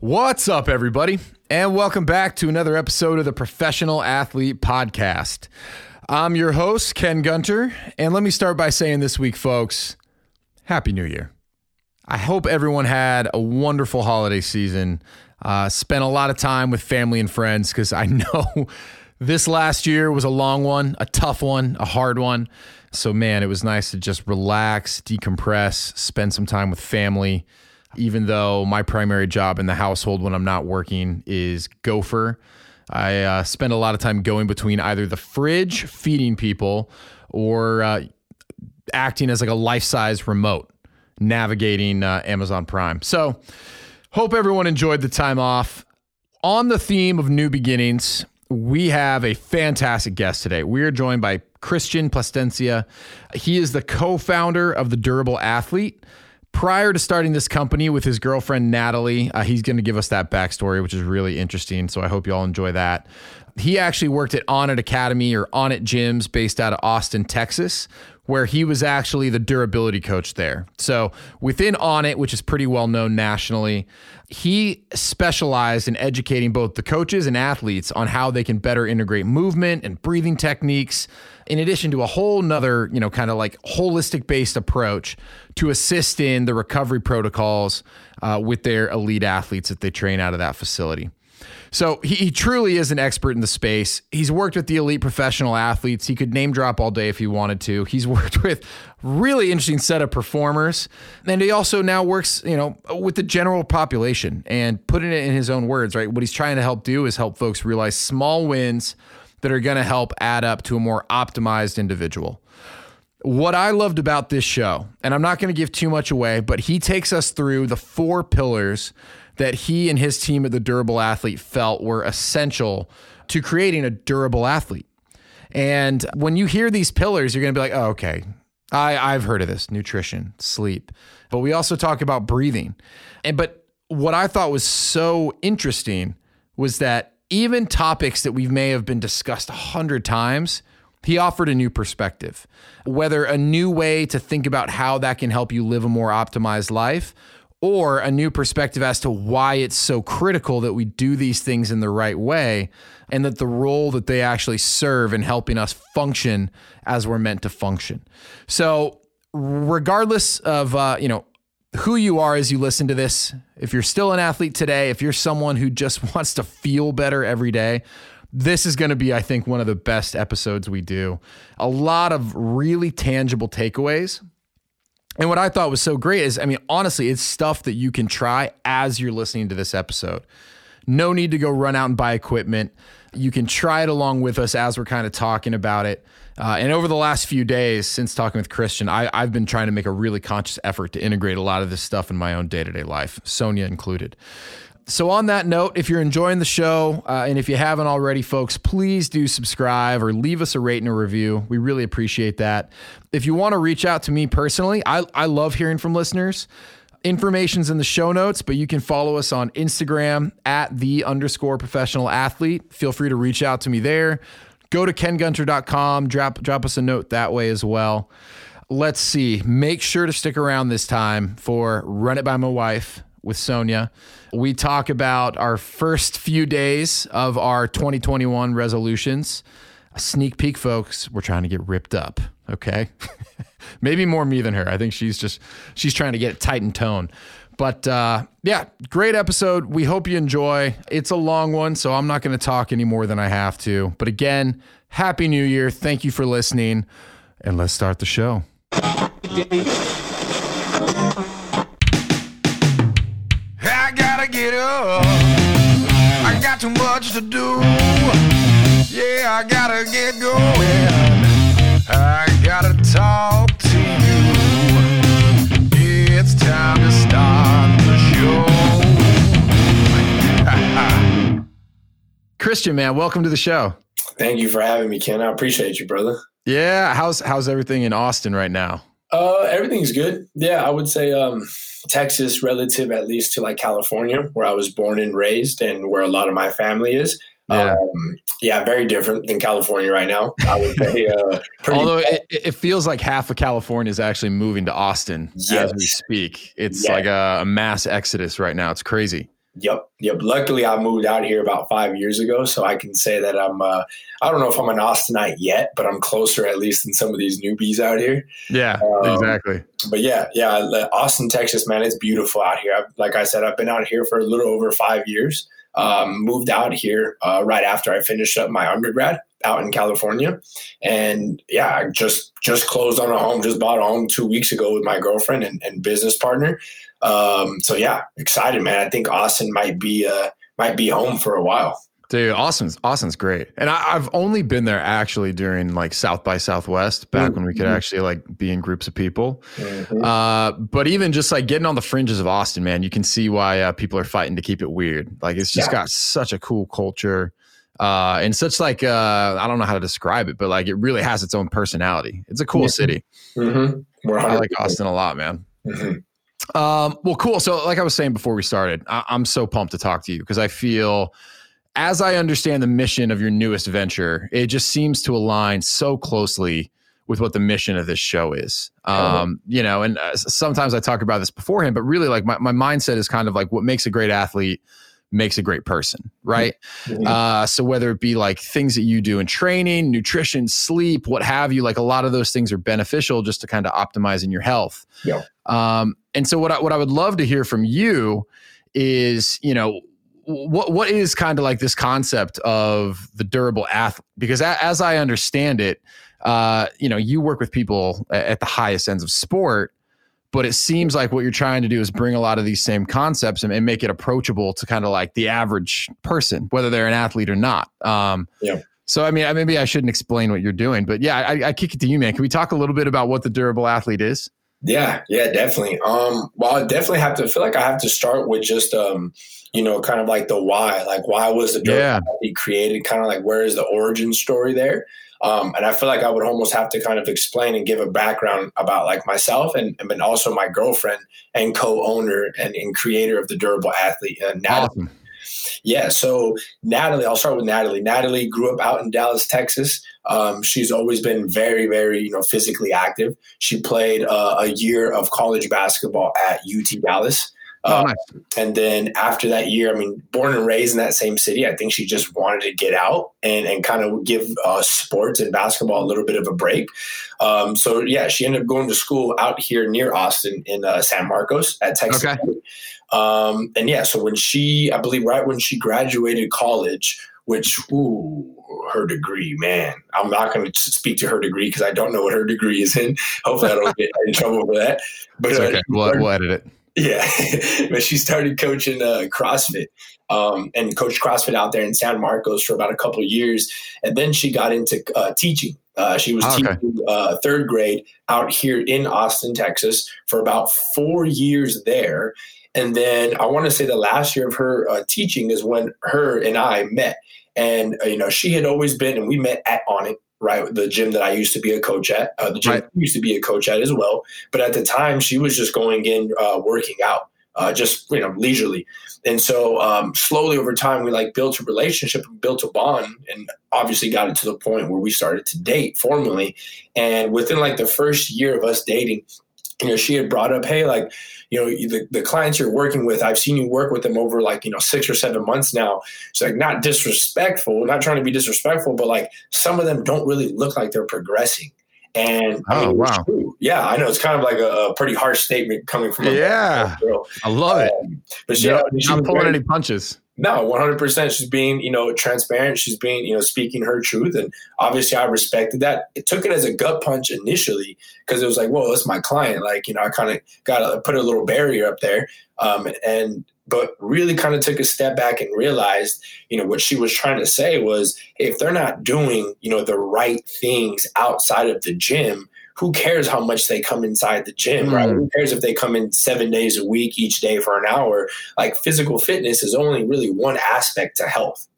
What's up, everybody? And welcome back to another episode of the Professional Athlete Podcast. I'm your host, Ken Gunter. And let me start by saying this week, folks, Happy New Year. I hope everyone had a wonderful holiday season. Uh, spent a lot of time with family and friends because I know this last year was a long one, a tough one, a hard one. So, man, it was nice to just relax, decompress, spend some time with family even though my primary job in the household when I'm not working is gopher. I uh, spend a lot of time going between either the fridge, feeding people, or uh, acting as like a life size remote, navigating uh, Amazon Prime. So, hope everyone enjoyed the time off. On the theme of new beginnings, we have a fantastic guest today. We are joined by Cristian Plascencia. He is the co founder of The Durable Athlete prior to starting this company with his girlfriend Natalie, uh, he's going to give us that backstory, which is really interesting. So I hope you all enjoy that. He actually worked at Onnit Academy or Onnit Gyms based out of Austin, Texas, where he was actually the durability coach there. So within Onnit, which is pretty well known nationally, he specialized in educating both the coaches and athletes on how they can better integrate movement and breathing techniques in addition to a whole nother, you know, kind of like holistic based approach to assist in the recovery protocols uh, with their elite athletes that they train out of that facility. So he, he, truly is an expert in the space. He's worked with the elite professional athletes. He could name drop all day if he wanted to. He's worked with really interesting set of performers, and he also now works, you know, with the general population. And putting it in his own words, right? What he's trying to help do is help folks realize small wins that are going to help add up to a more optimized individual. What I loved about this show, and I'm not going to give too much away, but he takes us through the four pillars that he and his team at the Durable Athlete felt were essential to creating a durable athlete. And when you hear these pillars, you're going to be like, oh, okay, I, I've heard of this nutrition, sleep. But we also talk about breathing. And but what I thought was so interesting was that even topics that we may have been discussed a hundred times, he offered a new perspective, whether a new way to think about how that can help you live a more optimized life, or a new perspective as to why it's so critical that we do these things in the right way and that the role that they actually serve in helping us function as we're meant to function. So, regardless of, uh, you know, who you are as you listen to this. If you're still an athlete today, if you're someone who just wants to feel better every day, this is going to be, I think, one of the best episodes we do. A lot of really tangible takeaways. And what I thought was so great is, I mean, honestly, it's stuff that you can try as you're listening to this episode. No need to go run out and buy equipment. You can try it along with us as we're kind of talking about it. Uh, and over the last few days, since talking with Cristian, I, I've been trying to make a really conscious effort to integrate a lot of this stuff in my own day to day life, Sonia included. So, on that note, if you're enjoying the show, uh, and if you haven't already, folks, please do subscribe or leave us a rate and a review. We really appreciate that. If you want to reach out to me personally, I, I love hearing from listeners. Information's in the show notes, but you can follow us on Instagram at the underscore professional athlete. Feel free to reach out to me there. Go to kengunter.com, drop, drop us a note that way as well. Let's see. Make sure to stick around this time for Run It By My Wife with Sonia. We talk about our first few days of our 2021 resolutions. A sneak peek, folks. We're trying to get ripped up. Okay. Maybe more me than her. I think she's just, she's trying to get it tight and tone. But uh, yeah, great episode. We hope you enjoy. It's a long one, so I'm not going to talk any more than I have to. But again, Happy New Year. Thank you for listening. And let's start the show. I gotta get up. I got too much to do. Yeah, I gotta get going. I gotta talk to you. It's time to start the show. Cristian, man, welcome to the show. Thank you for having me, Ken. I appreciate you, brother. Yeah, how's how's everything in Austin right now? Uh, everything's good. Yeah, I would say um, Texas, relative at least to like California, where I was born and raised, and where a lot of my family is. Yeah. Um, yeah, very different than California right now. I would say. Uh, Although it, it, feels like half of California is actually moving to Austin yes. as we speak. It's yes. like a, a, mass exodus right now. It's crazy. Yep, yep. Luckily, I moved out here about five years ago, so I can say that I'm. Uh, I don't know if I'm an Austinite yet, but I'm closer at least than some of these newbies out here. Yeah, um, exactly. But yeah, yeah, Austin, Texas, man, it's beautiful out here. I've, like I said, I've been out here for a little over five years. Um, moved out here uh, right after I finished up my undergrad out in California, and yeah, I just just closed on a home, just bought a home two weeks ago with my girlfriend and, and business partner. Um, so yeah, excited, man. I think Austin might be uh, might be home for a while. Dude, Austin's Austin's great, and I, have only been there actually during like South by Southwest, back mm-hmm. when we could mm-hmm. actually like be in groups of people. Mm-hmm. Uh, but even just like getting on the fringes of Austin, man, you can see why uh, people are fighting to keep it weird. Like it's just yeah. got such a cool culture, uh, and such like uh, I don't know how to describe it, but like it really has its own personality. It's a cool mm-hmm. city. Mm-hmm. I like Austin a lot, man. Um, well, cool. So, like I was saying before we started, I- I'm so pumped to talk to you because I feel, as I understand the mission of your newest venture, it just seems to align so closely with what the mission of this show is. Um, you know, and uh, sometimes I talk about this beforehand, but really, like my, my mindset is kind of like what makes a great athlete makes a great person, right? Mm-hmm. Uh, so whether it be like things that you do in training, nutrition, sleep, what have you, like a lot of those things are beneficial just to kind of optimizing your health. Yeah. Um, and so what I, what I would love to hear from you is, you know, what what is kind of like this concept of the durable athlete? Because a, as I understand it, uh, you know, you work with people at the highest ends of sport, but it seems like what you're trying to do is bring a lot of these same concepts and, and make it approachable to kind of like the average person, whether they're an athlete or not. Um, yeah. So I mean, maybe I shouldn't explain what you're doing, but yeah, I, I kick it to you, man. Can we talk a little bit about what the durable athlete is? Yeah, yeah, definitely. Um, well, I definitely have to feel like I have to start with just um, you know, kind of like the why, like why was the drug yeah. created? Kind of like where is the origin story there? Um, and I feel like I would almost have to kind of explain and give a background about like myself and, and also my girlfriend and co-owner and, and creator of the durable athlete, uh, Natalie. Awesome. Yeah, so Natalie, I'll start with Natalie. Natalie grew up out in Dallas, Texas. Um, she's always been very, very, you know, physically active. She played uh, a year of college basketball at UT Dallas. Oh, uh, nice. and then after that year, I mean, born and raised in that same city, I think she just wanted to get out and, and kind of give uh, sports and basketball a little bit of a break. Um, so, yeah, she ended up going to school out here near Austin in uh, San Marcos at Texas. Okay. Um, and yeah, so when she, I believe, right when she graduated college, which, ooh, her degree, man. I'm not going to speak to her degree because I don't know what her degree is in. Hopefully, I don't get in trouble for that. But it's okay, uh, we'll, we'll edit it. Yeah, but she started coaching uh, CrossFit um, and coached CrossFit out there in San Marcos for about a couple years, and then she got into uh, teaching. Uh, she was oh, okay. teaching uh, third grade out here in Austin, Texas, for about four years there, and then I want to say the last year of her uh, teaching is when her and I met. And, uh, you know, she had always been, and we met at Onnit, right? The gym that I used to be a coach at, uh, the gym right. used to be a coach at as well. But at the time, she was just going in, uh, working out. Uh, just you know leisurely and so um, slowly over time we like built a relationship built a bond and obviously got it to the point where we started to date formally and within like the first year of us dating you know, she had brought up, hey, like, you know, the, the clients you're working with, I've seen you work with them over like, you know, six or seven months now. It's like not disrespectful, not trying to be disrespectful, but like some of them don't really look like they're progressing. And oh, I mean, wow. Yeah, I know it's kind of like a, a pretty harsh statement coming from a yeah, girl. I love it. Um, but she, she not pulling very, any punches. No, 100%. She's being, you know, transparent. She's being, you know, speaking her truth. And obviously I respected that. It took it as a gut punch initially because it was like, well, that's my client. Like, you know, I kind of got to put a little barrier up there. Um, and, but really kind of took a step back and realized, you know, what she was trying to say was if they're not doing, you know, the right things outside of the gym, who cares how much they come inside the gym, right? Mm. Who cares if they come in seven days a week, each day for an hour? Like physical fitness is only really one aspect to health.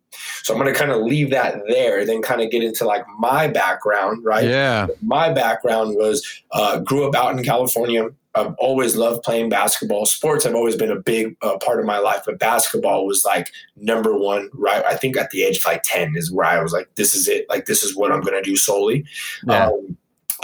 So I'm going to kind of leave that there, then kind of get into like my background, right? Yeah. My background was uh, grew up out in California. I've always loved playing basketball. Sports have always been a big uh, part of my life, but basketball was like number one. Right, I think at the age of like ten is where I was like, "This is it. Like this is what I'm going to do solely." Yeah. Um,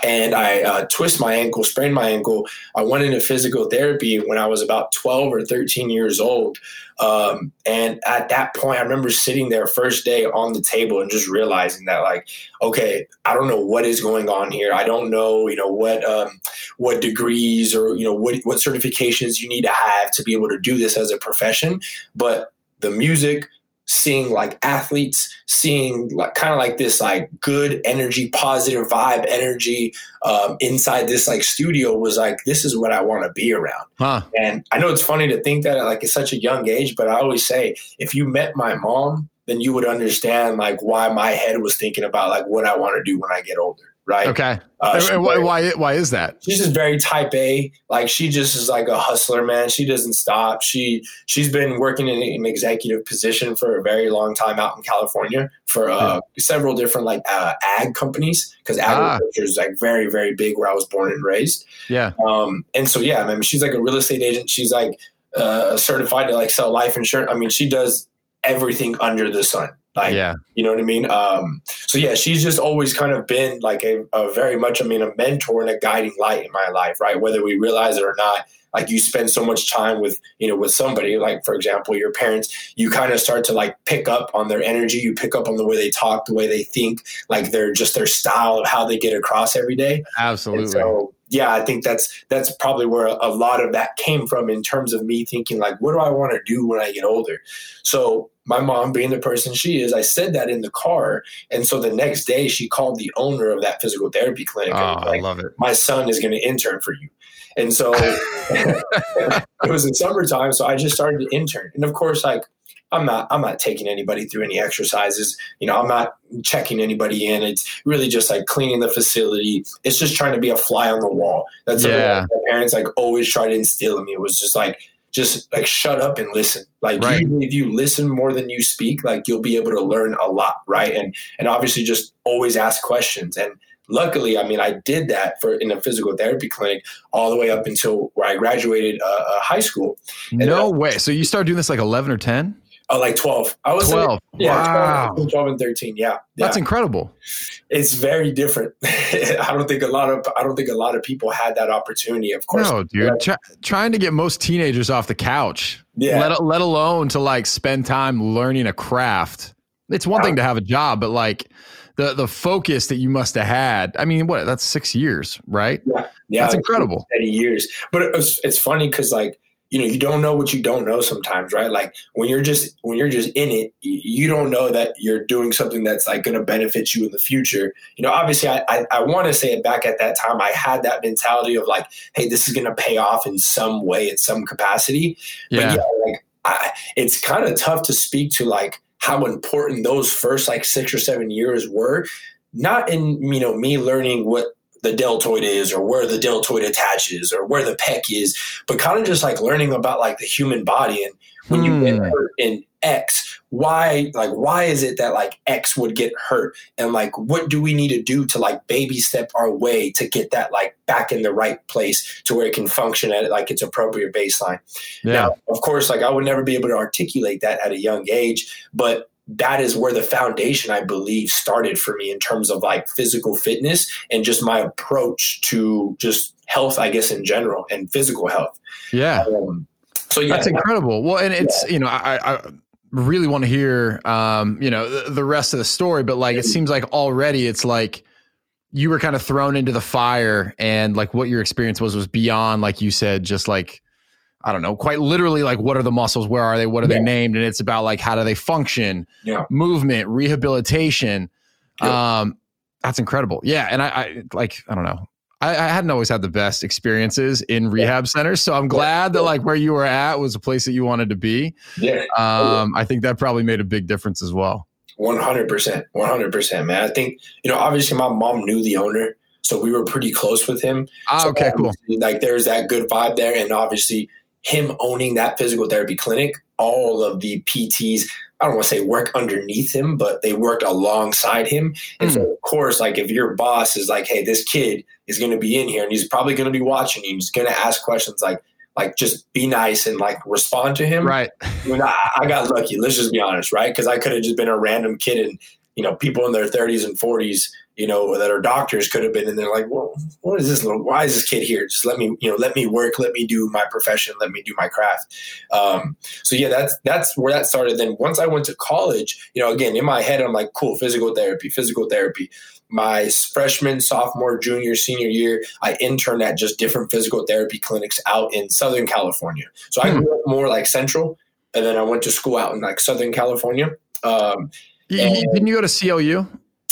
and I uh, twist my ankle, sprained my ankle. I went into physical therapy when I was about 12 or 13 years old. Um, and at that point, I remember sitting there first day on the table and just realizing that, like, okay, I don't know what is going on here. I don't know, you know, what um, what degrees or you know what what certifications you need to have to be able to do this as a profession. But the music, seeing like athletes, seeing like kind of like this like good energy, positive vibe energy um, inside this like studio was like this is what I want to be around. Huh. And I know it's funny to think that like at such a young age, but I always say if you met my mom, then you would understand like why my head was thinking about like what I want to do when I get older right? Okay. Uh, why, why, why is that? She's just very type A. Like she just is like a hustler, man. She doesn't stop. She she's been working in an executive position for a very long time out in California for uh, several different like uh, ag companies because ah. agriculture ah. is like very very big where I was born and raised. Yeah. Um. And so yeah, I mean, she's like a real estate agent. She's like uh, certified to like sell life insurance. I mean, she does everything under the sun. Like, yeah. you know what I mean? Um, so yeah, she's just always kind of been like a, a, very much, I mean, a mentor and a guiding light in my life, right? Whether we realize it or not, like you spend so much time with, you know, with somebody, like for example, your parents, you kind of start to like pick up on their energy. You pick up on the way they talk, the way they think, like they're just their style of how they get across every day. Absolutely. And so yeah, I think that's that's probably where a lot of that came from in terms of me thinking like, what do I want to do when I get older? So my mom being the person she is, I said that in the car, and so the next day she called the owner of that physical therapy clinic. Oh, like, I love it. My son is going to intern for you. And so it was in summertime, so I just started to intern. And of course, like I'm not I'm not taking anybody through any exercises. You know, I'm not checking anybody in. It's really just like cleaning the facility. It's just trying to be a fly on the wall. That's yeah. my parents like always try to instill in me. It was just like just like shut up and listen. Like right. if you listen more than you speak, like you'll be able to learn a lot, right? And and obviously just always ask questions. And luckily, I mean, I did that for in a physical therapy clinic all the way up until where I graduated uh, uh high school. And no way. So you started doing this like eleven or ten? Oh, like 12. I was 12. yeah, wow. 12, 12, and 13. Yeah, yeah. That's incredible. It's very different. I don't think a lot of I don't think a lot of people had that opportunity. Of course. No, dude. Try, trying to get most teenagers off the couch. Yeah. Let, let alone to like spend time learning a craft. It's one yeah. thing to have a job, but like the the focus that you must have had. I mean, what? That's 6 years, right? Yeah. Yeah. That's incredible. 80 years. But it's, it's funny cuz like you know you don't know what you don't know sometimes right? Like when you're just when you're just in it you don't know that you're doing something that's like going to benefit you in the future. You know obviously i i, I want to say it back at that time i had that mentality of like hey this is going to pay off in some way in some capacity. Yeah. but yeah. like I, it's kind of tough to speak to like how important those first like six or seven years were. Not in you know me learning what the deltoid is or where the deltoid attaches or where the pec is, but kind of just like learning about like the human body and when hmm. you get hmm. hurt in X, why like why is it that like X would get hurt and like what do we need to do to like baby step our way to get that like back in the right place to where it can function at like its appropriate baseline. Yeah. Now, of course, like I would never be able to articulate that at a young age, but that is where the foundation I believe started for me in terms of like physical fitness and just my approach to just health, I guess in general and physical health. Yeah. Um, so yeah, that's incredible. Well, and it's yeah. you know I, I really want to hear um, you know the, the, rest of the story, but like it seems like already it's like you were kind of thrown into the fire and like what your experience was was beyond like you said just like I don't know, quite literally like what are the muscles, where are they, what are yeah. they named, and it's about like how do they function, yeah. movement, rehabilitation. Yeah. Um, that's incredible. Yeah, and I, I like I don't know. I, I, hadn't always had the best experiences in rehab centers, so I'm glad that like where you were at was a place that you wanted to be. Yeah, um, I think that probably made a big difference as well. One hundred percent, one hundred percent, man. I think you know, obviously, my mom knew the owner, so we were pretty close with him. Ah, so okay, cool. Like there's that good vibe there, and obviously him owning that physical therapy clinic, all of the PTs, I don't want to say work underneath him, but they worked alongside him. And mm. so, of course, like if your boss is like, hey, this kid is going to be in here and he's probably going to be watching you, he's going to ask questions like, like just be nice and like respond to him. Right. I, mean, I, I got lucky. Let's just be honest, right? Because I could have just been a random kid and you know, people in their 30s and 40s, you know, that are doctors could have been in there like, well, what is this little, why is this kid here? Just let me, you know, let me work, let me do my profession, let me do my craft. Um, so yeah, that's, that's where that started. Then once I went to college, you know, again, in my head, I'm like, cool, physical therapy, physical therapy. My freshman, sophomore, junior, senior year, I interned at just different physical therapy clinics out in Southern California. So I grew up more like central, and then I went to school out in like Southern California. Um, and, didn't you go to CLU?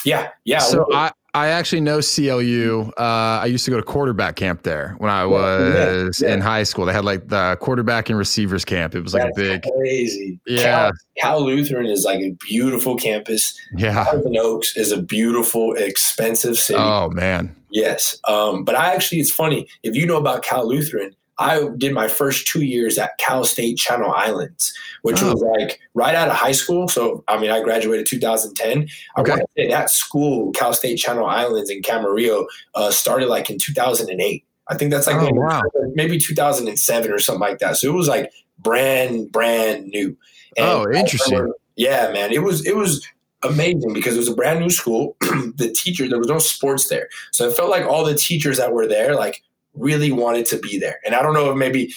Yeah, yeah. So I, I actually know CLU. Uh, I used to go to quarterback camp there when I was yeah, yeah. in high school. They had like the quarterback and receivers camp. It was like That's a big crazy. Yeah. Cal, Cal, Lutheran is like a beautiful campus. Yeah. Thousand Oaks is a beautiful, expensive city. Oh man. Yes. Um, but I actually, it's funny if you know about Cal Lutheran. I did my first two years at Cal State Channel Islands, which oh. was like right out of high school. So, I mean, I graduated 2010. Okay. I want to say that school, Cal State Channel Islands in Camarillo, uh, started like in 2008. I think that's like oh, maybe, wow. maybe 2007 or something like that. So it was like brand, brand new. And oh, interesting. Remember, yeah, man. It was, it was amazing because it was a brand new school. the teacher, there was no sports there. So it felt like all the teachers that were there, like really wanted to be there. And I don't know if maybe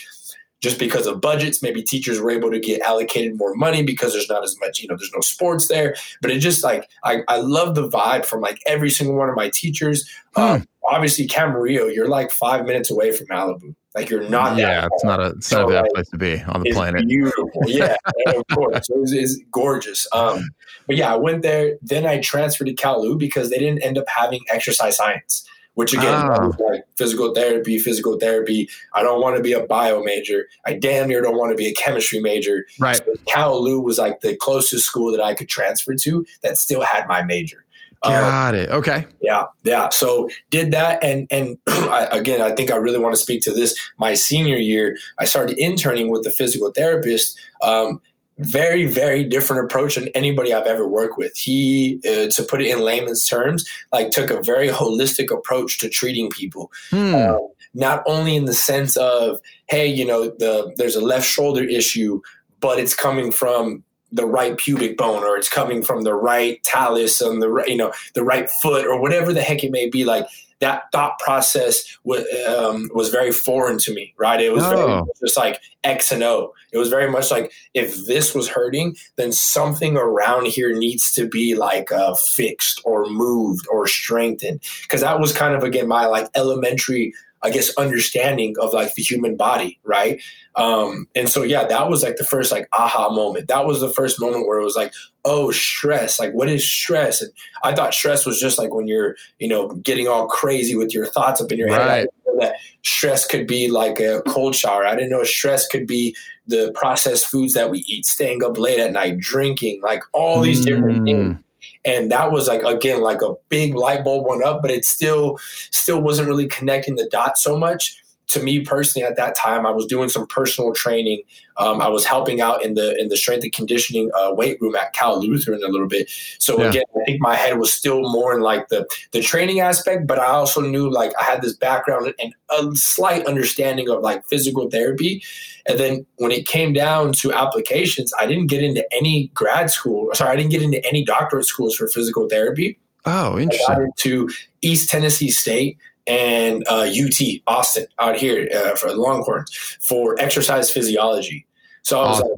just because of budgets, maybe teachers were able to get allocated more money because there's not as much, you know, there's no sports there. But it just like I, I love the vibe from like every single one of my teachers. Hmm. Um, obviously, Camarillo, you're like five minutes away from Malibu. Like you're not. Yeah, it's not a it's so, not a bad like, place to be on the planet. Beautiful, yeah, of course, it was, it's gorgeous. Um, but yeah, I went there. Then I transferred to Cal Lu because they didn't end up having exercise science which again, ah. like physical therapy, physical therapy. I don't want to be a bio major. I damn near don't want to be a chemistry major. Right. So Cal Lu was like the closest school that I could transfer to that still had my major. Got um, it. Okay. Yeah, yeah. So did that, and and I, again, I think I really want to speak to this. My senior year, I started interning with the physical therapist. Um, very very different approach than anybody i've ever worked with. He uh, to put it in layman's terms like took a very holistic approach to treating people. Hmm. um, not only in the sense of hey you know the there's a left shoulder issue but it's coming from the right pubic bone or it's coming from the right talus on the right you know the right foot or whatever the heck it may be. Like that thought process w- um, was very foreign to me, right? It was oh. just like X and O. It was very much like if this was hurting, then something around here needs to be like uh, fixed or moved or strengthened. Because that was kind of again my like elementary I guess, understanding of like the human body, right? Um, and so, yeah, that was like the first like aha moment. That was the first moment where it was like, oh, stress. Like, what is stress? And I thought stress was just like when you're, you know, getting all crazy with your thoughts up in your right. head. That stress could be like a cold shower. I didn't know stress could be the processed foods that we eat, staying up late at night, drinking, like all these different mm. things and that was like again like a big light bulb went up but it still still wasn't really connecting the dots so much to me personally at that time i was doing some personal training um, i was helping out in the in the strength and conditioning uh, weight room at cal lutheran a little bit so yeah. again i think my head was still more in like the the training aspect but i also knew like i had this background and a slight understanding of like physical therapy and then when it came down to applications i didn't get into any grad school sorry i didn't get into any doctorate schools for physical therapy Oh, interesting. I got into East Tennessee State and uh, UT Austin out here uh, for Longhorns for exercise physiology. So I was like,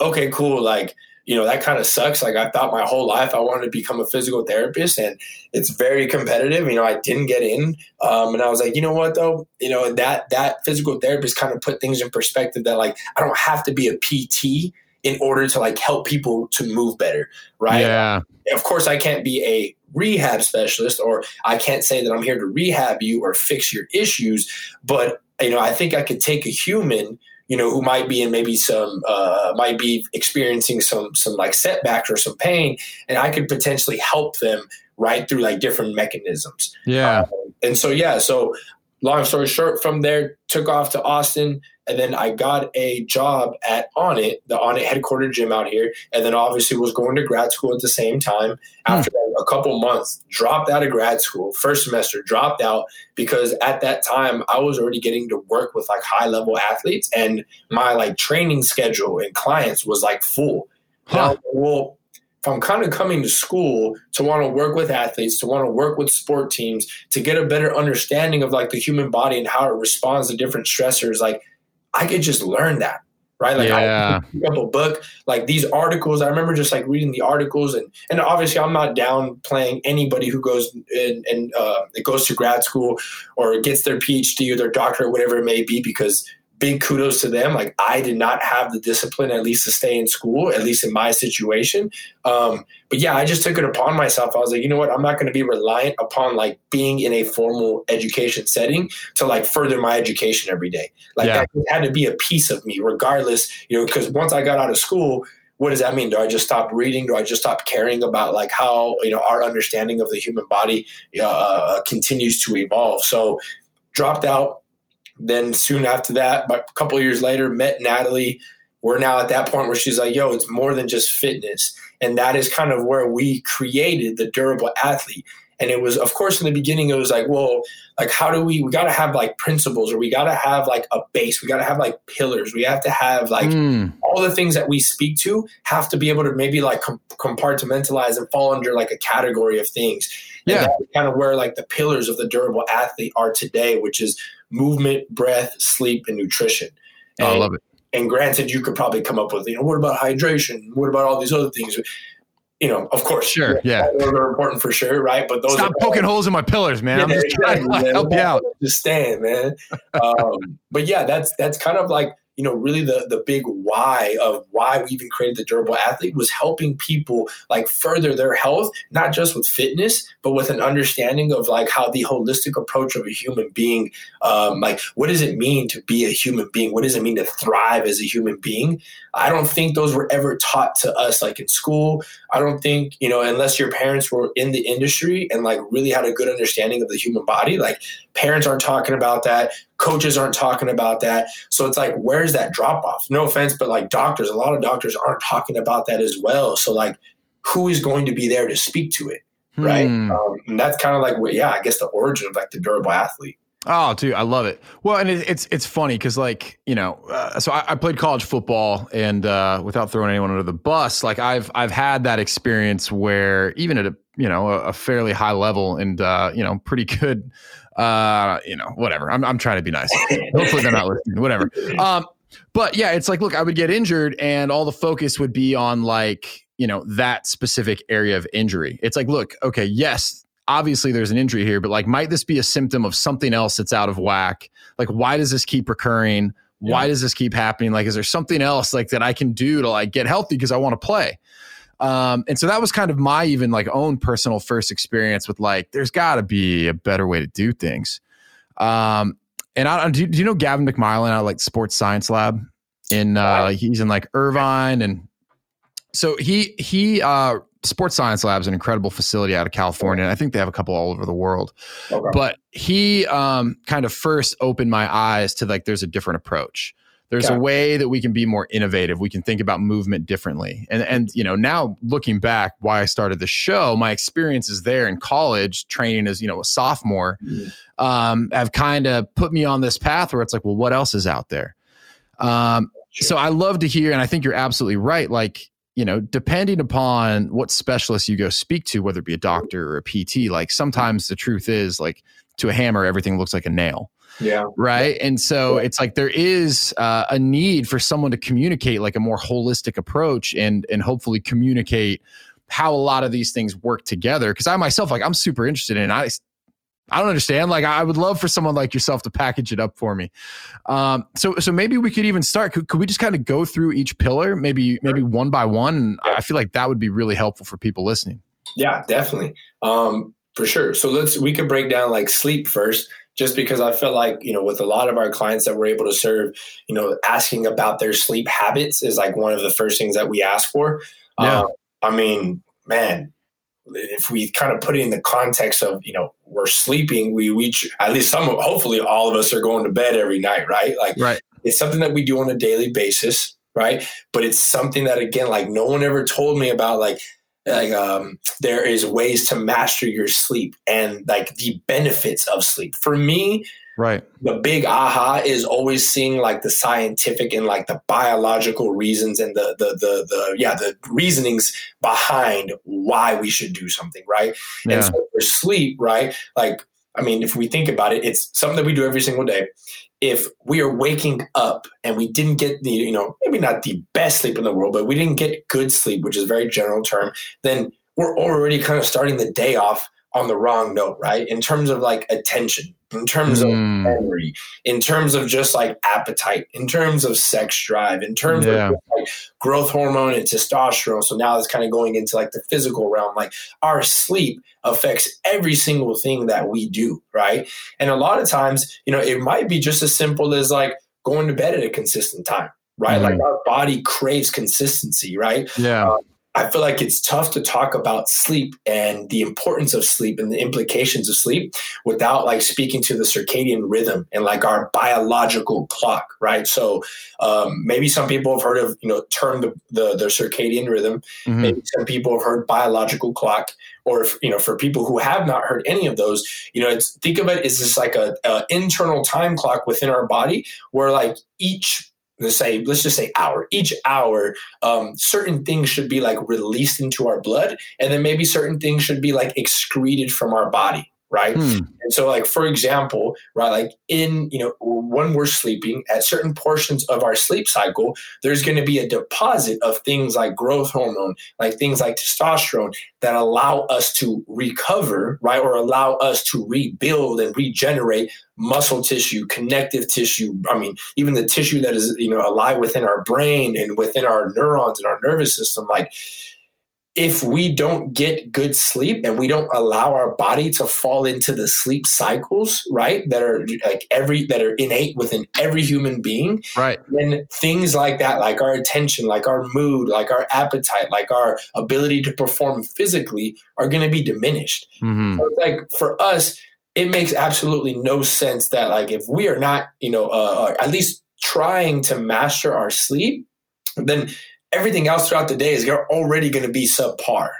okay, cool. Like, you know, that kind of sucks. Like I thought my whole life I wanted to become a physical therapist and it's very competitive. You know, I didn't get in. Um, and I was like, you know what though? You know, that that physical therapist kind of put things in perspective that like I don't have to be a PT in order to like help people to move better. Right. Yeah. Of course I can't be a rehab specialist or I can't say that I'm here to rehab you or fix your issues, but you know, I think I could take a human, you know, who might be in maybe some uh, might be experiencing some some like setbacks or some pain, and I could potentially help them right through like different mechanisms. Yeah. Um, and so yeah, so long story short, from there took off to Austin, and then I got a job at Onnit, the Onnit headquarter gym out here, and then obviously was going to grad school at the same time. After hmm. that, a couple months, dropped out of grad school, first semester, dropped out because at that time I was already getting to work with like high level athletes, and my like training schedule and clients was like full. Huh. Now, well, if I'm kind of coming to school to want to work with athletes, to want to work with sport teams, to get a better understanding of like the human body and how it responds to different stressors, like I could just learn that. Right. Like yeah. I pick up a book, like these articles. I remember just like reading the articles and and obviously I'm not downplaying anybody who goes and, and uh, goes to grad school or gets their PhD or their doctorate, whatever it may be, because big kudos to them. Like I did not have the discipline, at least to stay in school, at least in my situation. Um, but yeah, I just took it upon myself. I was like, you know what? I'm not going to be reliant upon like being in a formal education setting to like further my education every day. Like yeah. that had to be a piece of me, regardless. You know, because once I got out of school. What does that mean? Do I just stop reading? Do I just stop caring about like how you know our understanding of the human body uh, continues to evolve? So dropped out, then soon after that, but a couple years later, met Natalie. We're now at that point where she's like, yo, it's more than just fitness. And that is kind of where we created the durable athlete. And it was, of course, in the beginning, it was like, well, like, how do we, we got to have like principles or we got to have like a base. We got to have like pillars. We have to have like mm. all the things that we speak to have to be able to maybe like com- compartmentalize and fall under like a category of things. And yeah. kind of where like the pillars of the durable athlete are today, which is movement, breath, sleep, and nutrition. And, oh, I love it. And granted, you could probably come up with, you know, what about hydration? What about all these other things? You know, of course, sure, yeah, those are important for sure, right? But those stop poking holes in my pillars, man. Yeah, I'm just trying to help you out. Just stand, man. um, but yeah, that's that's kind of like you know, really the the big why of why we even created the durable athlete was helping people like further their health, not just with fitness, but with an understanding of like how the holistic approach of a human being, um, like what does it mean to be a human being? What does it mean to thrive as a human being? I don't think those were ever taught to us like in school. I don't think, you know, unless your parents were in the industry and like really had a good understanding of the human body, like parents aren't talking about that coaches aren't talking about that. So it's like, where's that drop off? No offense, but like doctors, a lot of doctors aren't talking about that as well. So like, who is going to be there to speak to it, right? Hmm. Um, and that's kind of like, what, yeah, I guess the origin of like the durable athlete. Oh, dude, I love it. Well, and it, it's it's funny because like you know, uh, so I, I, played college football, and uh, without throwing anyone under the bus, like I've I've had that experience where even at a you know a, a fairly high level and uh, you know pretty good uh, you know, whatever. I'm, I'm trying to be nice. Hopefully they're not listening. Whatever. Um, but yeah, it's like, look, I would get injured, and all the focus would be on like, you know, that specific area of injury. It's like, look, okay, yes, obviously there's an injury here, but like, might this be a symptom of something else that's out of whack? Like, why does this keep recurring? Why does this keep happening? Like, is there something else like that I can do to like get healthy because I want to play? Um, and so that was kind of my even like own personal first experience with like, there's got to be a better way to do things. Um, and I do, do you know Gavin MacMillan out like Sports Science Lab in uh, he's in like Irvine and so he he uh Sports Science Lab is an incredible facility out of California. I think they have a couple all over the world. Okay. But he um, kind of first opened my eyes to like there's a different approach. There's a way that we can be more innovative. We can think about movement differently. And and you know, now looking back, why I started the show, my experiences there in college, training as you know a sophomore, mm-hmm. um, have kind of put me on this path where it's like, well, what else is out there? Um, sure. So I love to hear, and I think you're absolutely right. Like you know, depending upon what specialist you go speak to, whether it be a doctor or a PT, like sometimes the truth is like to a hammer, everything looks like a nail. Yeah. Right. And so yeah. it's like there is uh, a need for someone to communicate like a more holistic approach and and hopefully communicate how a lot of these things work together. Because I myself, like, I'm super interested in. It. I I don't understand. Like, I would love for someone like yourself to package it up for me. Um, so, so maybe we could even start. Could, could we just kind of go through each pillar, maybe, maybe one by one? And I feel like that would be really helpful for people listening. Yeah, definitely, um, for sure. So let's we could break down like sleep first just because I feel like, you know, with a lot of our clients that we're able to serve, you know, asking about their sleep habits is like one of the first things that we ask for. Yeah. Uh, I mean, man, if we kind of put it in the context of, you know, we're sleeping, we reach at least some, hopefully all of us are going to bed every night, right? Like, right. it's something that we do on a daily basis, right? But it's something that, again, like no one ever told me about, like, like um, there is ways to master your sleep and like the benefits of sleep. For me, Right. The big aha is always seeing like the scientific and like the biological reasons and the the the, the yeah the reasonings behind why we should do something, right? Yeah. And so for sleep, right? Like I mean, if we think about it, it's something that we do every single day. If we are waking up and we didn't get the, you know, maybe not the best sleep in the world, but we didn't get good sleep, which is a very general term, then we're already kind of starting the day off on the wrong note, right? In terms of like attention, in terms mm. of hmm. memory, in terms of just like appetite, in terms of sex drive, in terms yeah. of like growth hormone and testosterone. So now it's kind of going into like the physical realm. Like our sleep affects every single thing that we do, right? And a lot of times, you know, it might be just as simple as like going to bed at a consistent time right? Mm. Like our body craves consistency, right? Yeah. Um, I feel like it's tough to talk about sleep and the importance of sleep and the implications of sleep without like speaking to the circadian rhythm and like our biological clock, right? So um, maybe some people have heard of you know term the the, the circadian rhythm. Mm-hmm. Maybe some people have heard biological clock, or if, you know for people who have not heard any of those, you know, it's think of it as just like a, a internal time clock within our body where like each let's say let's just say hour each hour um, certain things should be like released into our blood and then maybe certain things should be like excreted from our body right hmm. and so like for example right like in you know when we're sleeping at certain portions of our sleep cycle there's going to be a deposit of things like growth hormone like things like testosterone that allow us to recover right or allow us to rebuild and regenerate muscle tissue connective tissue i mean even the tissue that is you know alive within our brain and within our neurons and our nervous system like if we don't get good sleep and we don't allow our body to fall into the sleep cycles, right, that are like every that are innate within every human being, right, then things like that, like our attention, like our mood, like our appetite, like our ability to perform physically, are going to be diminished. Mm-hmm. So like for us, it makes absolutely no sense that like if we are not, you know, uh, at least trying to master our sleep, then everything else throughout the day is already going to be subpar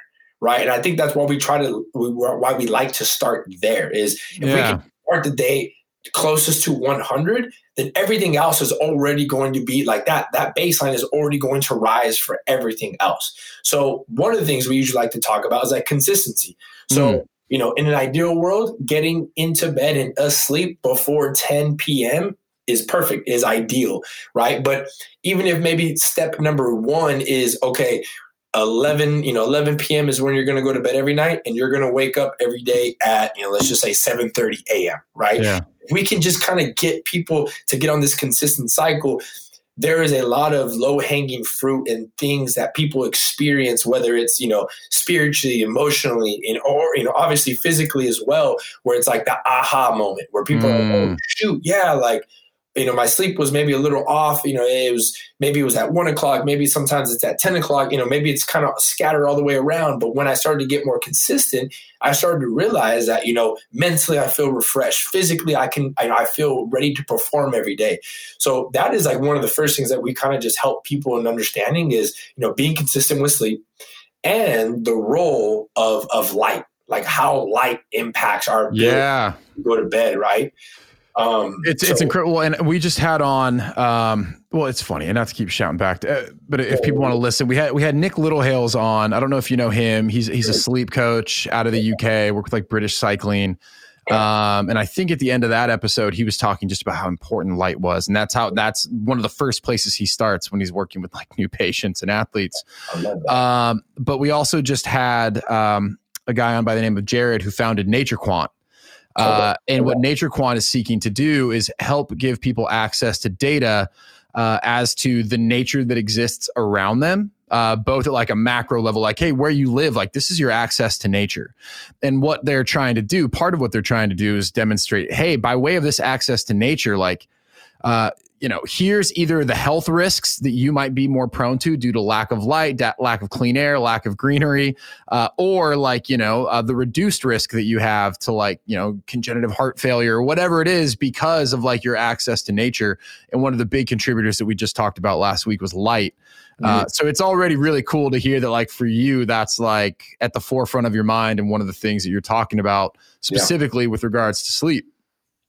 right and i think that's why we try to why we like to start there is if yeah. we can start the day closest to 100 then everything else is already going to be like that that baseline is already going to rise for everything else so one of the things we usually like to talk about is like consistency so mm. you know in an ideal world getting into bed and asleep before 10 p.m is perfect, is ideal, right? But even if maybe step number one is okay, 11 you know 11 p.m is when you're going to go to bed every night and you're going to wake up every day at you know let's just say 7:30 a.m. right yeah. we can just kind of get people to get on this consistent cycle there is a lot of low hanging fruit and things that people experience whether it's you know spiritually emotionally and or you know obviously physically as well where it's like the aha moment where people mm. are like, oh, shoot yeah like you know, my sleep was maybe a little off. You know, it was maybe it was at one o'clock, maybe sometimes it's at 10 o'clock, you know, maybe it's kind of scattered all the way around. But when I started to get more consistent, I started to realize that, you know, mentally I feel refreshed. Physically, I can, I, I feel ready to perform every day. So that is like one of the first things that we kind of just help people in understanding is, you know, being consistent with sleep and the role of, of light, like how light impacts our yeah. go to bed, right? Um, it's so. it's incredible, and we just had on. Um, well, it's funny, and not to keep shouting back, to, uh, but if people want to listen, we had we had Nick Littlehales on. I don't know if you know him. He's he's a sleep coach out of the UK. Worked with like British Cycling. Um, and I think at the end of that episode, he was talking just about how important light was, and that's how that's one of the first places he starts when he's working with like new patients and athletes. Um, but we also just had um, a guy on by the name of Jared who founded Nature Quant, uh, and what Nature Quant is seeking to do is help give people access to data uh, as to the nature that exists around them, uh, both at like a macro level, like, hey, where you live, like this is your access to nature. And what they're trying to do, part of what they're trying to do is demonstrate, hey, by way of this access to nature, like, uh, you know, here's either the health risks that you might be more prone to due to lack of light, da- lack of clean air, lack of greenery, uh, or like, you know, uh, the reduced risk that you have to like, you know, congenital heart failure or whatever it is because of like your access to nature. And one of the big contributors that we just talked about last week was light. Uh, mm-hmm. so it's already really cool to hear that, like for you, that's like at the forefront of your mind and one of the things that you're talking about specifically yeah. with regards to sleep.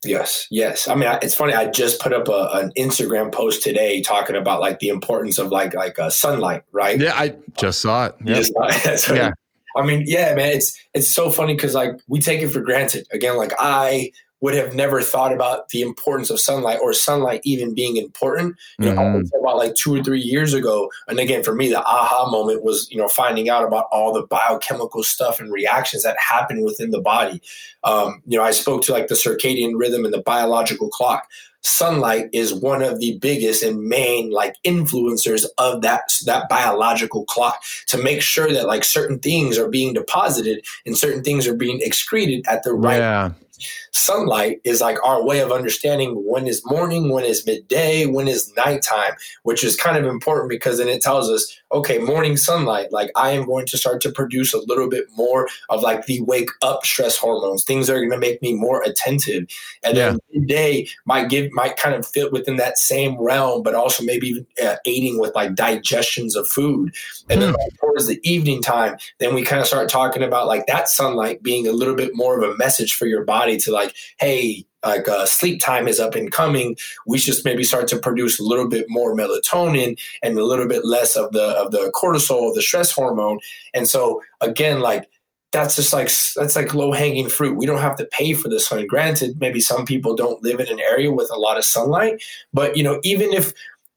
Yes, yes. I mean, it's funny. I just put up a, an Instagram post today talking about like the importance of like like uh, sunlight, right? Yeah, I just saw it. Yep. Just yeah. I mean, yeah, man. It's it's so funny because like we take it for granted. Again, like I would have never thought about the importance of sunlight or sunlight even being important. You know, mm-hmm. about like two or three years ago. And again, for me, the aha moment was, you know, finding out about all the biochemical stuff and reactions that happen within the body. Um, you know, I spoke to like the circadian rhythm and the biological clock. Sunlight is one of the biggest and main like influencers of that that biological clock to make sure that like certain things are being deposited and certain things are being excreted at the right yeah sunlight is like our way of understanding when is morning, when is midday, when is nighttime, which is kind of important because then it tells us, okay, morning sunlight, like I am going to start to produce a little bit more of like the wake up stress hormones, things that are going to make me more attentive. And yeah. then midday might give, might kind of fit within that same realm, but also maybe uh, aiding with like digestions of food. And then hmm. like, towards the evening time, then we kind of start talking about like that sunlight being a little bit more of a message for your body to like, hey, like uh, sleep time is up and coming. We should maybe start to produce a little bit more melatonin and a little bit less of the of the cortisol, the stress hormone. And so again, like that's just like that's like low hanging fruit. We don't have to pay for the sun. Granted, maybe some people don't live in an area with a lot of sunlight, but you know, even if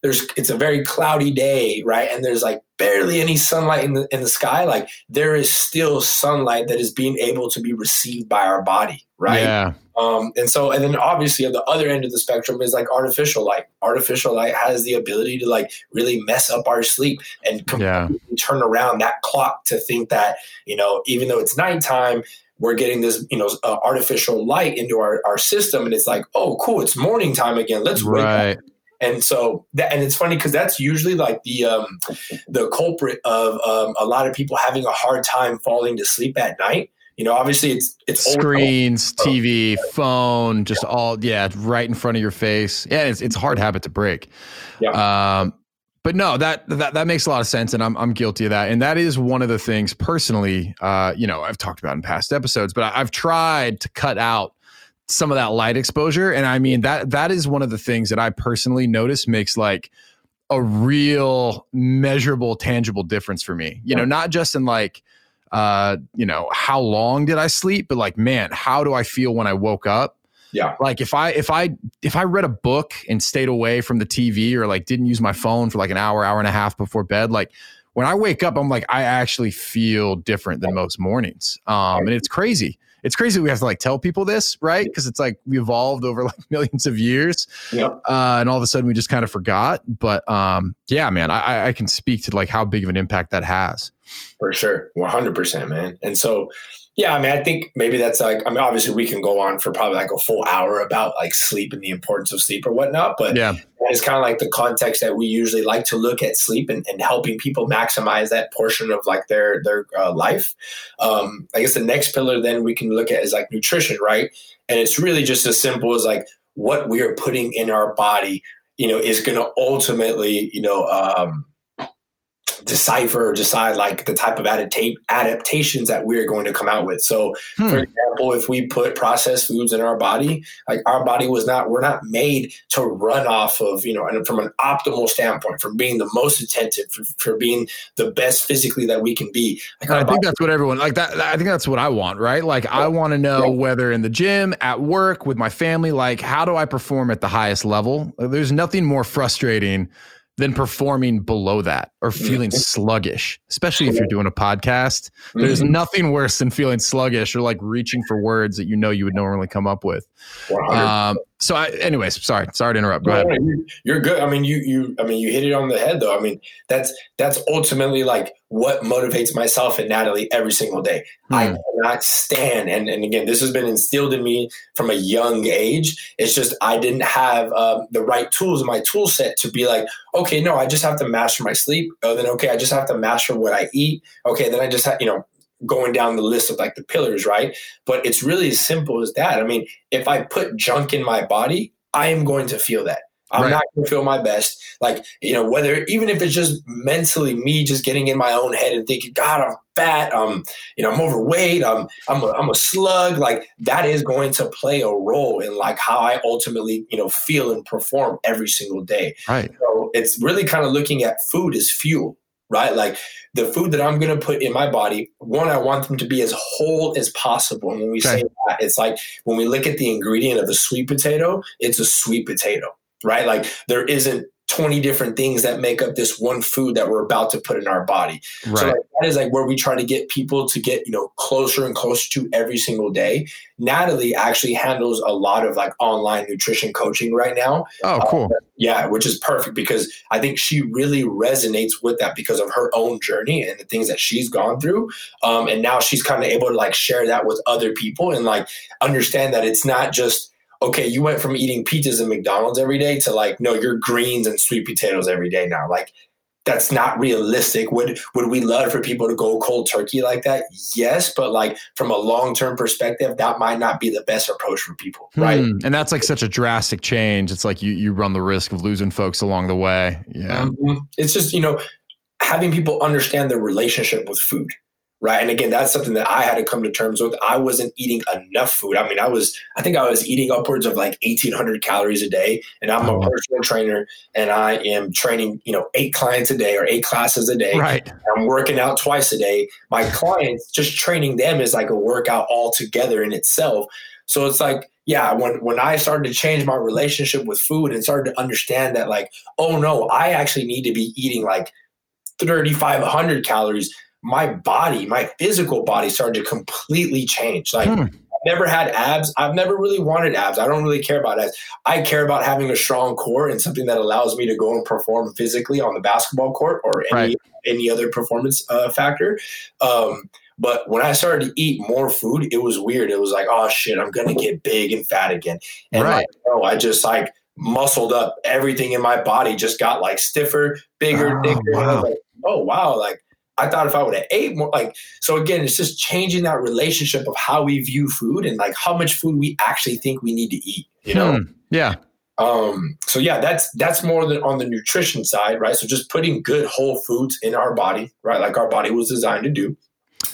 there's it's a very cloudy day, right? And there's like barely any sunlight in the in the sky, like there is still sunlight that is being able to be received by our body, right? Yeah. Um, and so, and then obviously at the other end of the spectrum is like artificial light. Artificial light has the ability to like really mess up our sleep and yeah. turn around that clock to think that, you know, even though it's nighttime, we're getting this, you know, uh, artificial light into our, our system. And it's like, oh, cool, it's morning time again. Let's wake right. up. And so that, and it's funny because that's usually like the um, the culprit of um, a lot of people having a hard time falling to sleep at night you know, obviously it's it's screens, old. TV, phone, just yeah. all yeah, right in front of your face. Yeah, it's it's a hard habit to break. Yeah. Um, but no, that that that makes a lot of sense, and I'm I'm guilty of that. And that is one of the things personally, uh, you know, I've talked about in past episodes, but I, I've tried to cut out some of that light exposure, and I mean that that is one of the things that I personally notice makes like a real measurable, tangible difference for me. You yeah. know, not just in like uh, you know, how long did I sleep? But like, man, how do I feel when I woke up? Yeah. Like if I if I if I read a book and stayed away from the TV or like didn't use my phone for like an hour, hour and a half before bed, like when I wake up, I'm like, I actually feel different than most mornings. Um, and it's crazy. It's crazy we have to like tell people this, right? Because it's like we evolved over like millions of years. Yeah. Uh, and all of a sudden we just kind of forgot. But um, yeah, man, I, I can speak to like how big of an impact that has. For sure. 100%, man. And so, yeah, I mean, I think maybe that's like, I mean, obviously we can go on for probably like a full hour about like sleep and the importance of sleep or whatnot, but yeah, it's kind of like the context that we usually like to look at sleep and, and helping people maximize that portion of like their, their uh, life. Um, I guess the next pillar then we can look at is like nutrition, right? And it's really just as simple as like what we are putting in our body, you know, is going to ultimately, you know, um, decipher or decide like the type of adapta- adaptations that we're going to come out with. So, hmm. for example, if we put processed foods in our body, like our body was not, we're not made to run off of, you know, and from an optimal standpoint, from being the most attentive, for, for being the best physically that we can be. Like I think that's what everyone like that. I think that's what I want, right? Like yeah. I want to know yeah. whether in the gym, at work, with my family, like how do I perform at the highest level? There's nothing more frustrating than performing below that or feeling mm-hmm. sluggish, especially if you're doing a podcast. Mm-hmm. There's nothing worse than feeling sluggish or like reaching for words that you know you would normally come up with. Um, so, I, anyways, sorry, sorry to interrupt. Go ahead. You're good. I mean, you, you, I mean, you hit it on the head, though. I mean, that's that's ultimately like what motivates myself and Natalie every single day. Hmm. I cannot stand, and and again, this has been instilled in me from a young age. It's just I didn't have um, the right tools in my tool set to be like, okay, no, I just have to master my sleep. Oh, then okay, I just have to master what I eat. Okay, then I just have, you know, going down the list of like the pillars, right? But it's really as simple as that. I mean, if I put junk in my body, I am going to feel that. I'm right. not going to feel my best. Like, you know, whether even if it's just mentally me just getting in my own head and thinking, God, I'm fat. I'm, you know, I'm overweight. I'm I'm a, I'm a slug. Like that is going to play a role in like how I ultimately you know feel and perform every single day. Right. So it's really kind of looking at food as fuel, right? Like the food that I'm going to put in my body. One, I want them to be as whole as possible. And when we okay. say that, it's like when we look at the ingredient of the sweet potato, it's a sweet potato, right? Like there isn't 20 different things that make up this one food that we're about to put in our body. Right. So like, that is like where we try to get people to get, you know, closer and closer to every single day. Natalie actually handles a lot of like online nutrition coaching right now. Oh, cool. Uh, yeah, which is perfect because I think she really resonates with that because of her own journey and the things that she's gone through. Um, and now she's kind of able to like share that with other people and like understand that it's not just okay, you went from eating pizzas and McDonald's every day to like, no, you're greens and sweet potatoes every day now. Like, that's not realistic. Would would we love for people to go cold turkey like that? Yes, but like from a long term perspective, that might not be the best approach for people, right? Hmm. And that's like such a drastic change. It's like you you run the risk of losing folks along the way. Yeah, mm-hmm. it's just you know having people understand their relationship with food right. And again that's something that i had to come to terms with. I wasn't eating enough food. I mean i was i think i was eating upwards of like 1800 calories a day. And i'm oh. a uh-huh. personal trainer and i am training you know eight clients a day or eight classes a day. Right. I'm working out twice a day. My clients just training them is like a workout all together in itself. So it's like yeah when when i started to change my relationship with food and started to understand that like oh no i actually need to be eating like 3500 calories my body, my physical body started to completely change. Like hmm. I've never had abs. I've never really wanted abs. I don't really care about abs. I care about having a strong core and something that allows me to go and perform physically on the basketball court or any right. any other performance uh, factor. Um, but when I started to eat more food, it was weird. It was like, oh shit, I'm gonna get big and fat again. And right. like, oh, I just like muscled up. Everything in my body just got like stiffer, bigger, oh, thicker. Wow. And I was like, oh wow, like I thought if I would have ate more, like, so again, it's just changing that relationship of how we view food and like how much food we actually think we need to eat, you know? Hmm. Yeah. Um, so yeah, that's, that's more than on the nutrition side, right? So just putting good whole foods in our body, right? Like our body was designed to do.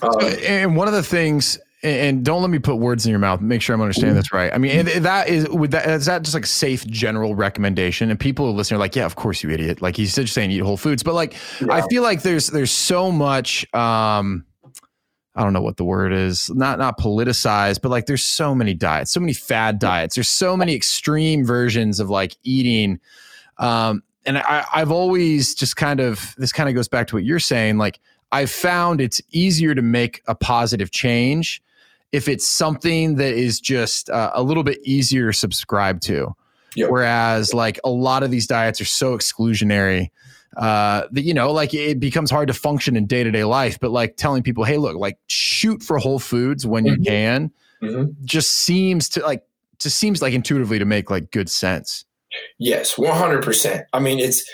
Um, and one of the things and don't let me put words in your mouth. Make sure I'm understanding this right. I mean, that is would that is that just like safe general recommendation? And people who listen are like, yeah, of course, you idiot. Like he's just saying eat whole foods, but like yeah. I feel like there's there's so much. um I don't know what the word is. Not not politicized, but like there's so many diets, so many fad diets. There's so many extreme versions of like eating. Um, and I, I've always just kind of this kind of goes back to what you're saying. Like I've found it's easier to make a positive change if it's something that is just uh, a little bit easier to subscribe to. Yep. Whereas, like a lot of these diets are so exclusionary uh, that you know, like it becomes hard to function in day to day life. But like telling people, hey, look, like shoot for whole foods when mm-hmm. you can, mm-hmm. just seems to like just seems like intuitively to make like good sense. Yes, one hundred percent. I mean, it's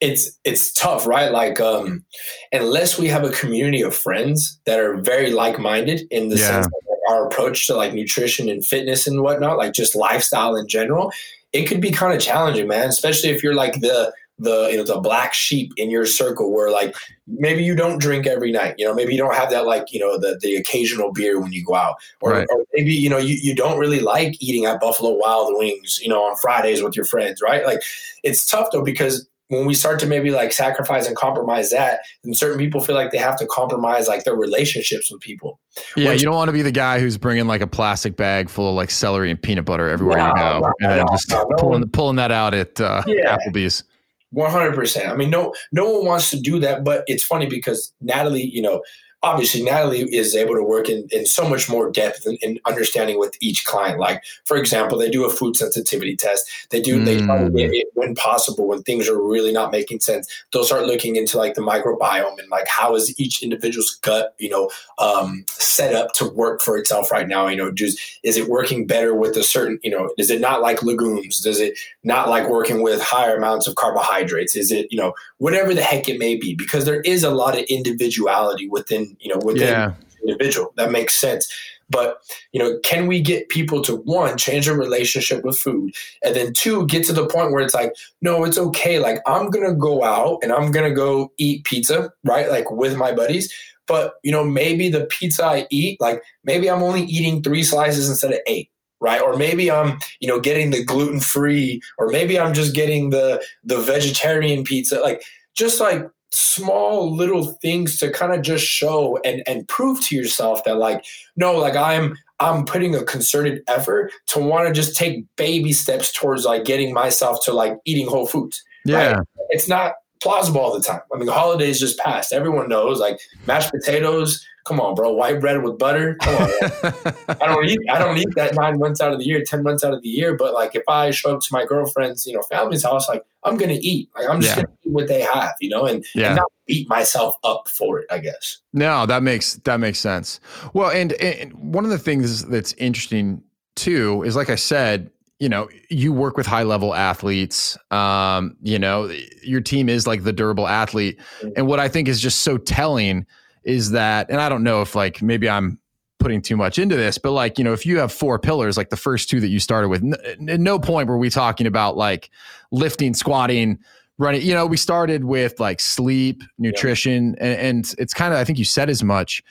it's it's tough, right? Like um unless we have a community of friends that are very like minded in the yeah. sense that our approach to like nutrition and fitness and whatnot, like just lifestyle in general, it could be kind of challenging, man. Especially if you're like the the you know the black sheep in your circle where like maybe you don't drink every night you know maybe you don't have that like you know the the occasional beer when you go out or, right. or maybe you know you, you don't really like eating at buffalo wild wings you know on fridays with your friends right like it's tough though because when we start to maybe like sacrifice and compromise that, then certain people feel like they have to compromise like their relationships with people. Yeah, Which, you don't want to be the guy who's bringing like a plastic bag full of like celery and peanut butter everywhere you go, and then just pulling pulling that out at uh, yeah. Applebee's. One hundred percent. I mean, no, no one wants to do that, but it's funny because Natalie, you know, obviously Natalie is able to work in, in so much more depth in, in, understanding with each client. Like, for example, they do a food sensitivity test. They do, mm. they to it when possible, when things are really not making sense. They'll start looking into like the microbiome and like how is each individual's gut, you know, um, set up to work for itself right now. You know, just is it working better with a certain, you know, is it not like legumes? Does it not like working with higher amounts of carbohydrates? Is it, you know, whatever the heck it may be? Because there is a lot of individuality within you know within yeah. individual that makes sense But, you know, can we get people to one, change their relationship with food, and then two, get to the point where it's like, no, it's okay. Like, I'm going to go out and I'm going to go eat pizza, right? Like with my buddies. But, you know, maybe the pizza I eat, like maybe I'm only eating three slices instead of eight right or maybe i'm you know getting the gluten free or maybe i'm just getting the the vegetarian pizza like just like small little things to kind of just show and and prove to yourself that like no like i'm i'm putting a concerted effort to want to just take baby steps towards like getting myself to like eating whole foods yeah right? it's not plausible all the time i mean the holidays just passed everyone knows like mashed potatoes Come on, bro. White bread with butter. Come on. I don't eat. I don't eat that nine months out of the year, ten months out of the year. But like, if I show up to my girlfriend's, you know, family's house, like I'm gonna eat. Like I'm just yeah. gonna eat what they have, you know, and, yeah. and not beat myself up for it. I guess. No, that makes that makes sense. Well, and, and one of the things that's interesting too is, like I said, you know, you work with high level athletes. Um, you know, your team is like the durable athlete, and what I think is just so telling is that, and I don't know if like maybe I'm putting too much into this, but like, you know, if you have four pillars, like the first two that you started with, n- at no point were we talking about like lifting, squatting, running. You know, we started with like sleep, nutrition, yeah. and, and it's kind of, I think you said as much,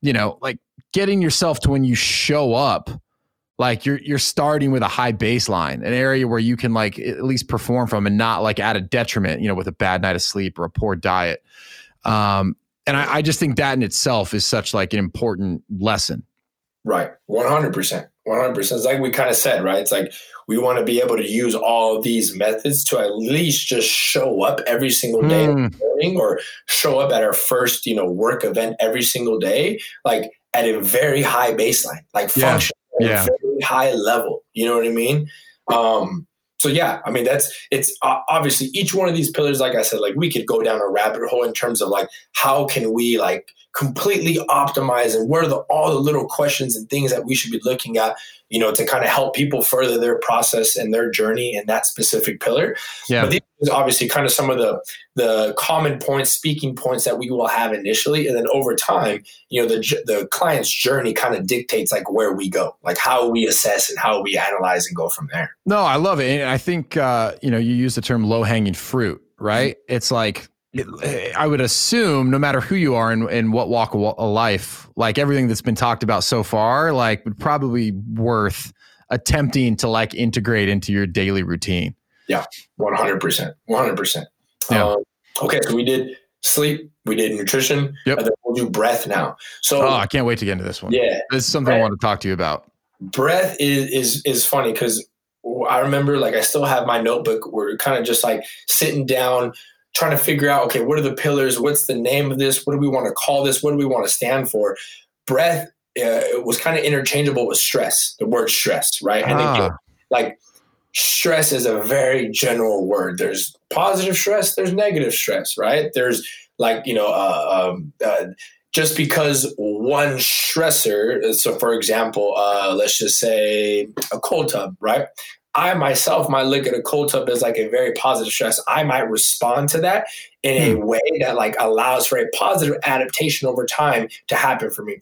you know, like getting yourself to when you show up, like you're you're starting with a high baseline, an area where you can like at least perform from and not like at a detriment, you know, with a bad night of sleep or a poor diet. Um, and I, I, just think that in itself is such like an important lesson. Right. 100%. 100%. It's like we kind of said, right? It's like we want to be able to use all these methods to at least just show up every single day mm. morning or show up at our first, you know, work event every single day, like at a very high baseline, like function yeah. a very high level. You know what I mean? Um, so yeah, I mean that's it's uh, obviously each one of these pillars. Like I said, like we could go down a rabbit hole in terms of like how can we like completely optimize and what are the all the little questions and things that we should be looking at you know to kind of help people further their process and their journey in that specific pillar. Yeah. But these are obviously kind of some of the the common points speaking points that we will have initially. And then over time you know the the client's journey kind of dictates like where we go like how we assess and how we analyze and go from there. No i love it. And i think uh you know you use the term low hanging fruit right? Mm-hmm. it's like I would assume no matter who you are and in, in what walk of life, like everything that's been talked about so far, like would probably worth attempting to like integrate into your daily routine. Yeah, one hundred percent, one hundred percent. Um, okay, so we did sleep, we did nutrition, yep. and then we'll do breath now. So, oh, I can't wait to get into this one. Yeah, this is something breath, I want to talk to you about. Breath is is is funny because I remember like I still have my notebook. We're kind of just like sitting down trying to figure out okay what are the pillars? What's the name of this? What do we want to call this? What do we want to stand for? Breath uh, was kind of interchangeable with stress the word stress right? And ah. again, like stress is a very general word. There's positive stress there's negative stress right? There's like you know uh, um, uh, just because one stressor so for example uh, let's just say a cold tub right I myself might look at a cold tub as like a very positive stress. I might respond to that in a hmm. way that like allows for a positive adaptation over time to happen for me.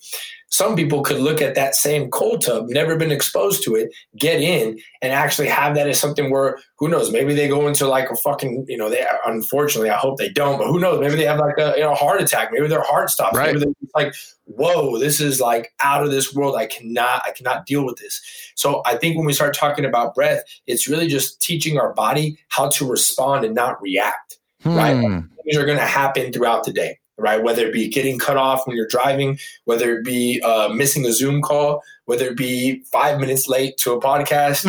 Some people could look at that same cold tub, never been exposed to it, get in and actually have that as something where who knows, maybe they go into like a fucking, you know, they unfortunately I hope they don't, but who knows, maybe they have like a you know heart attack, maybe their heart stops, right. maybe they're like, whoa, this is like out of this world. I cannot, I cannot deal with this. So I think when we start talking about breath, it's really just teaching our body how to respond and not react. Hmm. Right? Things are going to happen throughout the day right? Whether it be getting cut off when you're driving, whether it be uh, missing a Zoom call, whether it be five minutes late to a podcast,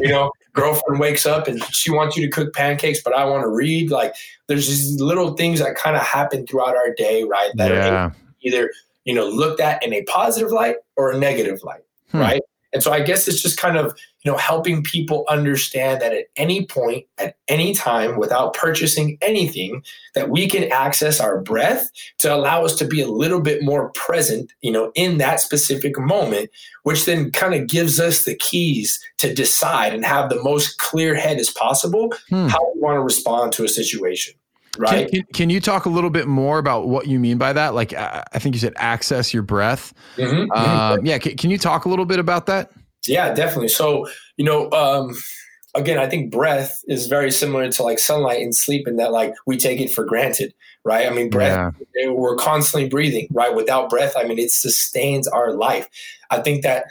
you know, girlfriend wakes up and she wants you to cook pancakes, but I want to read. Like there's these little things that kind of happen throughout our day, right? That yeah. are either, you know, looked at in a positive light or a negative light, hmm. right? And so I guess it's just kind of, you know, helping people understand that at any point, at any time, without purchasing anything, that we can access our breath to allow us to be a little bit more present, you know, in that specific moment, which then kind of gives us the keys to decide and have the most clear head as possible hmm. how we want to respond to a situation. Right? Can, can, can, you talk a little bit more about what you mean by that? Like, I think you said access your breath. Mm-hmm. Um, yeah. Can, can, you talk a little bit about that? Yeah, definitely. So, you know, um, again, I think breath is very similar to like sunlight and sleep in that like we take it for granted, right? I mean, breath, yeah. we're constantly breathing, right? Without breath, I mean, it sustains our life. I think that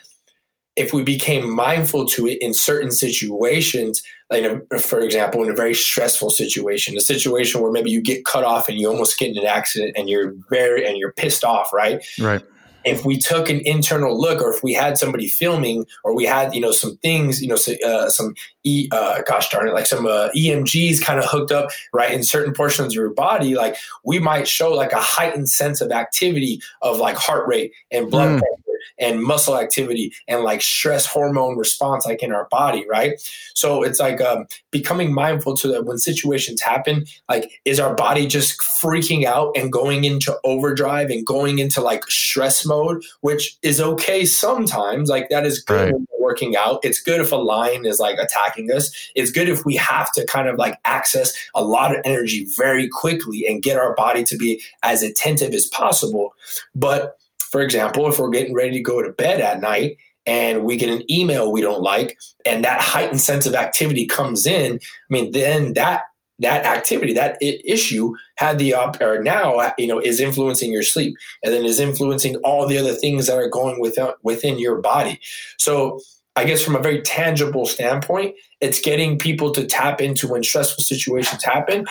if we became mindful to it in certain situations, like a, for example, in a very stressful situation, a situation where maybe you get cut off and you almost get in an accident and you're very and you're pissed off, right? Right. If we took an internal look, or if we had somebody filming, or we had you know some things, you know, so, uh, some e, uh, gosh darn it, like some uh, EMGs kind of hooked up right in certain portions of your body, like we might show like a heightened sense of activity of like heart rate and blood mm. pressure and muscle activity and like stress hormone response like in our body right? So it's like um, becoming mindful to that when situations happen like is our body just freaking out and going into overdrive and going into like stress mode which is okay sometimes like that is good right. when we're working out. It's good if a lion is like attacking us. It's good if we have to kind of like access a lot of energy very quickly and get our body to be as attentive as possible. But for example, if we're getting ready to go to bed at night and we get an email we don't like and that heightened sense of activity comes in, I mean, then that that activity, that issue had the up or now, you know, is influencing your sleep and then is influencing all the other things that are going within, uh, within your body. So I guess from a very tangible standpoint, it's getting people to tap into when stressful situations happen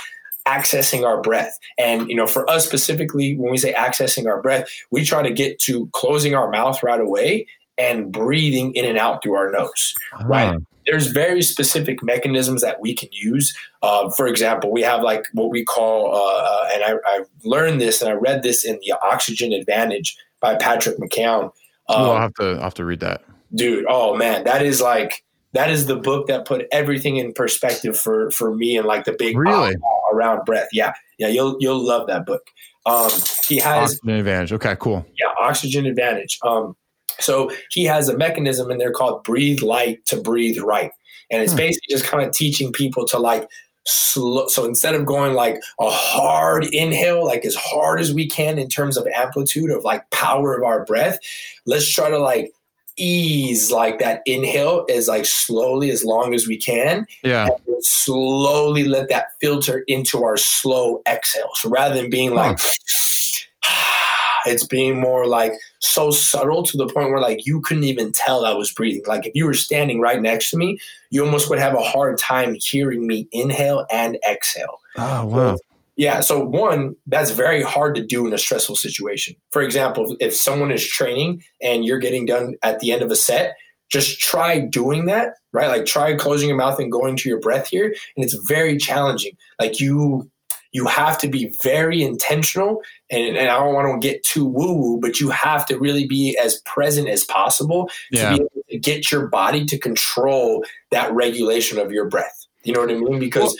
accessing our breath. And, you know, for us specifically, when we say accessing our breath, we try to get to closing our mouth right away and breathing in and out through our nose, uh-huh. right? There's very specific mechanisms that we can use. Uh, for example, we have like what we call, uh, uh and I, I, learned this and I read this in the Oxygen Advantage by Patrick McKeown. Um, oh, I'll have to I'll have to read that, dude. Oh man, that is like that is the book that put everything in perspective for for me and like the big really around breath. Yeah, yeah, you'll you'll love that book. Um, he has oxygen advantage. Okay, cool. Yeah, oxygen advantage. Um, so he has a mechanism in there called breathe light to breathe right, and it's hmm. basically just kind of teaching people to like slow. So instead of going like a hard inhale, like as hard as we can in terms of amplitude of like power of our breath, let's try to like ease like that inhale as like slowly as long as we can. Yeah. slowly let that filter into our slow exhale. So rather than being like it's being more like so subtle to the point where like you couldn't even tell I was breathing. Like if you were standing right next to me, you almost would have a hard time hearing me inhale and exhale. Oh wow. So yeah. So one, that's very hard to do in a stressful situation. For example, if someone is training and you're getting done at the end of a set, just try doing that, right? Like try closing your mouth and going to your breath here. And it's very challenging. Like you you have to be very intentional and, and I don't want to get too woo woo, but you have to really be as present as possible yeah. to be able to get your body to control that regulation of your breath. You know what I mean? Because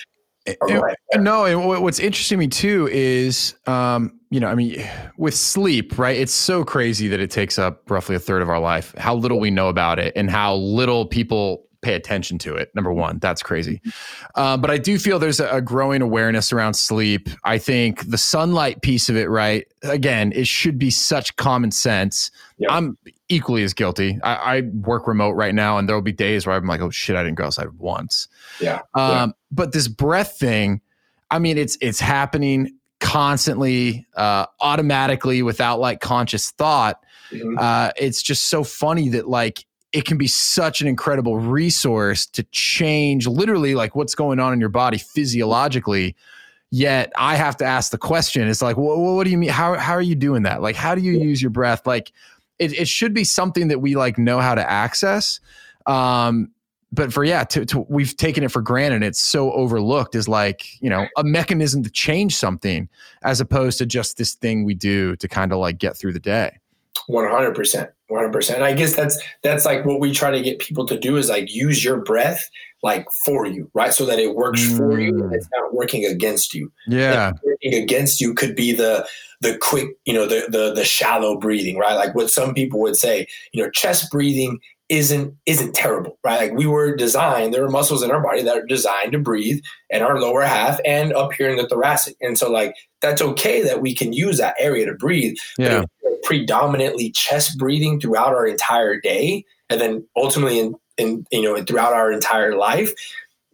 no, and what's interesting to me too is, um, you know, I mean, with sleep, right? It's so crazy that it takes up roughly a third of our life. How little we know about it, and how little people pay attention to it. Number one, that's crazy. Uh, but I do feel there's a, growing awareness around sleep. I think the sunlight piece of it, right? Again, it should be such common sense. Yep. I'm equally as guilty. I, I, work remote right now, and there will be days where I'm like, oh shit, I didn't go outside once. Yeah. Um, yeah. But this breath thing, I mean, it's it's happening constantly, uh, automatically, without like conscious thought. Mm-hmm. Uh, it's just so funny that like it can be such an incredible resource to change literally like what's going on in your body physiologically. Yet i have to ask the question it's like well, what do you mean? How, how are you doing that? Like how do you use your breath? Like it, it should be something that we like know how to access. Um but for yeah to, to, we've taken it for granted. It's so overlooked as like you know a mechanism to change something as opposed to just this thing we do to kind of like get through the day 100% 100% i guess that's that's like what we try to get people to do is like use your breath like for you right so that it works mm. for you and mm. it's not working against you yeah working against you could be the the quick you know the, the the shallow breathing right like what some people would say you know chest breathing isn't isn't terrible, right? Like we were designed, there are muscles in our body that are designed to breathe in our lower half and up here in the thoracic. And so like that's okay that we can use that area to breathe. Yeah. predominantly chest breathing throughout our entire day and then ultimately in, in you know throughout our entire life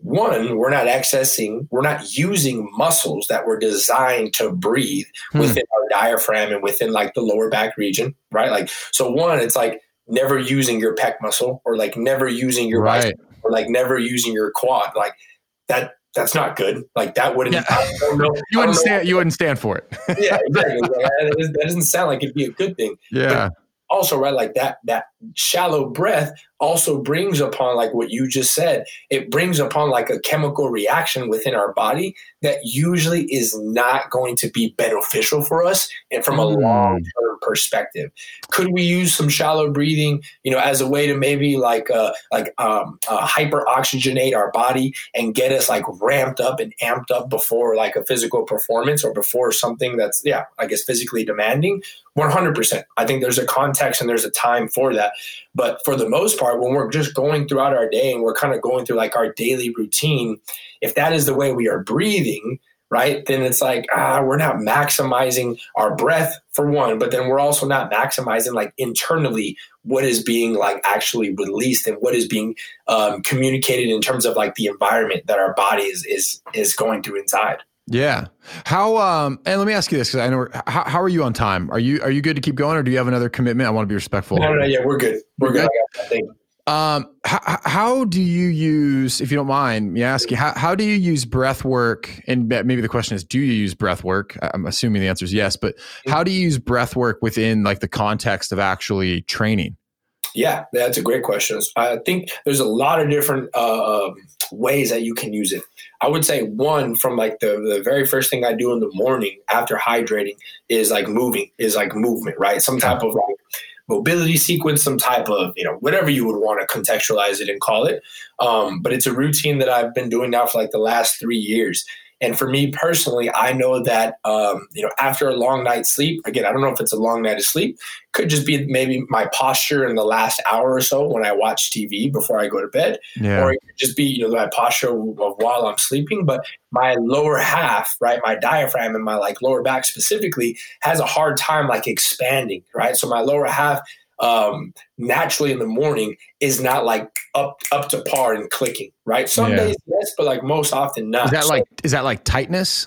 one, we're not accessing, we're not using muscles that were designed to breathe hmm. within our diaphragm and within like the lower back region, right? Like, so one, it's like never using your pec muscle or like never using your right. bicep or like never using your quad. Like that, that's not good. Like that wouldn't. Yeah. Know, you wouldn't stand. You wouldn't stand for it. yeah, exactly. that doesn't sound like it'd be a good thing. Yeah. But also, right, like that. That shallow breath also brings upon like what you just said it brings upon like a chemical reaction within our body that usually is not going to be beneficial for us and from a mm. long term perspective could we use some shallow breathing you know as a way to maybe like uh like um uh, hyper oxygenate our body and get us like ramped up and amped up before like a physical performance or before something that's yeah i guess physically demanding 100% i think there's a context and there's a time for that but for the most part, when we're just going throughout our day and we're kind of going through like our daily routine, if that is the way we are breathing, right, then it's like, ah, we're not maximizing our breath for one, but then we're also not maximizing like internally what is being like actually released and what is being um, communicated in terms of like the environment that our body is is is going through inside. Yeah. How um and let me ask you this because I know how, how are you on time? Are you are you good to keep going or do you have another commitment? I want to be respectful. No, no, no yeah, we're good. We're good. good. Um, how, how do you use, if you don't mind me asking, how, how do you use breath work? And maybe the question is, do you use breath work? I'm assuming the answer is yes, but how do you use breath work within like the context of actually training? Yeah, that's a great question. I think there's a lot of different uh, um, ways that you can use it. I would say one from like the, the very first thing I do in the morning after hydrating is like moving, is like movement, right? Some type of like mobility sequence, some type of, you know, whatever you would want to contextualize it and call it. Um, but it's a routine that I've been doing now for like the last three years. And for me personally, I know that um, you know after a long night's sleep, again, I don't know if it's a long night of sleep, could just be maybe my posture in the last hour or so when I watch TV before I go to bed, yeah. or it could just be you know my posture of while I'm sleeping. But my lower half, right, my diaphragm and my like lower back specifically has a hard time like expanding, right. So my lower half um, naturally in the morning is not like up up to par and clicking, right? Some yeah. days yes, but like most often not. Is that so, like is that like tightness?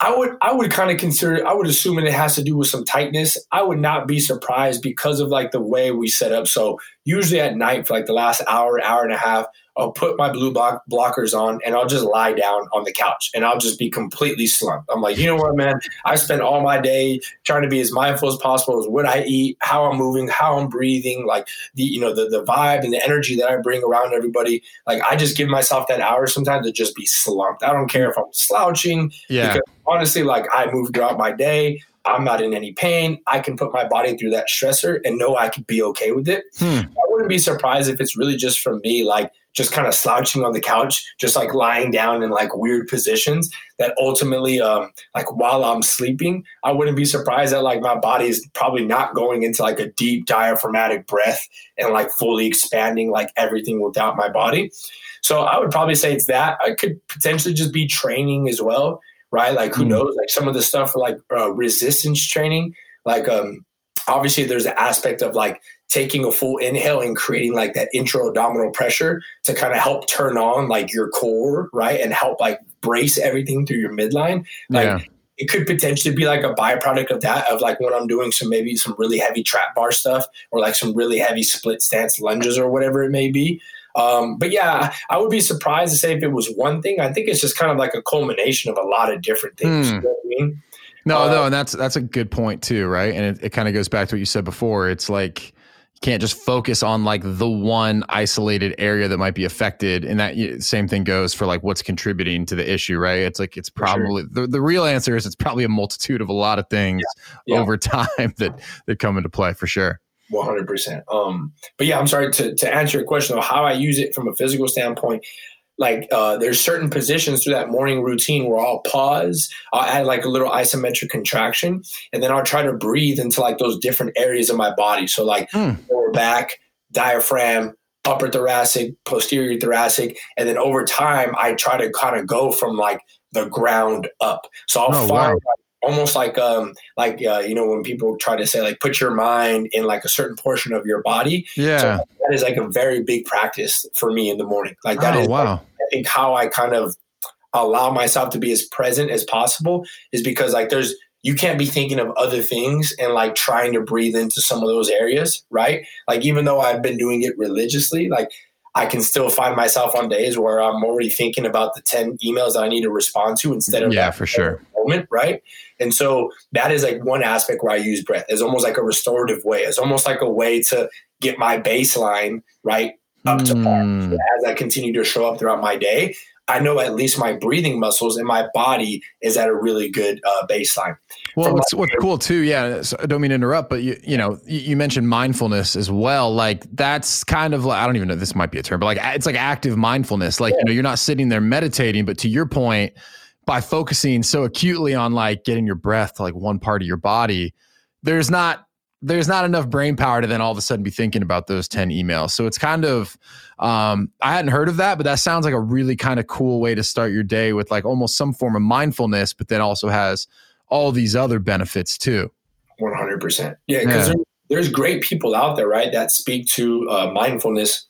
I would I would kind of consider I would assume it has to do with some tightness. I would not be surprised because of like the way we set up. So usually at night for like the last hour, hour and a half, I'll put my blue block blockers on and I'll just lie down on the couch and I'll just be completely slumped. I'm like, you know what, man? I spend all my day trying to be as mindful as possible as what I eat, how I'm moving, how I'm breathing, like the you know the the vibe and the energy that I bring around everybody. Like I just give myself that hour sometimes to just be slumped. I don't care if I'm slouching. Yeah. honestly, like I move throughout my day. I'm not in any pain. I can put my body through that stressor and know I can be okay with it. Hmm. I wouldn't be surprised if it's really just from me, like just kind of slouching on the couch, just like lying down in like weird positions that ultimately, um, like while I'm sleeping, I wouldn't be surprised that like my body is probably not going into like a deep diaphragmatic breath and like fully expanding like everything without my body. So I would probably say it's that. I could potentially just be training as well, right? Like who mm. knows? Like some of the stuff like uh, resistance training, like um, obviously there's an aspect of like taking a full inhale and creating like that intra-abdominal pressure to kind of help turn on like your core, right? And help like brace everything through your midline. Like yeah. it could potentially be like a byproduct of that, of like when I'm doing some maybe some really heavy trap bar stuff or like some really heavy split stance lunges or whatever it may be. Um, but yeah, I would be surprised to say if it was one thing. I think it's just kind of like a culmination of a lot of different things. Mm. You know I mean? No, uh, no, and that's that's a good point too, right? And it, it kind of goes back to what you said before. It's like can't just focus on like the one isolated area that might be affected and that same thing goes for like what's contributing to the issue right it's like it's probably sure. the, the real answer is it's probably a multitude of a lot of things yeah. Yeah. over time that that come into play for sure 100% um but yeah i'm sorry to, to answer your question of how i use it from a physical standpoint like uh, there's certain positions through that morning routine where I'll pause, I'll add like a little isometric contraction, and then I'll try to breathe into like those different areas of my body. So like mm. lower back, diaphragm, upper thoracic, posterior thoracic, and then over time I try to kind of go from like the ground up. So I'll oh, find wow. Almost like um like uh, you know when people try to say like put your mind in like a certain portion of your body. Yeah, so that is like a very big practice for me in the morning. Like that oh, is wow. Like, I think how I kind of allow myself to be as present as possible is because like there's you can't be thinking of other things and like trying to breathe into some of those areas, right? Like even though I've been doing it religiously, like I can still find myself on days where I'm already thinking about the 10 emails that I need to respond to instead of yeah, for sure. Moment, right? And so that is like one aspect where I use breath. It's almost like a restorative way. It's almost like a way to get my baseline right up mm. to par hmm. as I continue to show up throughout my day. I know at least my breathing muscles and my body is at a really good uh, baseline. Well, what's, what's cool too, yeah. So I don't mean to interrupt, but you you know you mentioned mindfulness as well. Like that's kind of like I don't even know this might be a term, but like it's like active mindfulness. Like yeah. you know you're not sitting there meditating, but to your point, by focusing so acutely on like getting your breath to like one part of your body, there's not there's not enough brain power to then all of a sudden be thinking about those 10 emails. So it's kind of, um, I hadn't heard of that, but that sounds like a really kind of cool way to start your day with like almost some form of mindfulness, but then also has all these other benefits too. 100%. Yeah. Because yeah. there's great people out there, right, that speak to uh, mindfulness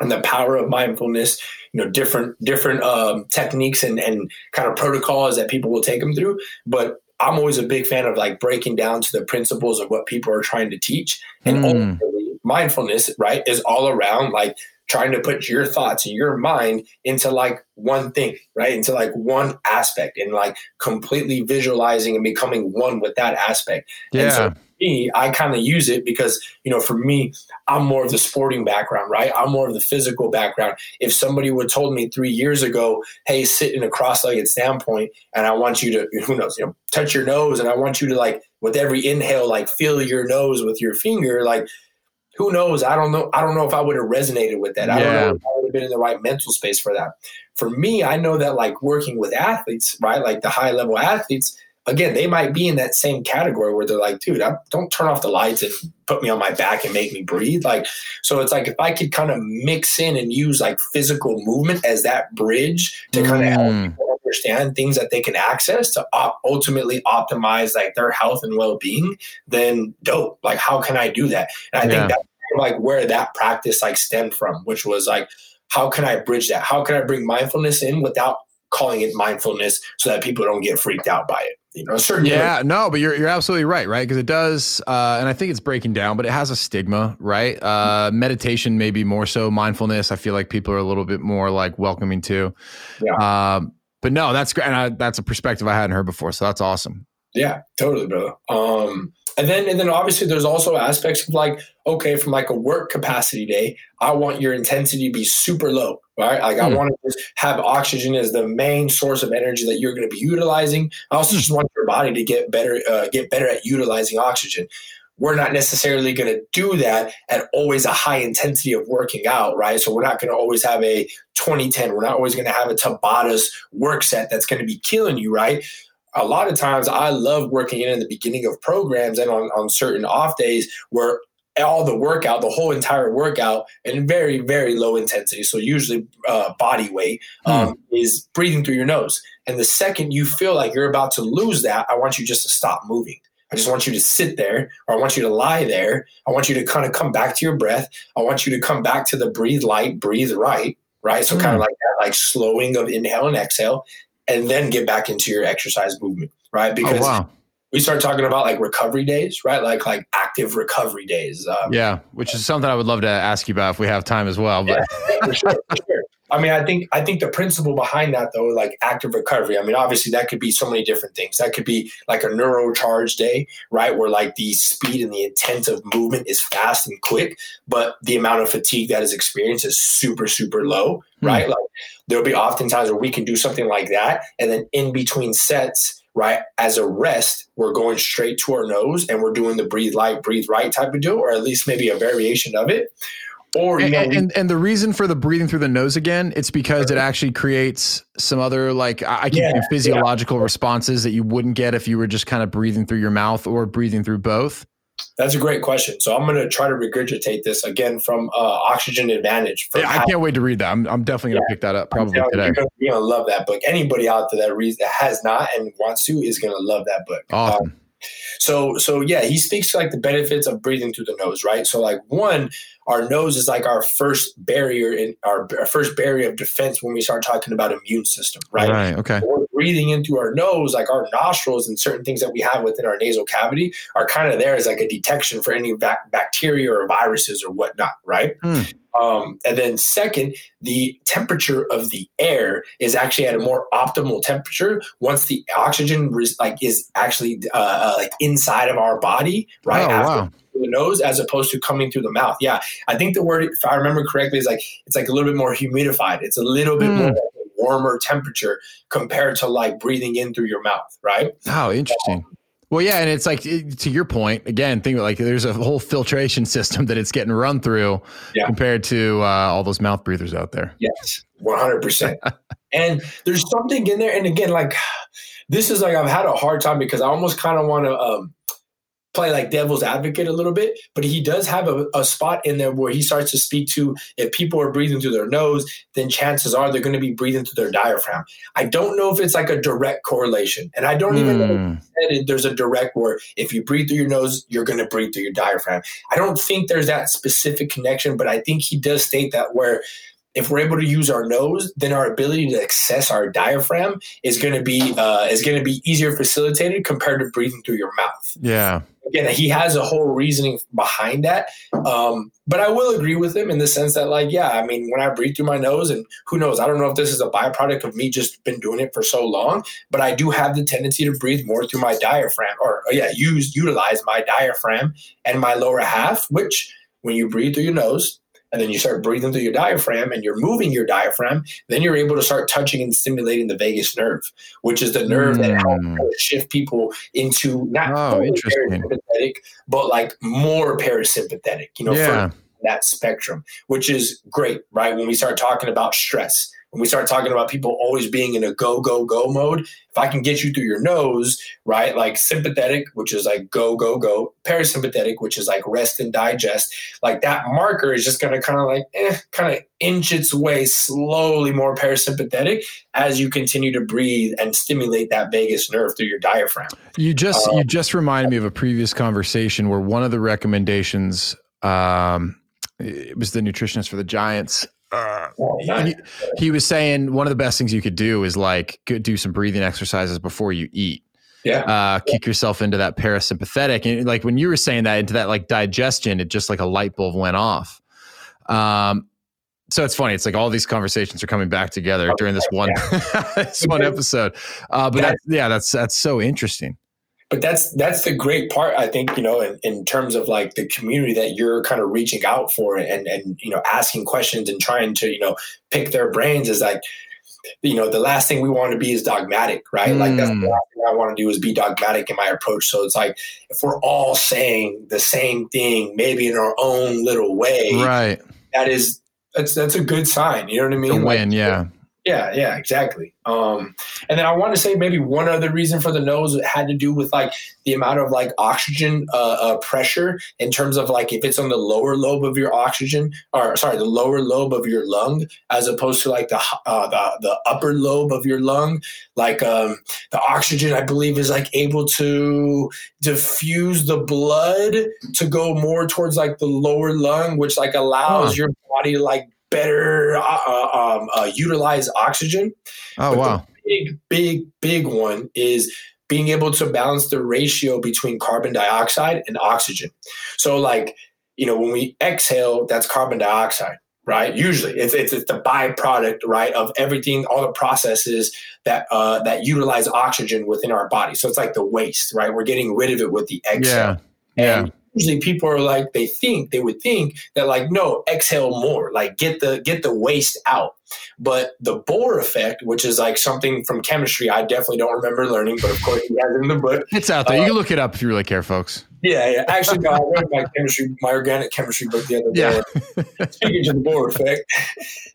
and the power of mindfulness you know different different um, techniques and, and kind of protocols that people will take them through but I'm always a big fan of like breaking down to the principles of what people are trying to teach. And mm. mindfulness, right, is all around like trying to put your thoughts and your mind into like one thing, right? Into like one aspect and like completely visualizing and becoming one with that aspect. Yeah. And so me, I kind of use it because, you know, for me, I'm more of the sporting background, right? I'm more of the physical background. If somebody would told me three years ago, hey, sit in a cross-legged standpoint and I want you to, who knows, you know, touch your nose and I want you to like with every inhale, like feel your nose with your finger, like who knows? I don't know. I don't know if I would have resonated with that. I don't know if I would have been in the right mental space for that. For me, I know that like working with athletes, right? Like the high level athletes, again, they might be in that same category where they're like, dude, I, don't turn off the lights and put me on my back and make me breathe. Like, so it's like if I could kind of mix in and use like physical movement as that bridge to kind of help mm. people understand things that they can access to op- ultimately optimize like their health and well being, then dope. Like, how can I do that? And I yeah. think that's like where that practice like stemmed from, which was like, how can I bridge that? How can I bring mindfulness in without calling it mindfulness so that people don't get freaked out by it? You know, certainly. Yeah, no, but you're you're absolutely right, right? Because it does, uh, and I think it's breaking down, but it has a stigma, right? Uh, meditation, maybe more so. Mindfulness, I feel like people are a little bit more like welcoming to. Yeah. Um, but no, that's great, and I, that's a perspective I hadn't heard before, so that's awesome. Yeah, totally, brother. Um, and then and then obviously there's also aspects of like okay from like a work capacity day i want your intensity to be super low right like mm. i hmm. want to just have oxygen as the main source of energy that you're going to be utilizing i also just want your body to get better uh, get better at utilizing oxygen we're not necessarily going to do that at always a high intensity of working out, right? So we're not going to always have a 2010. We're not always going to have a Tabatas work set that's going to be killing you, right? A lot of times I love working in, in the beginning of programs and on, on certain off days where all the workout, the whole entire workout, and very, very low intensity. So usually uh, body weight um, mm. is breathing through your nose. And the second you feel like you're about to lose that, I want you just to stop moving. I just want you to sit there, or I want you to lie there. I want you to kind of come back to your breath. I want you to come back to the breathe light, breathe right, right? So mm. kind of like that, like slowing of inhale and exhale and then get back into your exercise movement, right? Oh, because oh, wow. we start talking about like recovery days, right? Like like active recovery days. Um, yeah, which is something I would love to ask you about if we have time as well. But yeah, for sure, for sure. I mean, I think I think the principle behind that though, like active recovery. I mean, obviously that could be so many different things. That could be like a neural charge day, right? Where like the speed and the intent of movement is fast and quick, but the amount of fatigue that is experienced is super, super low, hmm. right? Mm. Like there'll be oftentimes where we can do something like that, and then in between sets, right, as a rest, we're going straight to our nose and we're doing the breathe light, breathe right type of deal, or at least maybe a variation of it or and, know, and, and the reason for the breathing through the nose again, it's because it actually creates some other like I can yeah, physiological yeah. responses that you wouldn't get if you were just kind of breathing through your mouth or breathing through both. That's a great question. So I'm going to try to regurgitate this again from uh, Oxygen Advantage. Yeah, I can't wait to read that. I'm, I'm definitely going to yeah, pick that up probably today. You're going to love that book. Anybody out there that reads that has not and wants to is going to love that book. Awesome. Um, so so yeah, he speaks to like the benefits of breathing through the nose, right? So like one, our nose is like our first barrier in our, our first barrier of defense when we start talking about immune system, right? Right. Okay. we're breathing in through our nose, like our nostrils and certain things that we have within our nasal cavity are kind of there as like a detection for any bacteria or viruses or whatnot, right? Hmm. Um, and then second, the temperature of the air is actually at a more optimal temperature once the oxygen like is actually uh, uh, like inside of our body, right? Oh, After wow. The nose as opposed to coming through the mouth. Yeah, I think the word, if I remember correctly, is like it's like a little bit more humidified. It's a little bit mm. more warmer temperature compared to like breathing in through your mouth, right? Oh, interesting. Um, well, yeah, and it's like to your point again. Think like there's a whole filtration system that it's getting run through yeah. compared to uh, all those mouth breathers out there. Yes, one hundred percent. And there's something in there. And again, like this is like I've had a hard time because I almost kind of want to um, play like devil's advocate a little bit, but he does have a, a, spot in there where he starts to speak to if people are breathing through their nose, then chances are they're going to be breathing through their diaphragm. I don't know if it's like a direct correlation. And I don't mm. even know hmm. there's a direct where if you breathe through your nose, you're going to breathe through your diaphragm. I don't think there's that specific connection, but I think he does state that where if we're able to use our nose, then our ability to access our diaphragm is going to be uh, is going to be easier facilitated compared to breathing through your mouth. Yeah. Again, he has a whole reasoning behind that, um, but I will agree with him in the sense that, like, yeah, I mean, when I breathe through my nose, and who knows, I don't know if this is a byproduct of me just been doing it for so long, but I do have the tendency to breathe more through my diaphragm, or yeah, use utilize my diaphragm and my lower half, which when you breathe through your nose, and then you start breathing through your diaphragm and you're moving your diaphragm, then you're able to start touching and stimulating the vagus nerve, which is the nerve mm. that helps hmm. shift people into not oh, parasympathetic, but like more parasympathetic, you know, yeah. that spectrum, which is great, right? When we start talking about stress, when we start talking about people always being in a go, go, go mode, if I can get you through your nose, right? Like sympathetic, which is like go, go, go, parasympathetic, which is like rest and digest, like that marker is just going to kind of like, eh, kind of inch its way slowly more parasympathetic as you continue to breathe and stimulate that vagus nerve through your diaphragm. You just, um, you just reminded me of a previous conversation where one of the recommendations, um, it was the nutritionist for the Giants uh, he, he, was saying one of the best things you could do is like do some breathing exercises before you eat. Yeah. Uh, kick yourself into that parasympathetic. And like when you were saying that into that like digestion, it just like a light bulb went off. Um, so it's funny. It's like all these conversations are coming back together during this one, this one episode. Uh, but that's, yeah, that's, that's so interesting but that's that's the great part i think you know in, in terms of like the community that you're kind of reaching out for and and you know asking questions and trying to you know pick their brains is like you know the last thing we want to be is dogmatic right mm. like that's the hmm. last thing i want to do is be dogmatic in my approach so it's like if we're all saying the same thing maybe in our own little way right that is that's that's a good sign you know what i mean a win like, yeah yeah, yeah, exactly. Um, and then I want to say maybe one other reason for the nose had to do with like the amount of like oxygen uh, uh, pressure in terms of like if it's on the lower lobe of your oxygen or sorry the lower lobe of your lung as opposed to like the uh, the, the upper lobe of your lung like um, the oxygen I believe is like able to diffuse the blood to go more towards like the lower lung which like allows oh. your body to like better uh, uh, um, uh, utilize oxygen. Oh, but wow. big, big, big one is being able to balance the ratio between carbon dioxide and oxygen. So, like, you know, when we exhale, that's carbon dioxide, right? Usually, it's, it's, it's the byproduct, right, of everything, all the processes that uh, that utilize oxygen within our body. So it's like the waste, right? We're getting rid of it with the exhale. Yeah. And usually people are like they think they would think that like no exhale more like get the get the waste out But the Bohr effect, which is like something from chemistry, I definitely don't remember learning, but of course have it in the book. It's out there. Uh, you can look it up if you really care, folks. Yeah, yeah. Actually, no, I read my chemistry, my organic chemistry book the other day. Yeah. Speaking to the Bohr effect.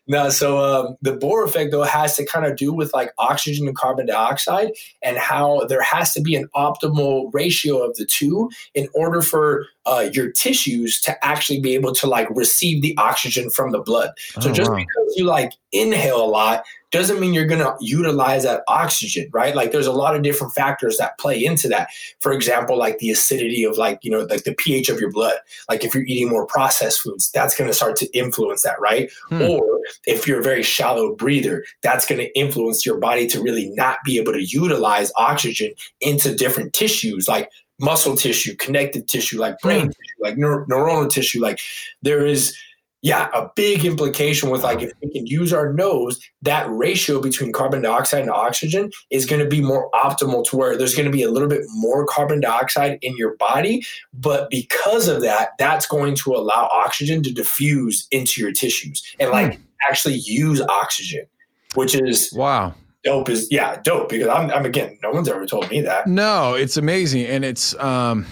no, so um, the Bohr effect though has to kind of do with like oxygen and carbon dioxide and how there has to be an optimal ratio of the two in order for uh, your tissues to actually be able to like receive the oxygen from the blood. So oh, just wow. because you like inhale a lot doesn't mean you're going to utilize that oxygen, right? Like there's a lot of different factors that play into that. For example, like the acidity of like, you know, like the pH of your blood. Like if you're eating more processed foods, that's going to start to influence that, right? Hmm. Or if you're a very shallow breather, that's going to influence your body to really not be able to utilize oxygen into different tissues like muscle tissue, connective tissue, like brain hmm. tissue, like neur- neuronal tissue. Like there is yeah, a big implication with like if we can use our nose, that ratio between carbon dioxide and oxygen is going to be more optimal to where there's going to be a little bit more carbon dioxide in your body. But because of that, that's going to allow oxygen to diffuse into your tissues and like hmm. actually use oxygen, which is wow. Dope is yeah, dope because I'm, I'm again, no one's ever told me that. No, it's amazing. And it's, um,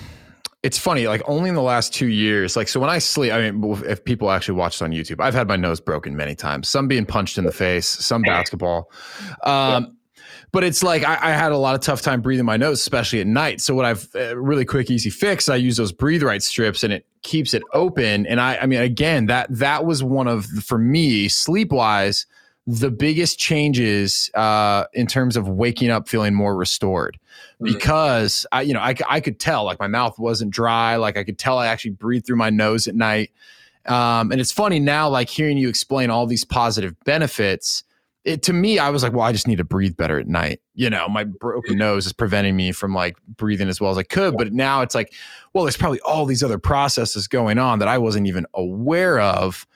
it's funny, like only in the last two years. Like, so when I sleep, I mean, if people actually watched on YouTube, I've had my nose broken many times, some being punched in the face, some basketball. Um, but it's like I, I, had a lot of tough time breathing my nose, especially at night. So what I've uh, really quick, easy fix, I use those breathe right strips and it keeps it open. And I, I mean, again, that that was one of for me sleep wise the biggest changes uh, in terms of waking up feeling more restored. Because I, you know, I, I could tell like my mouth wasn't dry. Like I could tell I actually breathed through my nose at night. Um, and it's funny now, like hearing you explain all these positive benefits. It to me, I was like, well, I just need to breathe better at night. You know, my broken nose is preventing me from like breathing as well as I could. But now it's like, well, there's probably all these other processes going on that I wasn't even aware of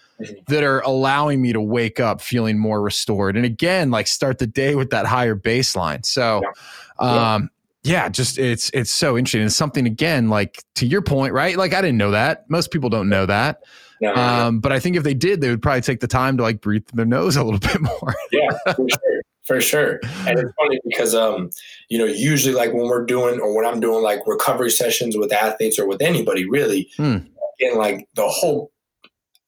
that are allowing me to wake up feeling more restored and again like start the day with that higher baseline so yeah. um yeah just it's it's so interesting it's something again like to your point right like i didn't know that most people don't know that no, um, but I think if they did, they would probably take the time to like breathe their nose a little bit more. yeah, for sure, for sure. And it's funny because um, you know, usually like when we're doing or when I'm doing like recovery sessions with athletes or with anybody really, hmm. again, like the whole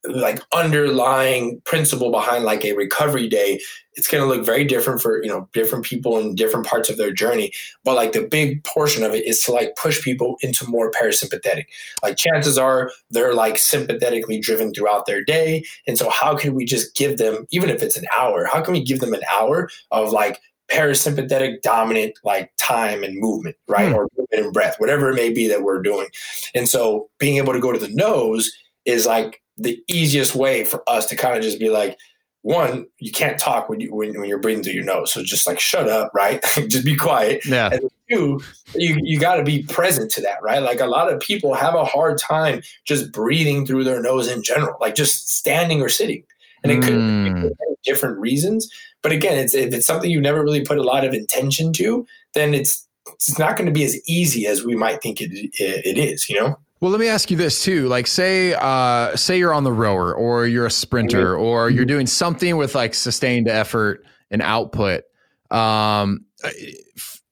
like underlying principle behind like a recovery day it's going to look very different for you know different people in different parts of their journey. But like the big portion of it is to like push people into more parasympathetic. Like chances are they're like sympathetically driven throughout their day. And so how can we just give them even if it's an hour how can we give them an hour of like parasympathetic dominant like time and movement right? Mm. or movement and breath whatever it may be that we're doing. And so being able to go to the nose is like the easiest way for us to kind of just be like, one, you can't talk when you when, when you're breathing through your nose. So just like shut up, right? just be quiet. Yeah. And two, you you got to be present to that, right? Like a lot of people have a hard time just breathing through their nose in general, like just standing or sitting. And it could mm. be different reasons. But again, it's if it's something you never really put a lot of intention to, then it's it's not going to be as easy as we might think it it is, you know? Well, let me ask you this too. Like, say, uh, say you're on the rower, or you're a sprinter, mm-hmm. or you're mm-hmm. doing something with like sustained effort and output. Um,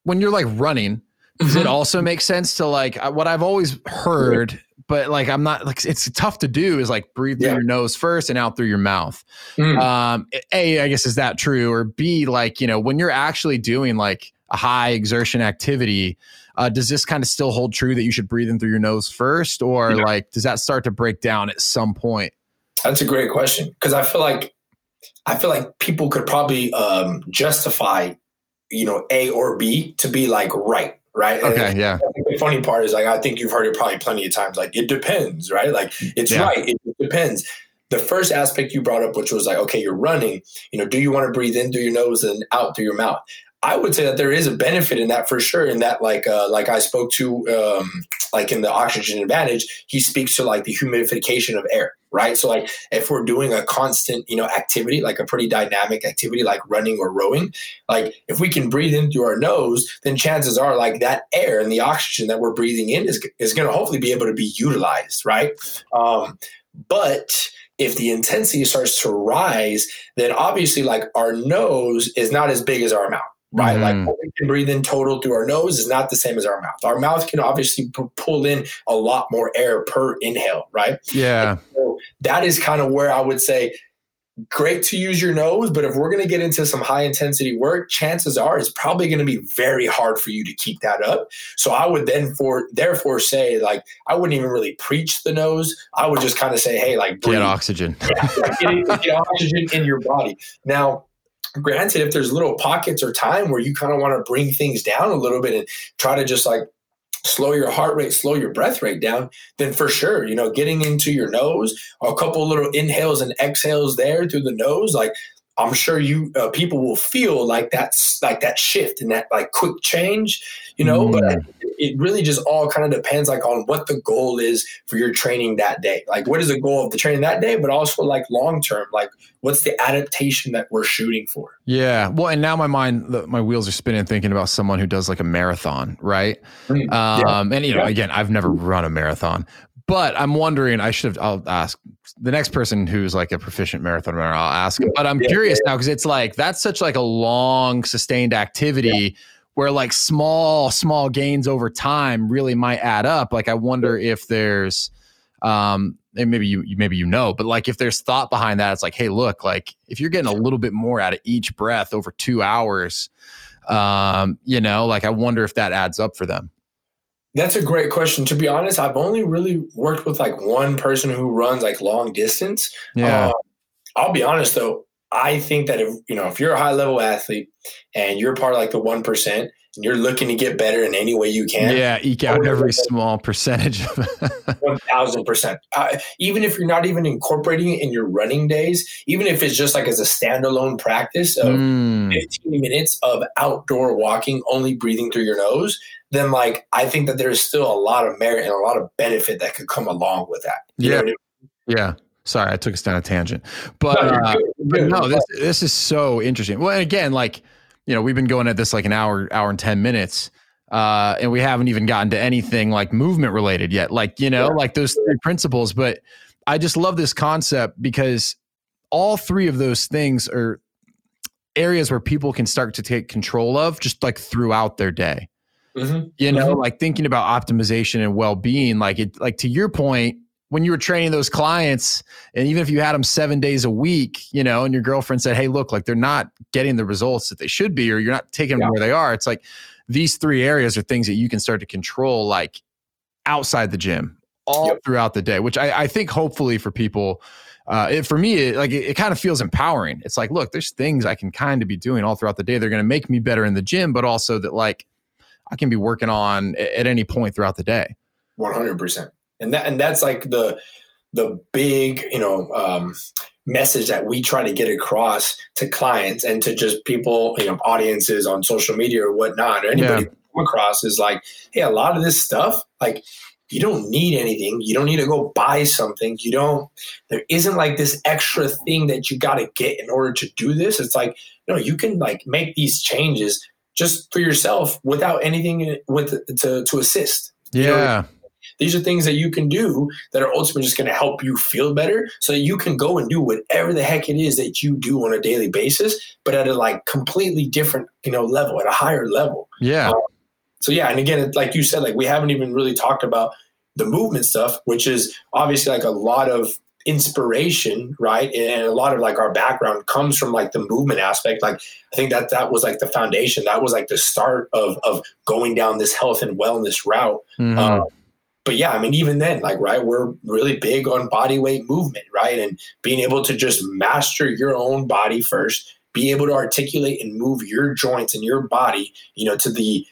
when you're like running, does mm-hmm. it also make sense to like uh, what I've always heard, but like I'm not like it's tough to do is like breathe through yeah. your nose first and out through your mouth. Mm. Um, a, I guess is that true, or B, like you know when you're actually doing like a high exertion activity uh, does this kind of still hold true that you should breathe in through your nose first, or yeah. like does that start to break down at some point? That's a great question because I feel like I feel like people could probably um, justify, you know, A or B to be like right, right? Okay, and yeah. The funny part is like I think you've heard it probably plenty of times. Like it depends, right? Like it's yeah. right, it depends. The first aspect you brought up, which was like, okay, you're running. You know, do you want to breathe in through your nose and out through your mouth? I would say that there is a benefit in that for sure. In that, like, uh, like I spoke to, um, like in the oxygen advantage, he speaks to like the humidification of air, right? So, like, if we're doing a constant, you know, activity, like a pretty dynamic activity, like running or rowing, like if we can breathe in through our nose, then chances are, like that air and the oxygen that we're breathing in is is going to hopefully be able to be utilized, right? Um, but if the intensity starts to rise, then obviously like our nose is not as big as our mouth right? Mm. Like what we can breathe in total through our nose is not the same as our mouth. Our mouth can obviously p- pull in a lot more air per inhale, right? Yeah. So that is kind of where I would say great to use your nose, but if we're going to get into some high intensity work, chances are it's probably going to be very hard for you to keep that up. So I would then for therefore say like I wouldn't even really preach the nose. I would just kind of say, hey, like breathe. get oxygen, yeah, get, get oxygen in your body. Now granted, if there's little pockets or time where you kind of want to bring things down a little bit and try to just like slow your heart rate, slow your breath rate down, then for sure, you know, getting into your nose, a couple little inhales and exhales there through the nose, like I'm sure you uh, people will feel like that's like that shift and that like quick change, you know. Mm. But it really just all kind of depends like on what the goal is for your training that day. Like what is the goal of the training that day, but also like long term, like what's the adaptation that we're shooting for? Yeah. Well, and now my mind, my wheels are spinning thinking about someone who does like a marathon, right? Mm. Um, yeah. And you know, yeah. again, I've never run a marathon, but I'm wondering, I should have, I'll ask the next person who's like a proficient marathon runner, I'll ask. But I'm yeah, curious yeah. now because it's like, that's such like a long sustained activity where like small, small gains over time really might add up. Like, I wonder if there's, um, and maybe you, maybe you know, but like if there's thought behind that, it's like, hey, look, like if you're getting a little bit more out of each breath over two hours, um, you know, like I wonder if that adds up for them. That's a great question. To be honest, I've only really worked with like one person who runs like long distance. Yeah. Uh, I'll be honest though, I think that if you know if you're a high level athlete and you're part of like the one percent you're looking to get better in any way you can, yeah, eke out every small percentage. one thousand percent. Uh, even if you're not even incorporating it in your running days, even if it's just like as a standalone practice of mm. 15 minutes of outdoor walking, only breathing through your nose, then like I think that there's still a lot of merit and a lot of benefit that could come along with that. You yeah. I mean? Yeah. Sorry, I took us down a tangent, but, no, uh, but no, this this is so interesting. Well, and again, like you know, we've been going at this like an hour, hour and ten minutes, uh, and we haven't even gotten to anything like movement related yet. Like you know, yeah. like those three principles. But I just love this concept because all three of those things are areas where people can start to take control of just like throughout their day. Mm-hmm. You know, mm-hmm. like thinking about optimization and well being, like it, like to your point, when you were training those clients, and even if you had them seven days a week, you know, and your girlfriend said, "Hey, look, like they're not getting the results that they should be, or you're not taking them where they are," it's like these three areas are things that you can start to control, like outside the gym, all yep. throughout the day. Which I, I think, hopefully, for people. Uh, it, for me, it, like it, it, kind of feels empowering. It's like, look, there's things I can kind of be doing all throughout the day. They're going to make me better in the gym, but also that like I can be working on at any point throughout the day. One hundred percent, and that and that's like the the big you know um, message that we try to get across to clients and to just people you know audiences on social media or whatnot or anybody yeah. come across is like, hey, a lot of this stuff like you don't need anything. You don't need to go buy something. You don't, there isn't like this extra thing that you got to get in order to do this. It's like, you know, you can like make these changes just for yourself without anything with to to assist. Yeah. You know, these are things that you can do that are ultimately just going to help you feel better so that you can go and do whatever the heck it is that you do on a daily basis, but at a like completely different, you know, level, at a higher level. Yeah. Um, so yeah, and again, like you said, like we haven't even really talked about the movement stuff, which is obviously like a lot of inspiration, right? And a lot of like our background comes from like the movement aspect. Like I think that that was like the foundation. That was like the start of of going down this health and wellness route. Mm-hmm. Um, but yeah, I mean, even then, like, right, we're really big on body weight movement, right? And being able to just master your own body first, be able to articulate and move your joints and your body, you know, to the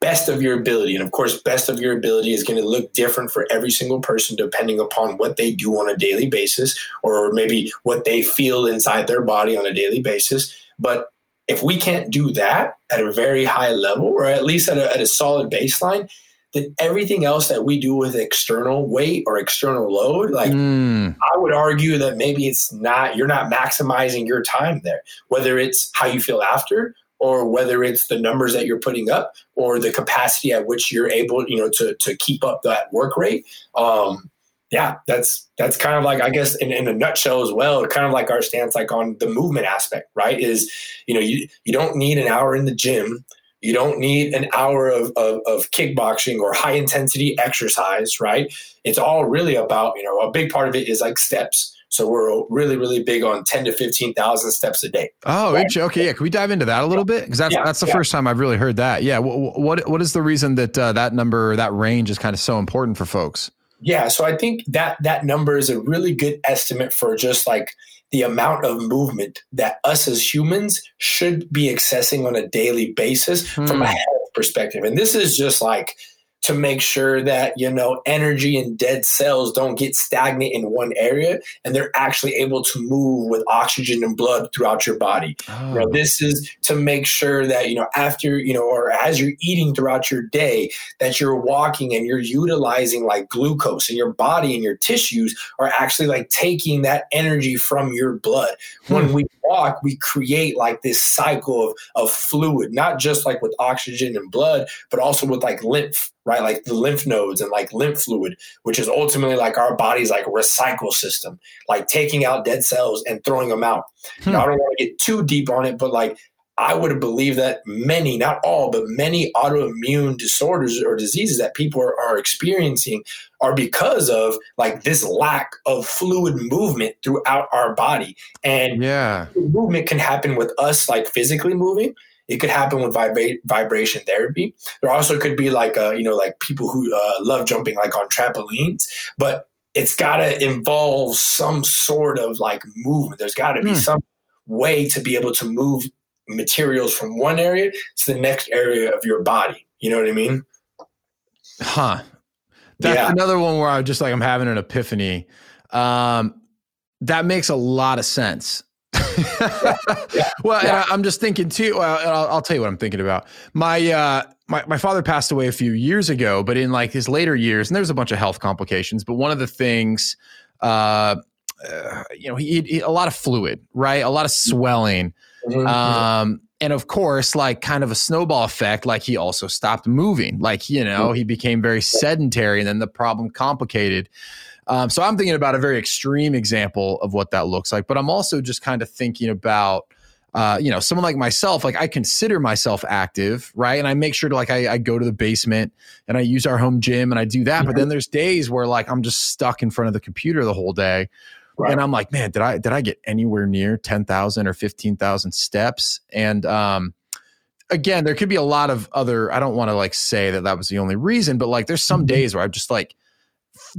best of your ability. And of course, best of your ability is going to look different for every single person depending upon what they do on a daily basis or maybe what they feel inside their body on a daily basis. But if we can't do that at a very high level or at least at a, at a solid baseline, then everything else that we do with external weight or external load, like mm. I would argue that maybe it's not, you're not maximizing your time there, whether it's how you feel after or whether it's the numbers that you're putting up or the capacity at which you're able, you know, to to keep up that work rate. Um, yeah, that's that's kind of like I guess in, in a nutshell as well, kind of like our stance like on the movement aspect, right? Is you know, you you don't need an hour in the gym. You don't need an hour of, of, of kickboxing or high intensity exercise, right? It's all really about, you know, a big part of it is like steps. So we're really, really big on 10 to 15,000 steps a day. Oh, right? okay. Yeah. Can we dive into that a little bit? Because that's, yeah, that's the yeah. first time I've really heard that. Yeah. What, what, what is the reason that uh, that number, that range is kind of so important for folks? Yeah, so I think that that number is a really good estimate for just like the amount of movement that us as humans should be accessing on a daily basis hmm. from a hmm. health perspective. And this is just like to make sure that you know energy and dead cells don't get stagnant in one area and they're actually able to move with oxygen and blood throughout your body oh. you know, oh. this is to make sure that you know after you know or as you're eating throughout your day that you're walking and you're utilizing like glucose in your body and your tissues are actually like taking that energy from your blood hmm. when we walk we create like this cycle of, of fluid not just like with oxygen and blood but also with like lymph right? Like the lymph nodes and like lymph fluid, which is ultimately like our body's like recycle system, like taking out dead cells and throwing them out. Hmm. Now, I don't want to get too deep on it, but like I would believe that many, not all, but many autoimmune disorders or diseases that people are, are experiencing are because of like this lack of fluid movement throughout our body. And yeah, movement can happen with us like physically moving, it could happen with vibra- vibration therapy. There also could be like, uh, you know, like people who uh, love jumping like on trampolines, but it's got to involve some sort of like movement. There's got to be mm. some way to be able to move materials from one area to the next area of your body. You know what I mean? Huh. That's yeah. another one where I'm just like I'm having an epiphany. Um, that makes a lot of sense yeah, yeah, well, yeah. I'm just thinking too. Well, I'll, I'll, tell you what I'm thinking about. My uh, my my father passed away a few years ago, but in like his later years, and there was a bunch of health complications. But one of the things, uh, uh you know, he, he, a lot of fluid, right? A lot of mm-hmm. swelling. Mm-hmm. Um, and of course, like kind of a snowball effect, like he also stopped moving. Like, you know, mm-hmm. he became very sedentary and then the problem complicated. Um, so I'm thinking about a very extreme example of what that looks like, but I'm also just kind of thinking about, uh, you know, someone like myself, like I consider myself active, right? And I make sure to like I, I go to the basement and I use our home gym and I do that. Mm-hmm. But then there's days where like I'm just stuck in front of the computer the whole day. Right. And I'm like, man, did I did I get anywhere near ten thousand or fifteen thousand steps? And um, again, there could be a lot of other. I don't want to like say that that was the only reason, but like, there's some mm-hmm. days where I'm just like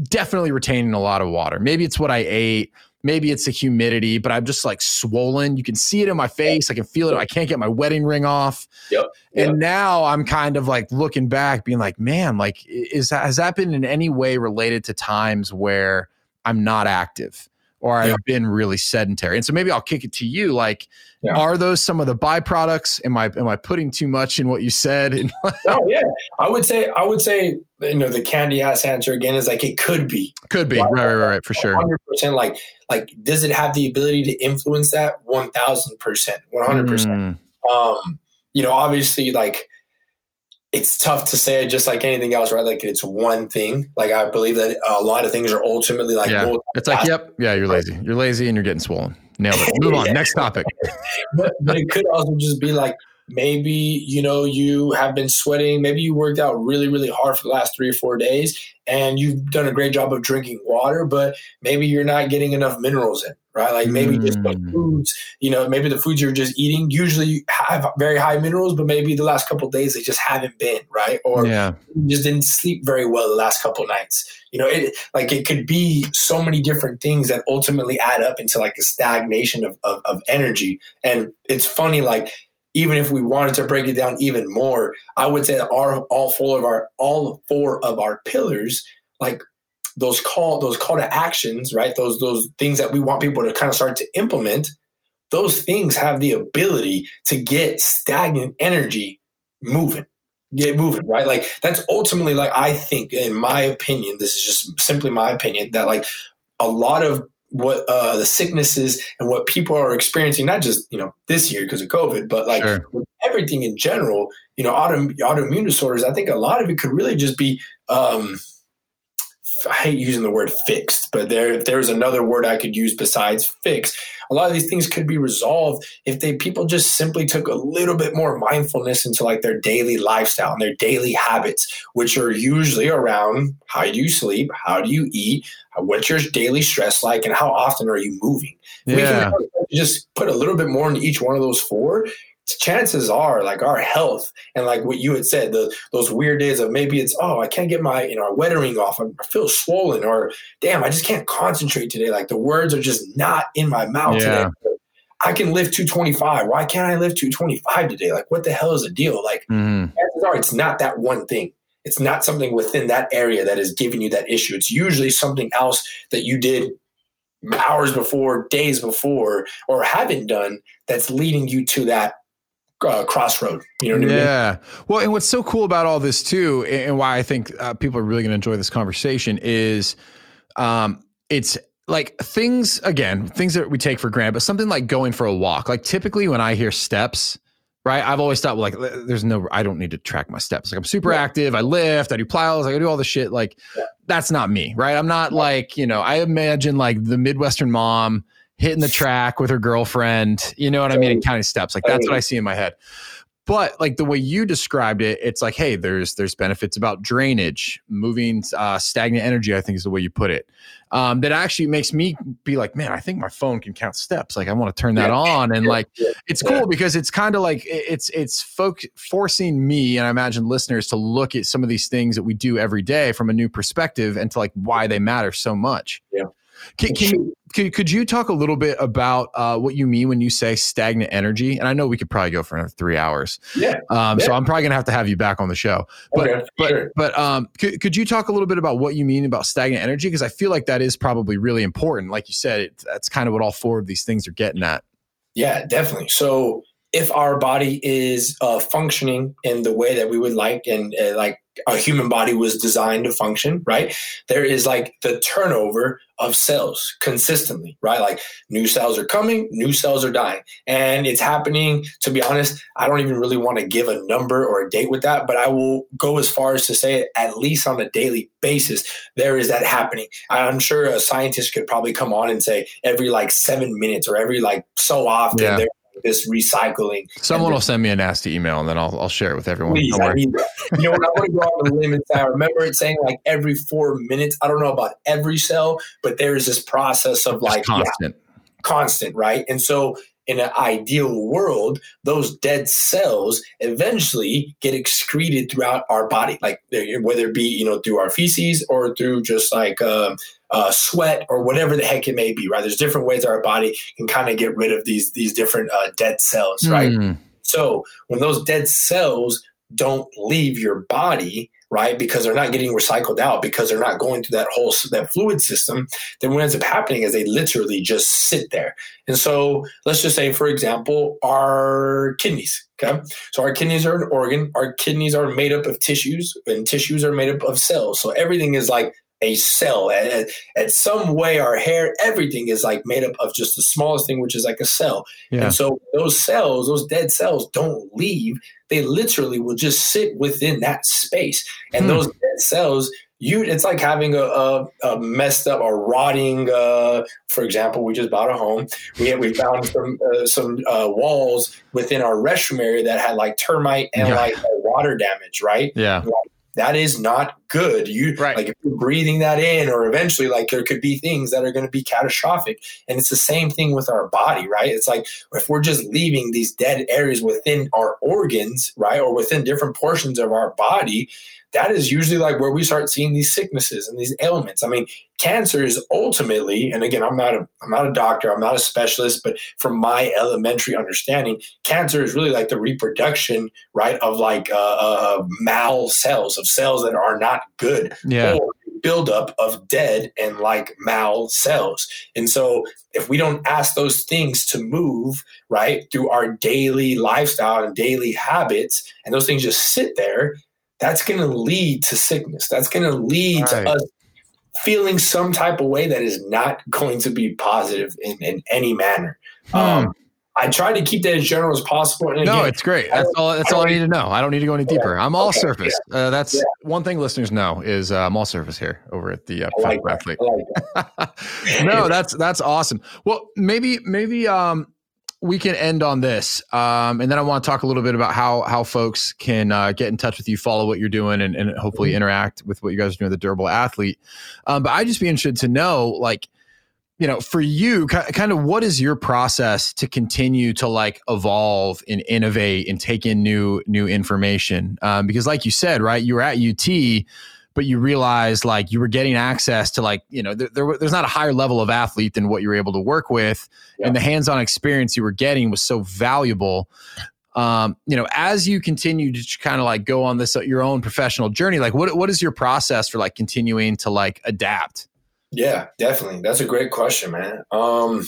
definitely retaining a lot of water. Maybe it's what I ate. Maybe it's the humidity, but I'm just like swollen. You can see it in my face. I can feel it. I can't get my wedding ring off. Yep. yep. And now I'm kind of like looking back, being like, man, like, is that, has that been in any way related to times where I'm not active? Or I've yeah. been really sedentary. And so maybe I'll kick it to you. Like, yeah. are those some of the byproducts? Am I am I putting too much in what you said? oh yeah, I would say I would say you know the candy ass answer again is like it could be, could be, right, right, right, right for sure, hundred percent. Like like does it have the ability to influence that? One thousand percent, one hundred percent. Hmm. Um, you know, obviously, like it's tough to say just like anything else, right? Like it's one thing. Like I believe that a lot of things are ultimately like yeah. It's like, yep, yeah, you're lazy. You're lazy and you're getting swollen. Nailed it. Move on. Next topic. but, but it could also just be like maybe you know you have been sweating maybe you worked out really really hard for the last three or four days and you've done a great job of drinking water but maybe you're not getting enough minerals in right like maybe mm. just the foods you know maybe the foods you're just eating usually have very high minerals but maybe the last couple days they just haven't been right or yeah. you just didn't sleep very well the last couple nights you know it like it could be so many different things that ultimately add up into like a stagnation of, of, of energy and it's funny like even if we wanted to break it down even more, I would say that our all four of our all four of our pillars, like those call those call to actions, right? Those those things that we want people to kind of start to implement, those things have the ability to get stagnant energy moving. Get moving, right? Like that's ultimately like I think, in my opinion, this is just simply my opinion, that like a lot of what uh, the sicknesses and what people are experiencing, not just you know this year because of COVID, but like sure. everything in general. You know, auto, autoimmune disorders. I think a lot of it could really just be um, I hate using the word fixed, but there there's another word I could use besides fix, a lot of these things could be resolved if they people just simply took a little bit more mindfulness into like their daily lifestyle and their daily habits, which are usually around how do you sleep, how do you eat, what's your daily stress like, and how often are you moving. Yeah. We can just put a little bit more into each one of those four chances are like our health and like what you had said the those weird days of maybe it's oh i can't get my you know wettering off. I feel swollen or damn i just can't concentrate today. Like the words are just not in my mouth yeah. today i can lift 225 why can't i lift 225 today? Like what the hell is the deal? Like mm. chances are it's not that one thing. It's not something within that area that is giving you that issue. It's usually something else that you did hours before days before or haven't done that's leading you to that uh, crossroad. You know yeah. I mean? Well, and what's so cool about all this too, and why I think uh, people are really going to enjoy this conversation is, um, it's like things again, things that we take for granted, but something like going for a walk. Like typically when I hear steps, right? I've always thought like, there's no, I don't need to track my steps. Like I'm super yeah. active. I lift. I do plyos. I do all the shit. Like yeah. that's not me, right? I'm not like you know. I imagine like the Midwestern mom hitting the track with her girlfriend. You know what I mean? And counting steps. Like that's what I see in my head. But like the way you described it, it's like, hey, there's there's benefits about drainage, moving uh, stagnant energy. I think is the way you put it. Um, that actually makes me be like, man, I think my phone can count steps. Like I want to turn that yeah. on, and like it's cool because it's kind of like it's it's folk forcing me and I imagine listeners to look at some of these things that we do every day from a new perspective and to like why they matter so much. Yeah. Can, can you, could, could you talk a little bit about uh, what you mean when you say stagnant energy? And I know we could probably go for another three hours. Yeah. Um, yeah. So I'm probably gonna have to have you back on the show. But okay, but sure. but um, could, could you talk a little bit about what you mean about stagnant energy? Because I feel like that is probably really important. Like you said, it, that's kind of what all four of these things are getting at. Yeah, definitely. So if our body is uh, functioning in the way that we would like and uh, like a human body was designed to function, right? There is like the turnover of cells consistently, right? Like new cells are coming, new cells are dying. And it's happening, to be honest, I don't even really want to give a number or a date with that, but I will go as far as to say at least on a daily basis, there is that happening. I'm sure a scientist could probably come on and say every like seven minutes or every like so often yeah. there this recycling. Someone will send me a nasty email and then I'll, I'll share it with everyone. Please, I mean, you know, when I want to go on the limit, I remember it saying like every four minutes. I don't know about every cell, but there's this process of like constant, yeah, constant, right? And so in an ideal world, those dead cells eventually get excreted throughout our body, like whether it be you know through our feces or through just like uh, uh, sweat or whatever the heck it may be. Right? There's different ways our body can kind of get rid of these these different uh, dead cells. Right? Mm. So when those dead cells don't leave your body, right? Because they're not getting recycled out because they're not going through that whole that fluid system. Then what ends up happening is they literally just sit there. And so let's just say, for example, our kidneys. Okay, so our kidneys are an organ. Our kidneys are made up of tissues, and tissues are made up of cells. So everything is like a cell. At, at, some way, our hair, everything is like made up of just the smallest thing, which is like a cell. Yeah. And so those cells, those dead cells, don't leave. They literally will just sit within that space. And hmm. those dead cells, you, it's like having a, a, a messed up or rotting. Uh, for example, we just bought a home. We we found some uh, some uh, walls within our restroom area that had like termite and yeah. like water damage. Right? Yeah. Like, that is not good. You right. like if you're breathing that in, or eventually, like there could be things that are going to be catastrophic. And it's the same thing with our body, right? It's like if we're just leaving these dead areas within our organs, right, or within different portions of our body, that is usually like where we start seeing these sicknesses and these ailments. I mean, cancer is ultimately, and again, I'm not a I'm not a doctor, I'm not a specialist, but from my elementary understanding, cancer is really like the reproduction, right, of like uh, uh, mal cells, of cells that are not good. Yeah. Or buildup of dead and like mal cells. And so if we don't ask those things to move, right, through our daily lifestyle and daily habits, and those things just sit there, that's going to lead to sickness. That's going to lead right. to us feeling some type of way that is not going to be positive in, in any manner. Hmm. Um, I try to keep that as general as possible. And no, it's great. That's all. That's I all I need to know. I don't need to go any deeper. I'm all okay, surface. Yeah. Uh, that's yeah. one thing listeners know is uh, I'm all surface here over at the uh, like athlete. Like no, that's that's awesome. Well, maybe maybe um, we can end on this, um, and then I want to talk a little bit about how how folks can uh, get in touch with you, follow what you're doing, and, and hopefully mm-hmm. interact with what you guys are doing. With the durable athlete. Um, but I'd just be interested to know, like you know, for you, kind of what is your process to continue to like evolve and innovate and take in new new information? Um, because, like you said, right, you were at UT, but you realized like you were getting access to like you know there, there there's not a higher level of athlete than what you were able to work with, yeah. and the hands-on experience you were getting was so valuable. Um, you know, as you continue to kind of like go on this your own professional journey, like what what is your process for like continuing to like adapt? Yeah, definitely. That's a great question, man. Um,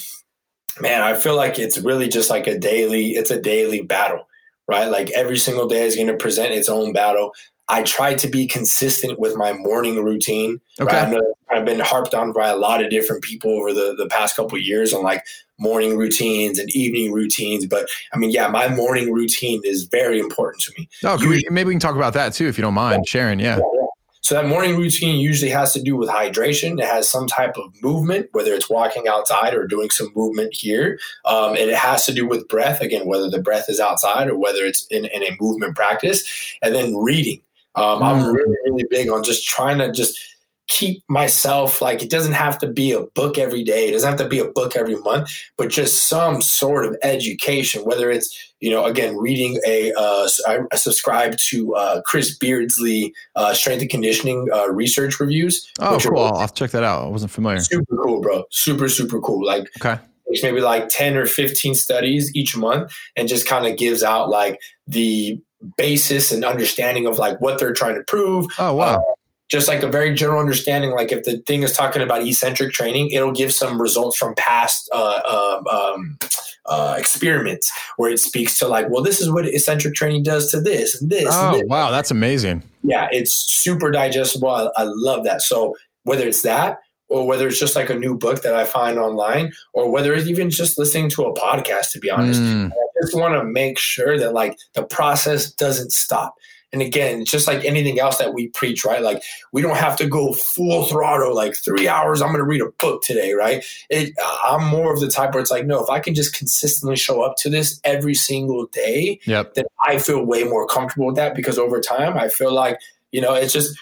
man, I feel like it's really just like a daily, it's a daily battle, right? Like every single day is going to present its own battle. I try to be consistent with my morning routine. Okay. Right? I've been harped on by a lot of different people over the, the past couple years on like morning routines and evening routines. But I mean, yeah, my morning routine is very important to me. Oh, we, maybe we can talk about that too, if you don't mind yeah. sharing. Yeah. yeah. So that morning routine usually has to do with hydration. It has some type of movement, whether it's walking outside or doing some movement here. Um, and it has to do with breath, again, whether the breath is outside or whether it's in, in a movement practice. And then reading. Um, I'm mm. really, really big on just trying to just – keep myself like it doesn't have to be a book every day. It doesn't have to be a book every month but just some sort of education whether it's you know again reading a uh, I, I subscribe to uh, chris beardsley uh, strength and conditioning uh, research reviews oh cool. are, i'll check that out. I wasn't familiar. Super cool bro. Super super cool. Like okay. maybe like 10 or 15 studies each month and just kind of gives out like the basis and understanding of like what they're trying to prove oh wow uh, just like a very general understanding. Like if the thing is talking about eccentric training, it'll give some results from past uh, uh, um, uh, experiments where it speaks to like, well, this is what eccentric training does to this and this. Oh, and this. wow, that's amazing. Yeah, it's super digestible. I, I love that. So whether it's that or whether it's just like a new book that I find online, or whether it's even just listening to a podcast, to be honest. Mm. I just want to make sure that like the process doesn't stop. And again, just like anything else that we preach, right? Like we don't have to go full throttle, like three hours. I'm going to read a book today, right? It, I'm more of the type where it's like, no, if I can just consistently show up to this every single day, yep. then I feel way more comfortable with that because over time, I feel like you know, it's just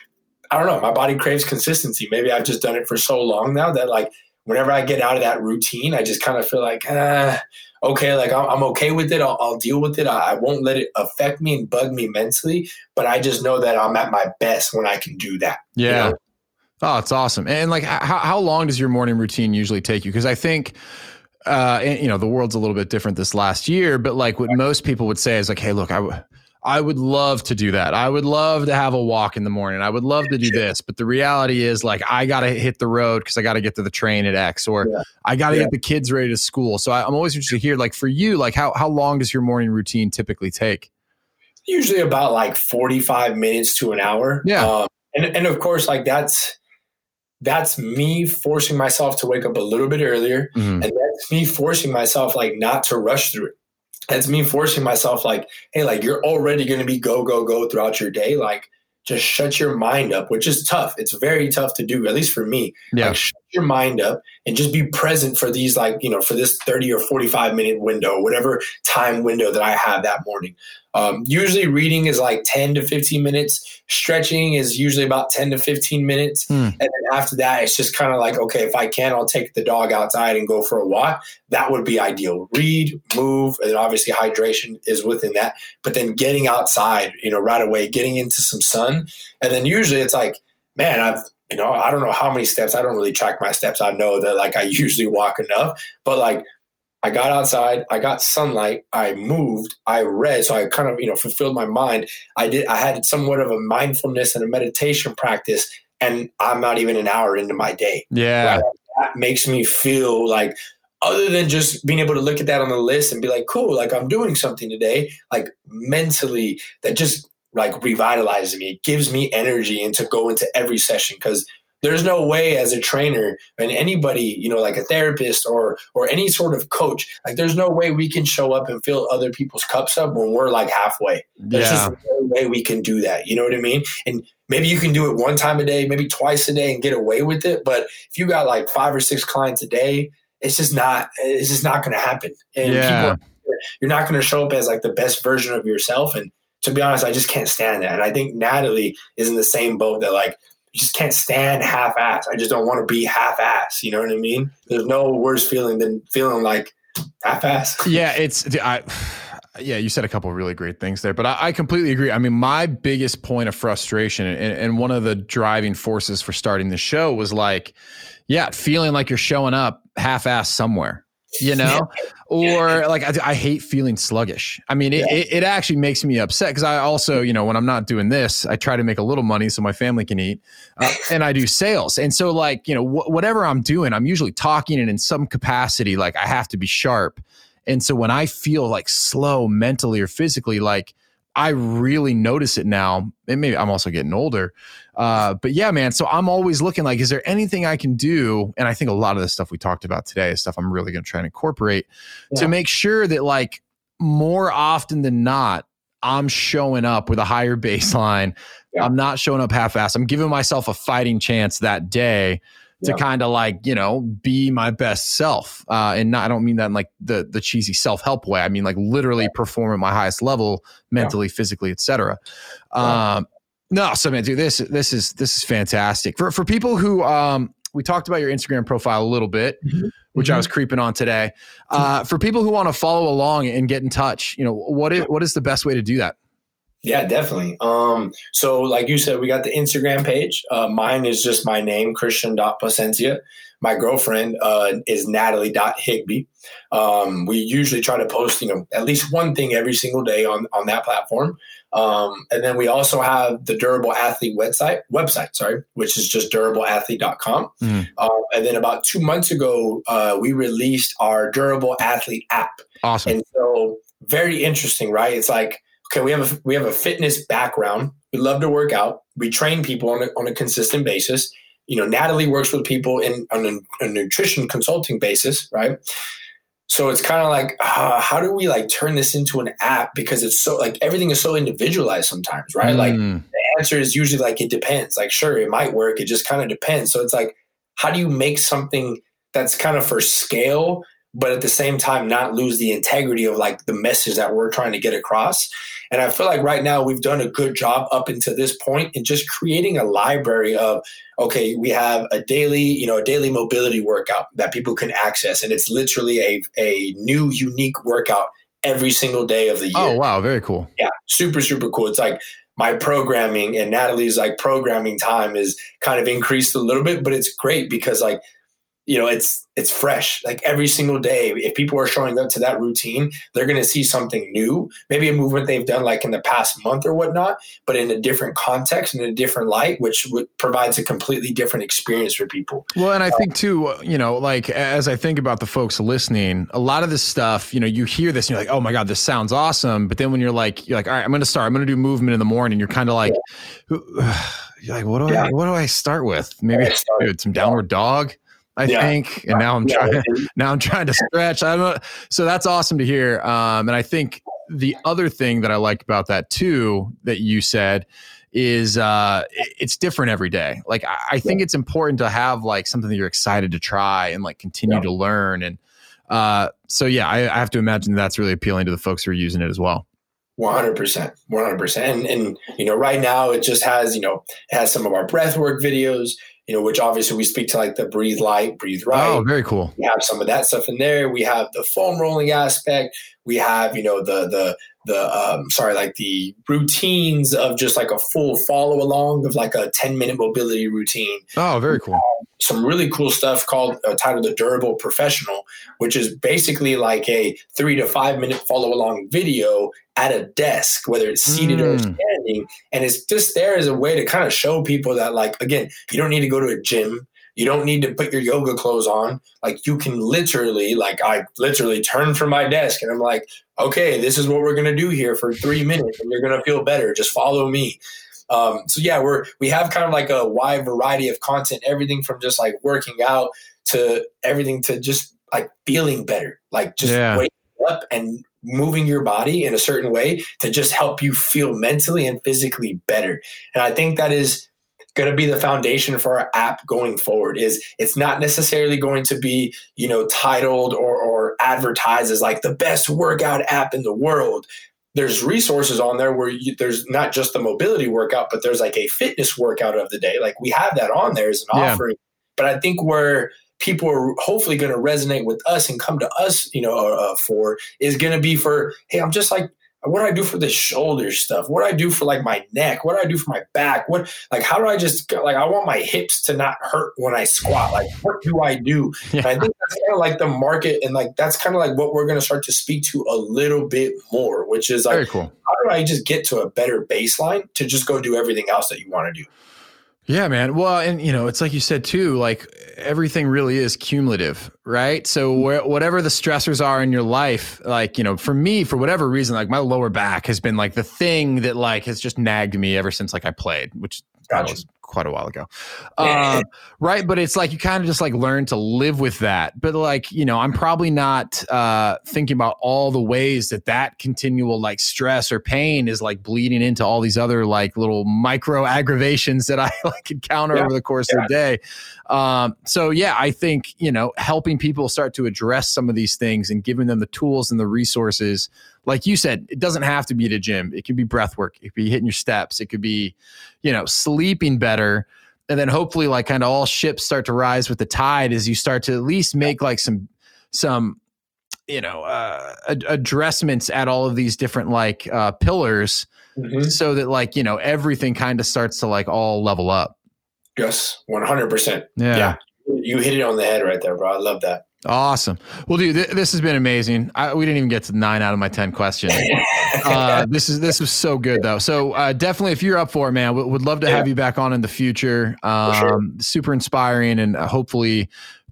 I don't know. My body craves consistency. Maybe I've just done it for so long now that like whenever I get out of that routine, I just kind of feel like, ah, okay, like I'm, I'm okay with it. I'll, I'll, deal with it. I, I won't let it affect me and bug me mentally. But I just know that I'm at my best when I can do that. Yeah. You know? Oh, it's awesome. And like, how, how long does your morning routine usually take you? Because I think, uh, and, you know, the world's a little bit different this last year, but like what most people would say is like, hey, look, I, I would love to do that. I would love to have a walk in the morning. I would love to do this. But the reality is, like, I got to hit the road because I got to get to the train at X or yeah. I got to yeah. get the kids ready to school. So I, am always interested to hear, like, for you, like, how, how long does your morning routine typically take? Usually about like 45 minutes to an hour. Yeah. Um, and, and of course, like, that's, that's me forcing myself to wake up a little bit earlier. Mm-hmm. And that's me forcing myself, like, not to rush through it it's me forcing myself like hey like you're already going to be go go go throughout your day like just shut your mind up which is tough. It's very tough to do at least for me. Yeah. Like, shut your mind up and just be present for these like you know for this 30 or 45 minute window whatever time window that i have that morning um, usually reading is like 10 to 15 minutes. Stretching is usually about 10 to 15 minutes. Hmm. And then after that, it's just kind of like, okay, if I can, I'll take the dog outside and go for a walk. That would be ideal. Read, move, and obviously hydration is within that. But then getting outside, you know, right away, getting into some sun. And then usually it's like, man, I've, you know, I don't know how many steps. I don't really track my steps. I know that like I usually walk enough, but like I got outside, I got sunlight, I moved, I read, so I kind of, you know, fulfilled my mind. I did I had somewhat of a mindfulness and a meditation practice and I'm not even an hour into my day. Yeah. Right? That makes me feel like other than just being able to look at that on the list and be like, cool, like I'm doing something today, like mentally that just like revitalizes me. It gives me energy and to go into every session because there's no way as a trainer and anybody, you know, like a therapist or or any sort of coach, like there's no way we can show up and fill other people's cups up when we're like halfway. There's Yeah. just no way we can do that. You know what I mean? And maybe you can do it one time a day, maybe twice a day and get away with it. But if you got like five or six clients a day, it's just not it's just not gonna happen. And Yeah. people you're not gonna show up as like the best version of yourself. And to be honest, I just can't stand that. And I think Natalie is in the same boat that like just can't stand half ass. I just don't want to be half ass. You know what I mean? There's no worse feeling than feeling like half ass. yeah, it's I. Yeah, you said a couple of really great things there, but I, I completely agree. I mean, my biggest point of frustration and, and one of the driving forces for starting the show was like, yeah, feeling like you're showing up half ass somewhere, you know, or like I, I hate feeling sluggish. I mean, it, Yeah. it, it actually makes me upset because I also, you know, when I'm not doing this, I try to make a little money so my family can eat, uh, and I do sales, and so like you know, wh- whatever I'm doing, I'm usually talking, and in some capacity, like I have to be sharp. And so when I feel like slow mentally or physically, like I really notice it now. And maybe I'm also getting older. Uh, but yeah, man. So I'm always looking like, is there anything I can do? And I think a lot of the stuff we talked about today is stuff I'm really going to try and incorporate to make sure that, like, more often than not, I'm showing up with a higher baseline. Yeah. I'm not showing up half assed. I'm giving myself a fighting chance that day to Yeah. kind of like you know be my best self uh and not, i don't mean that in like the the cheesy self-help way i mean like literally perform at my highest level mentally physically etc Yeah. um no so man dude this this is this is fantastic for for people who um we talked about your instagram profile a little bit Mhm. which i was creeping on today uh for people who want to follow along and get in touch you know what is what is the best way to do that Yeah, definitely. Um, so like you said, we got the Instagram page. Uh, mine is just my name, Cristian.Plascencia. My girlfriend uh, is Natalie.Higby. Um, we usually try to post, you know, at least one thing every single day on, on that platform. Um, and then we also have the Durable Athlete website, website, sorry, which is just durableathlete.com. Mhm. Um, and then about two months ago, uh, we released our Durable Athlete app. awesome And so very interesting, right? It's like, okay, we have a we have a fitness background. We love to work out. We train people on a, on a consistent basis. You know, Natalie works with people in on a, a nutrition consulting basis, right? So it's kind of like, uh, how do we like turn this into an app? Because it's so like everything is so individualized sometimes, right? Like Mm, the answer is usually like it depends. Like, sure, it might work. It just kind of depends. So it's like, how do you make something that's kind of for scale, but at the same time not lose the integrity of like the message that we're trying to get across? And I feel like right now we've done a good job up until this point in just creating a library of okay, we have a daily, you know, a daily mobility workout that people can access, and it's literally a a new unique workout every single day of the oh, year. oh wow. Very cool. Yeah, super, super cool. It's like my programming and Natalie's like programming time is kind of increased a little bit, but it's great because like, you know, it's it's fresh. Like every single day, if people are showing up to that routine, they're gonna see something new, maybe a movement they've done like in the past month or whatnot, but in a different context and in a different light, which would, provides a completely different experience for people. Well, and I think too, uh, you know, like as I think about the folks listening, a lot of this stuff, you know, you hear this and you're like, oh my God, this sounds awesome. But then when you're like, you're like, all right, I'm going to start, I'm going to do movement in the morning. You're kind of like, you're like, what do I, what do I start with? Maybe Yeah, start- dude, some downward dog, I Yeah. think. And now I'm Yeah, trying, now I'm trying to stretch. I don't know. So that's awesome to hear. Um, and I think the other thing that I like about that too, that you said is uh it's different every day. Like I, I think it's important to have like something that you're excited to try and like continue Yeah. to learn. And uh so yeah, I, I have to imagine that's really appealing to the folks who are using it as well. One hundred percent, one hundred percent, and and you know, right now it just has you know it has some of our breathwork videos, you know, which obviously we speak to like the breathe light, breathe right. Oh, very cool. We have some of that stuff in there. We have the foam rolling aspect. We have you know the the the um, sorry like the routines of just like a full follow along of like a ten minute mobility routine Oh, very cool. some really cool stuff called uh, titled the durable professional which is basically like a three to five minute follow along video at a desk whether it's seated or Mm. standing and it's just there as a way to kind of show people that like again you don't need to go to a gym you don't need to put your yoga clothes on like you can literally like i literally turn from my desk and i'm like okay this is what we're to do here for three minutes and you're to feel better just follow me Um, so yeah, we're we have kind of like a wide variety of content, everything from just like working out to everything to just like feeling better, like just Yeah. waking up and moving your body in a certain way to just help you feel mentally and physically better. And I think that is going to be the foundation for our app going forward is it's not necessarily going to be you know titled or, or advertised as like the best workout app in the world. There's resources on there where you, there's not just the mobility workout but there's like a fitness workout of the day. Like we have that on there as an Yeah. offering. But i think where people are hopefully going to resonate with us and come to us you know uh, for is going to be for hey i'm just like what do I do for the shoulder stuff? What do I do for like my neck? What do I do for my back? What like how do I just like I want my hips to not hurt when I squat? Like what do I do? And I think that's kind of like the market and like that's kind of like what we're going to start to speak to a little bit more, which is like Very cool. how do I just get to a better baseline to just go do everything else that you want to do? Yeah, man. Well, and you know, it's like you said too, like everything really is cumulative, right? So mm-hmm. where, whatever the stressors are in your life, like, you know, for me, for whatever reason, like my lower back has been like the thing that like has just nagged me ever since like I played, which Gotcha. was quite a while ago. Yeah. Um, right. But it's like you kind of just like learn to live with that. But like, you know, I'm probably not uh, thinking about all the ways that that continual like stress or pain is like bleeding into all these other like little micro aggravations that I like encounter Yeah. over the course of the day. Um, so yeah, I think, you know, helping people start to address some of these things and giving them the tools and the resources. Like you said, it doesn't have to be a gym. It could be breath work. It could be hitting your steps. It could be, you know, sleeping better. And then hopefully like kind of all ships start to rise with the tide as you start to at least make like some, some, you know, uh, ad- addressments at all of these different like uh, pillars Mhm. so that like, you know, everything kind of starts to like all level up. Yes, one hundred percent. Yeah. Yeah, you hit it on the head right there, bro. I love that. Awesome. Well, dude, th- this has been amazing. I, we didn't even get to nine out of my 10 questions. Uh, this is, this was so good though. So, uh, definitely if you're up for it, man, we would love to have you back on in the future. Um, sure. super inspiring and uh, hopefully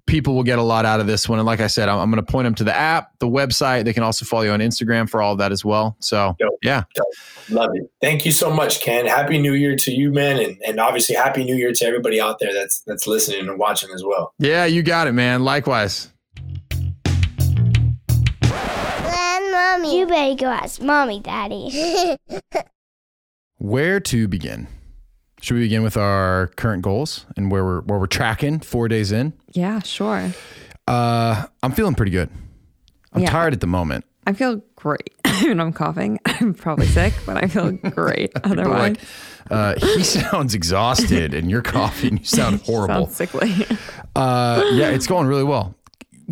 people will get a lot out of this one. And like I said, I'm, I'm going to point them to the app, the website. They can also follow you on Instagram for all of that as well. So yeah, Love it. Thank you so much, Ken. Happy New Year to you, man, and, and obviously Happy New Year to everybody out there that's that's listening and watching as well. yeah, you got it, man. Likewise. Mommy. You better go ask mommy, daddy. Where to begin? Should we begin with our current goals and where we're where we're tracking four days in? Yeah, sure. Uh, I'm feeling pretty good. I'm Yeah. tired at the moment. I feel great. and I'm coughing. I'm probably sick, but I feel great otherwise. like, uh, he sounds exhausted, and you're coughing. You sound horrible. Sounds sickly. Uh, yeah, it's going really well.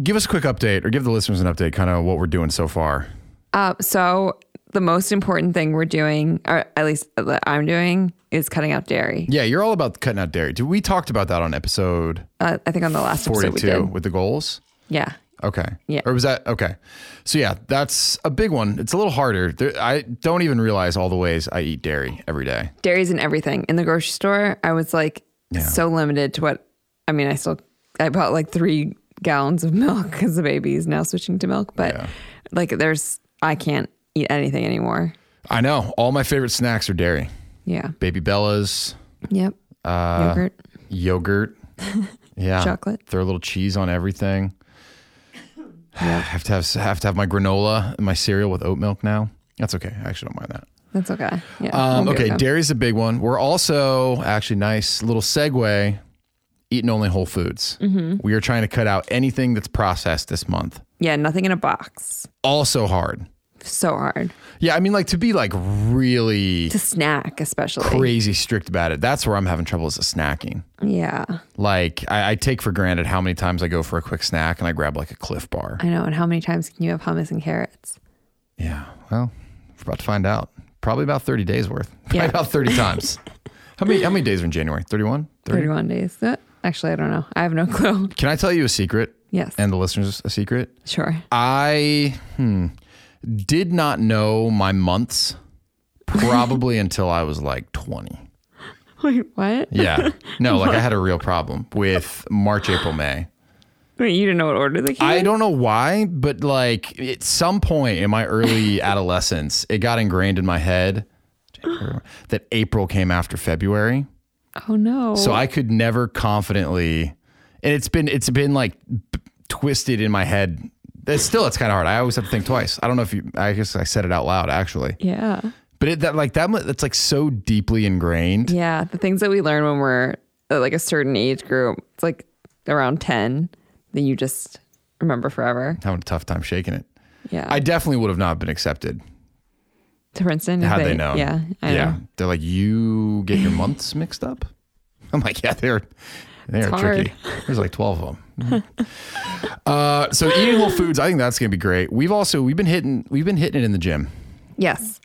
Give us a quick update, or give the listeners an update, kind of what we're doing so far. Uh, so the most important thing we're doing, or at least that I'm doing, is cutting out dairy. Yeah, you're all about cutting out dairy. Did we talked about that on episode Uh, I think on the last episode we 42 did. with the goals? Yeah. Okay. Yeah. Or was that okay? So yeah, that's a big one. It's a little harder. There, I don't even realize all the ways I eat dairy every day. Dairy's in everything. In the grocery store, I was like Yeah. so limited to what, I mean, I still, I bought like three gallons of milk because the baby is now switching to milk. But Yeah. like there's, I can't eat anything anymore. I know. All my favorite snacks are dairy. Yeah. Baby Bellas, Yep. uh, Yogurt, yogurt. Yeah. chocolate. Throw a little cheese on everything. have to have have to have my granola and my cereal with oat milk now. That's okay. I actually don't mind that. That's okay. Yeah. Um, okay, dairy's a big one. We're also actually nice little segue. Eating only whole foods. Mm-hmm. We are trying to cut out anything that's processed this month. Yeah. Nothing in a box. Also hard. So hard Yeah, I mean, like to be like really to snack, especially. crazy strict about it. That's where I'm having trouble is the snacking. Yeah. Like I, I take for granted how many times I go for a quick snack and I grab like a Clif Bar. I know. And how many times can you have hummus and carrots? Yeah. Well, we're about to find out. Probably about 30 days worth. Probably Yeah. about 30 times. How many how many days are in January? 31? 30? 31 days. Uh, Actually, I don't know. I have no clue. Can I tell you a secret? Yes. And the listeners a secret? sure. I hmm, did not know my months probably until I was like 20. Wait, what? Yeah. No, like I had a real problem with March, April, May. Wait, you didn't know what order they came I don't know why, but like at some point in my early adolescence, it got ingrained in my head that April came after February. Oh no. So I could never confidently, and it's been it's been like b- twisted in my head. It's still it's kind of hard. I always have to think twice. I don't know if you. I guess I said it out loud actually, Yeah. but it, that like that that's like so deeply ingrained. Yeah. The things that we learn when we're at like a certain age group, it's like around 10, that you just remember forever. Having a tough time shaking it. Yeah. I definitely would have not been accepted to Princeton. if had they, know? Yeah. I yeah. know. They're like, you get your months mixed up. I'm like, yeah, they're they're tricky. There's like 12 of them. uh, so eating whole foods, I think that's gonna be great. We've also we've been hitting we've been hitting it in the gym. Yes.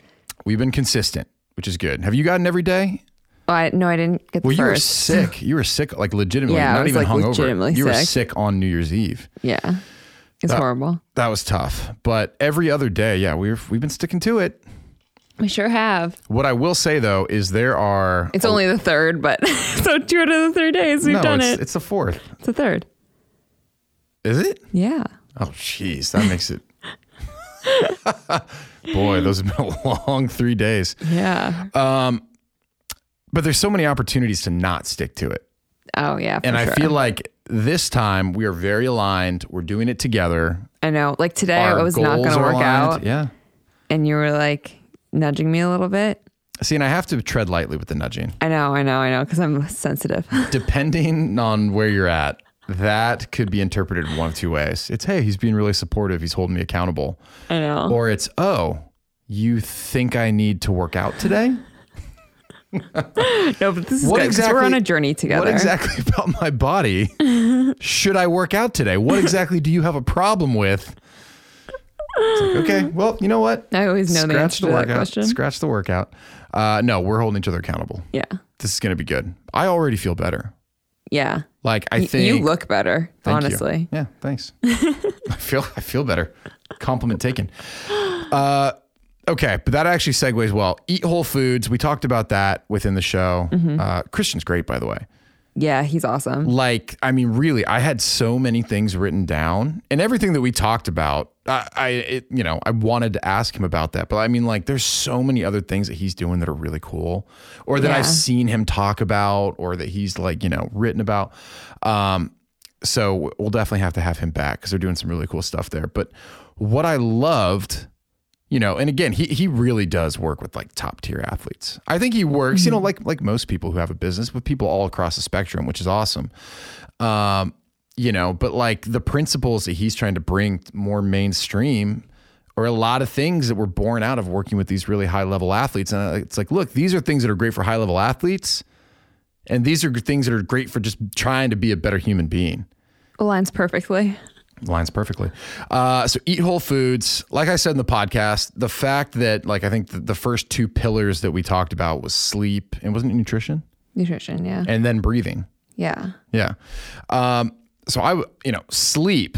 We've been consistent, which is good. Have you gotten every day? Oh, I no, I didn't get the Well, you were sick. You were sick, like legitimately, Yeah, not even like, hungover. legitimately You were sick. sick on New Year's Eve. Yeah. It's horrible. That was tough. But every other day, yeah, we've we've been sticking to it. We sure have. What I will say though is there are It's only the third, but so two out of the three days we've no, done it's, it. it's the fourth. It's the third. Is it? Yeah. Oh, jeez, that makes it. Boy, those have been a long three days. Yeah. Um, But there's so many opportunities to not stick to it. oh yeah. For And I sure. feel like this time we are very aligned. We're doing it together. I know. Like today, Our I was not going to work aligned. out, Yeah. and you were like nudging me a little bit. See, and I have to tread lightly with the nudging. I know. I know. I know. Because I'm sensitive. Depending on where you're at, that could be interpreted one of two ways. It's, hey, he's being really supportive. He's holding me accountable. I know. Or it's, oh, you think I need to work out today? no, but this is What good exactly? we're on a journey together. What exactly about my body should I work out today? What exactly do you have a problem with? It's like, okay, well, you know what? I always know the Scratch answer the to that workout. question. Scratch the workout. Uh, no, we're holding each other accountable. Yeah. This is going to be good. I already feel better. Yeah. Like I think you look better, Thank you. honestly. Yeah, thanks. I feel I feel better. Compliment taken. Uh, okay, but that actually segues well. Eat whole foods. We talked about that within the show. Mm-hmm. Uh, Cristian's great, by the way. Yeah, he's awesome. Like, I mean, really, I had so many things written down, and everything that we talked about. I, I it, you know, I wanted to ask him about that, but I mean, like, there's so many other things that he's doing that are really cool, or that Yeah. I've seen him talk about, or that he's like, you know, written about. Um, so we'll definitely have to have him back because they're doing some really cool stuff there. But what I loved, you know, and again, he he really does work with like top tier athletes. I think he works, you know, like like most people who have a business with people all across the spectrum, which is awesome. Um, you know, but like the principles that he's trying to bring more mainstream or a lot of things that were born out of working with these really high level athletes. And it's like, look, these are things that are great for high level athletes. And these are things that are great for just trying to be a better human being. Aligns perfectly. Lines perfectly. Uh, so eat whole foods. Like I said in the podcast, the fact that like I think the, the first two pillars that we talked about was sleep and wasn't it nutrition Nutrition, yeah. and then breathing. Yeah. Yeah. Um, so I, you know, sleep.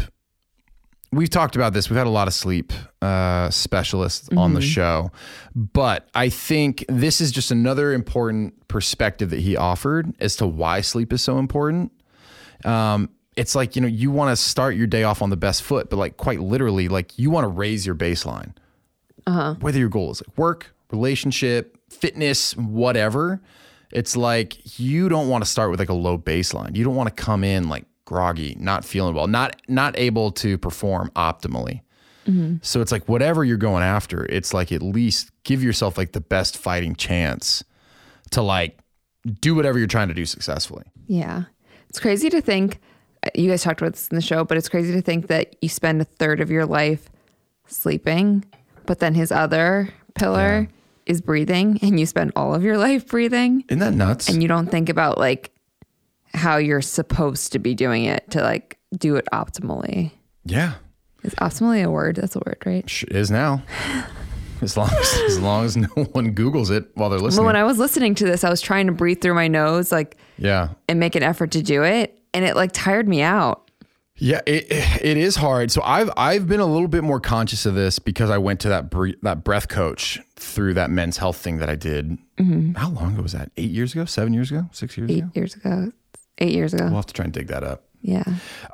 We've talked about this. We've had a lot of sleep uh, specialists on the show, but I think this is just another important perspective that he offered as to why sleep is so important. Um, it's like you know you want to start your day off on the best foot, but like quite literally, like you want to raise your baseline. Uh-huh. Whether your goal is like work, relationship, fitness, whatever, it's like you don't want to start with like a low baseline. You don't want to come in like groggy, not feeling well, not not able to perform optimally. Mm-hmm. So it's like whatever you're going after, it's like at least give yourself like the best fighting chance to like do whatever you're trying to do successfully. Yeah. It's crazy to think, you guys talked about this in the show, but it's crazy to think that you spend a third of your life sleeping, but then his other pillar is breathing, and you spend all of your life breathing, Isn't that nuts? and you don't think about like how you're supposed to be doing it to like do it optimally. yeah. Is optimally a word? That's a word, right? Sh- Is now. As long as, as long as no one Googles it while they're But listening. when I was listening to this, I was trying to breathe through my nose, like, yeah. and make an effort to do it. And it like tired me out. Yeah, it it is hard. So I've I've been a little bit more conscious of this because I went to that bre- that breath coach through that men's health thing that I did. How long ago was that? Eight years ago? Seven years ago? Six years Eight ago? years ago, eight years ago. We'll have to try and dig that up. Yeah.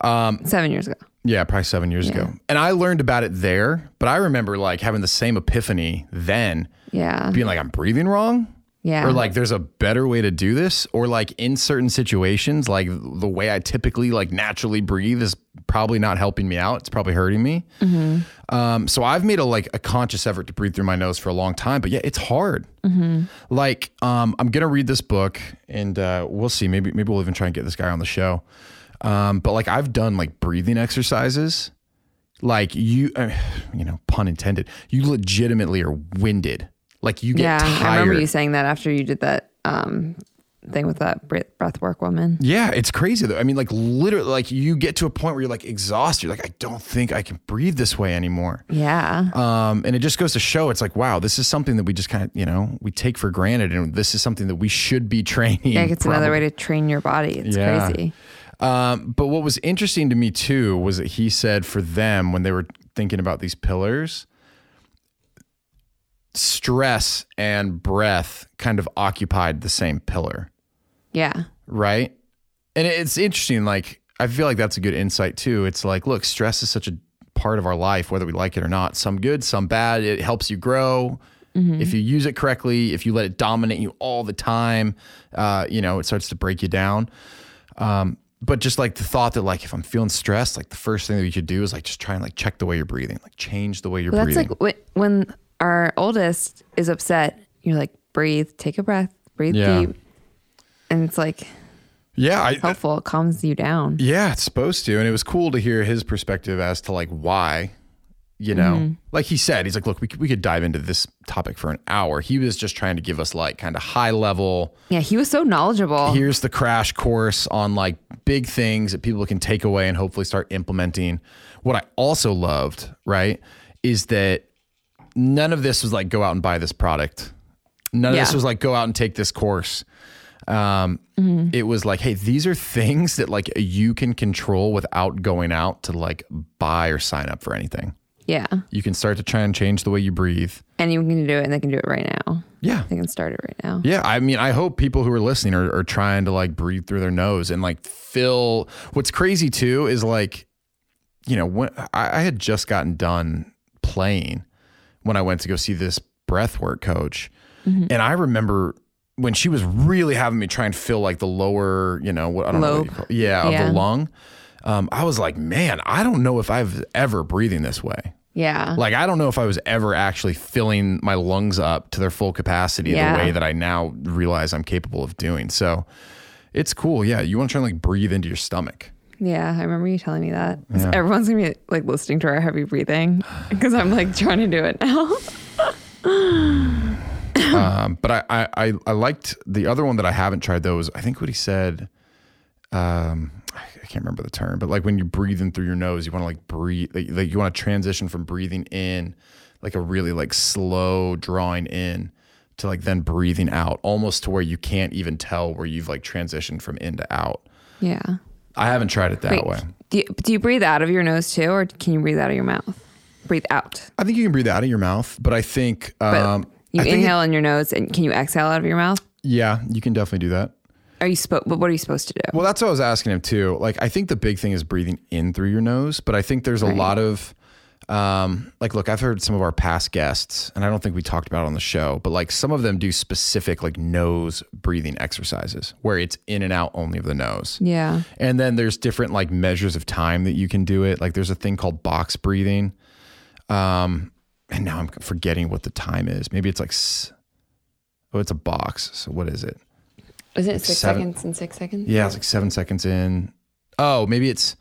Um, Seven years ago. Yeah, probably seven years Yeah. ago. And I learned about it there, but I remember like having the same epiphany then, Yeah. being like, I'm breathing wrong. Yeah. Or like there's a better way to do this. Or like in certain situations, like the way I typically like naturally breathe is probably not helping me out. It's probably hurting me. Um, so I've made a like a conscious effort to breathe through my nose for a long time, but yeah, it's hard. Like um, I'm gonna read this book and uh, we'll see. Maybe maybe we'll even try and get this guy on the show. Um, but like I've done like breathing exercises like you uh, you know pun intended you legitimately are winded like you get yeah. tired I remember you saying that after you did that um, thing with that breath breathwork woman. yeah it's crazy though i mean like literally like you get to a point where you're like exhausted you're like i don't think i can breathe this way anymore Yeah. um, and it just goes to show it's like wow this is something that we just kind of you know we take for granted and this is something that we should be training Like it's another way to train your body. It's Yeah. crazy. Um, but what was interesting to me too was that he said for them when they were thinking about these pillars, stress and breath kind of occupied the same pillar, Yeah. right? And it's interesting. Like, I feel like that's a good insight too. It's like, look, stress is such a part of our life, whether we like it or not. Some good, some bad. It helps you grow. If you use it correctly, if you let it dominate you all the time, uh, you know, it starts to break you down. Um, but just like the thought that like if I'm feeling stressed, like the first thing that you should do is like just try and like check the way you're breathing, like change the way you're Well, that's breathing. like when our oldest is upset, you're like, breathe, take a breath, breathe Yeah. deep. And it's like yeah, I, helpful. It calms you down. yeah, it's supposed to, and it was cool to hear his perspective as to like why. You know, Mm-hmm. like he said, he's like, look, we could, we could dive into this topic for an hour. He was just trying to give us like kind of high level. Yeah. He was so knowledgeable. Here's the crash course on like big things that people can take away and hopefully start implementing. What I also loved, right, is that none of this was like go out and buy this product. None of this was like go out and take this course. Um, It was like, hey, these are things that like you can control without going out to like buy or sign up for anything. yeah. You can start to try and change the way you breathe. And you can do it and they can do it right now. Yeah. They can start it right now. Yeah, I mean, I hope people who are listening are, are trying to like breathe through their nose and like fill. What's crazy too is like, you know, when I, I had just gotten done playing when I went to go see this breathwork coach, and I remember when she was really having me try and fill like the lower, you know, what I don't know, what Lobe. you call, yeah, of the lung. Um, I was like, man, I don't know if I've ever breathing this way. Yeah. Like I don't know if I was ever actually filling my lungs up to their full capacity Yeah. the way that I now realize I'm capable of doing. So it's cool. Yeah, you want to try and like breathe into your stomach. Yeah, I remember you telling me that. Yeah. Everyone's gonna be like listening to our heavy breathing because I'm like trying to do it now. Um, but I, I I I liked the other one that I haven't tried though is I think what he said. Um, I can't remember the term, but like when you breathe in through your nose, you want to like breathe, like, like you want to transition from breathing in, like a really like slow drawing in, to like then breathing out, almost to where you can't even tell where you've like transitioned from in to out. yeah. I haven't tried it that Wait, way. do you, do you breathe out of your nose too, or can you breathe out of your mouth? Breathe out. I think you can breathe out of your mouth, but I think um, you I think it- inhale in your nose, and can you exhale out of your mouth? yeah, you can definitely do that. Are you supposed? But what are you supposed to do? Well, that's what I was asking him too. Like, I think the big thing is breathing in through your nose, but I think there's a Right. lot of, um, like, look, I've heard some of our past guests, and I don't think we talked about it on the show, but like some of them do specific like nose breathing exercises where it's in and out only of the nose. yeah. And then there's different like measures of time that you can do it. Like there's a thing called box breathing. Um, and now I'm forgetting what the time is. Maybe it's like, oh, it's a box. So what is it? Isn't it six seven- seconds and six seconds? Yeah, it's like seven seconds in. Oh, maybe it's.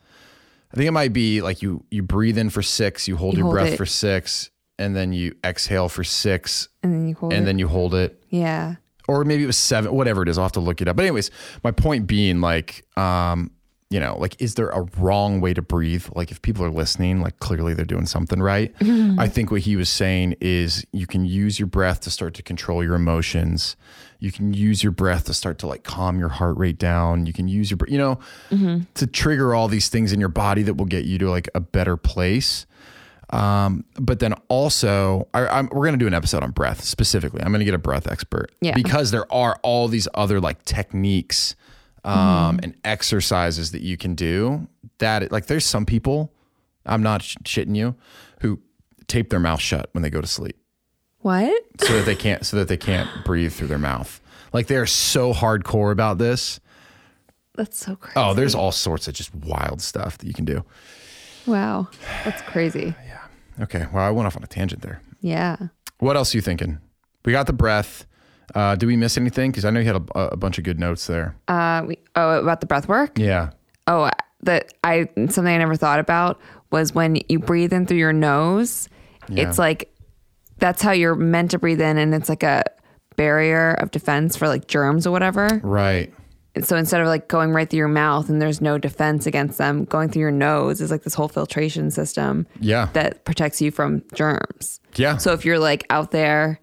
I think it might be like you you breathe in for six, you hold You your hold breath it. for six, and then you exhale for six, And then you hold and it. then you hold it. yeah. Or maybe it was seven, whatever it is. I'll have to look it up. But anyways, my point being, like, um, you know, like, is there a wrong way to breathe? Like, if people are listening, like, clearly they're doing something right. I think what he was saying is you can use your breath to start to control your emotions. You can use your breath to start to like calm your heart rate down. You can use your, you know, to trigger all these things in your body that will get you to like a better place. Um, but then also, I, I'm, we're going to do an episode on breath specifically. I'm going to get a breath expert Yeah. because there are all these other like techniques um, and exercises that you can do that like there's some people I'm not sh- shitting you, who tape their mouth shut when they go to sleep What? so that they can't so that they can't breathe through their mouth. Like they're so hardcore about this. That's so crazy. Oh, there's all sorts of just wild stuff that you can do. Wow. That's crazy. Yeah. Okay, well, I went off on a tangent there. Yeah. What else are you thinking? We got the breath. Uh, did we miss anything? Because I know you had a, a bunch of good notes there. Uh, we, oh, about the breath work? Yeah. Oh, that I something I never thought about was when you breathe in through your nose. Yeah. It's like that's how you're meant to breathe in, and it's like a barrier of defense for like germs or whatever. Right. And so instead of like going right through your mouth and there's no defense against them, going through your nose is like this whole filtration system Yeah. that protects you from germs. Yeah. So if you're like out there,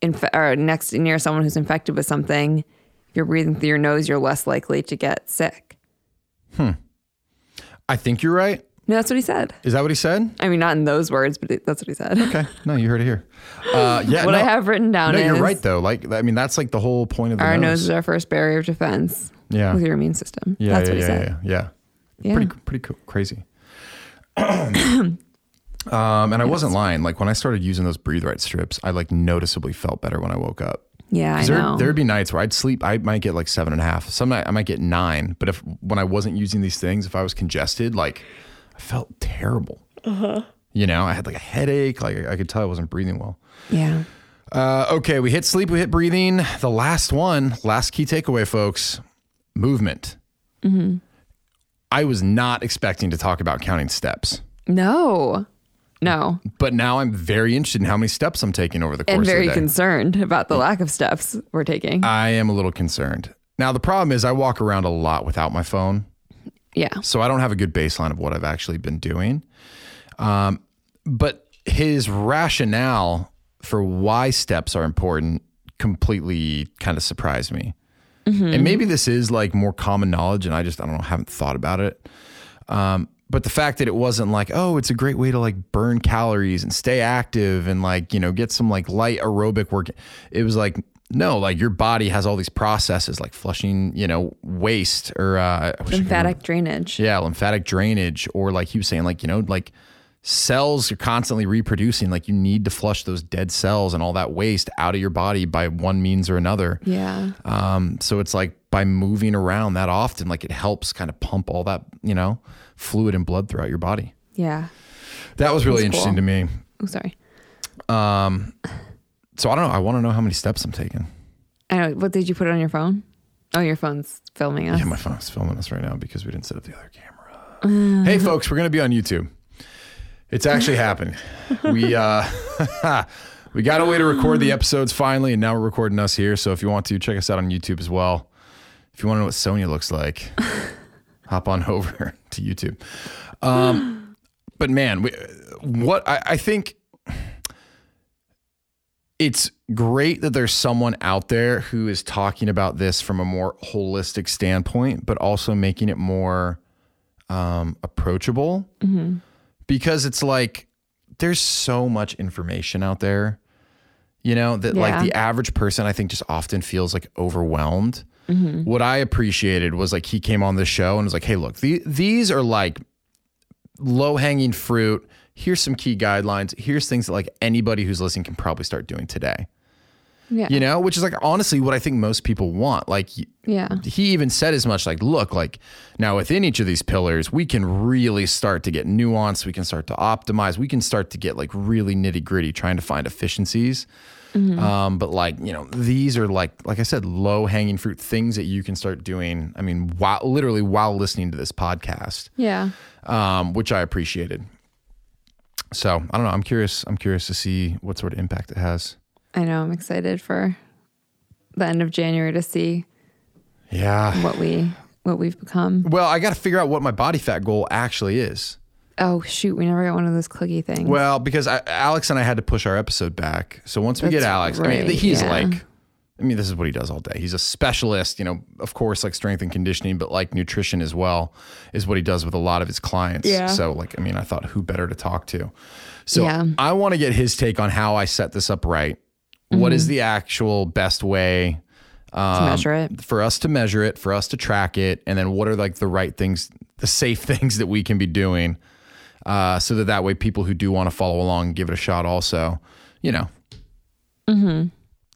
inf- or next near someone who's infected with something, if you're breathing through your nose, you're less likely to get sick. Hmm. I think you're right. No, that's what he said. Is that what he said? I mean, not in those words, but it, that's what he said. Okay. No, you heard it here. Uh, yeah. what no, I have written down No, is you're right though. Like, I mean, that's like the whole point of the our nose nose. is our first barrier of defense Yeah. with your immune system. Yeah. that's yeah, what he yeah, said. yeah, yeah. Yeah. Pretty, pretty cool, crazy. um, and I wasn't lying. Like when I started using those breathe right strips, I like noticeably felt better when I woke up. Yeah, I there, know. there'd be nights where I'd sleep. I might get like seven and a half. Some night I might get nine. But if when I wasn't using these things, if I was congested, like I felt terrible. Uh-huh. You know, I had like a headache. Like I could tell I wasn't breathing well. yeah. Uh, okay, we hit sleep, we hit breathing. The last one, last key takeaway, folks movement. Mm-hmm. I was not expecting to talk about counting steps, No. No. but now I'm very interested in how many steps I'm taking over the course And very of the day. concerned about the lack of steps we're taking. I am a little concerned. Now, the problem is I walk around a lot without my phone, yeah. so I don't have a good baseline of what I've actually been doing. Um, but his rationale for why steps are important completely kind of surprised me. And maybe this is like more common knowledge, and I just I don't know haven't thought about it. Um, but the fact that it wasn't like, oh, it's a great way to like burn calories and stay active and like you know get some like light aerobic work. It was like no, like your body has all these processes like flushing, you know, waste or uh, I wish I could Lymphatic drainage. yeah, lymphatic drainage, or like he was saying, like, you know, like cells are constantly reproducing. Like you need to flush those dead cells and all that waste out of your body by one means or another. Yeah. Um, so it's like by moving around that often, like it helps kind of pump all that, you know, fluid and blood throughout your body. Yeah. That was really That's interesting cool. to me. Oh, sorry. So I don't know. I want to know how many steps I'm taking. I know. What did you put on your phone? Oh, your phone's filming us. Yeah, my phone's filming us right now because we didn't set up the other camera. hey, folks, we're going to be on YouTube. It's actually happening. We uh, we got a way to record the episodes finally, and now we're recording us here. So if you want to check us out on YouTube as well, if you want to know what Sonia looks like, hop on over to YouTube. Um, but man, we, what I, I think it's great that there's someone out there who is talking about this from a more holistic standpoint, but also making it more um, approachable. Because it's like there's so much information out there, you know, that like the average person, I think, just often feels like overwhelmed. What I appreciated was like he came on the show and was like, hey, look, the, these are like low hanging fruit. Here's some key guidelines. Here's things that like anybody who's listening can probably start doing today. Yeah. You know, which is like honestly what I think most people want. Like Yeah. he even said as much like, look, like now within each of these pillars, we can really start to get nuance. We can start to optimize. We can start to get like really nitty gritty trying to find efficiencies. Um, but like, you know, these are like, like I said, low hanging fruit things that you can start doing. I mean, while literally while listening to this podcast Yeah. um, which I appreciated. So I don't know. I'm curious. I'm curious to see what sort of impact it has. I know. I'm excited for the end of January to see Yeah. what we what we've become. Well, I got to figure out what my body fat goal actually is. Oh shoot, we never got one of those clicky things. Well, because I, Alex and I had to push our episode back. So once we get That's Alex, I mean, he's yeah. like, I mean, this is what he does all day. He's a specialist, you know, of course, like strength and conditioning, but like nutrition as well is what he does with a lot of his clients. Yeah. So, like, I mean, I thought who better to talk to? So Yeah. I want to get his take on how I set this up right. What is mm-hmm. the actual best way to um, measure it. for us to measure it, for us to track it, and then what are like the right things, the safe things that we can be doing uh, so that that way people who do want to follow along give it a shot also, you know, mm-hmm.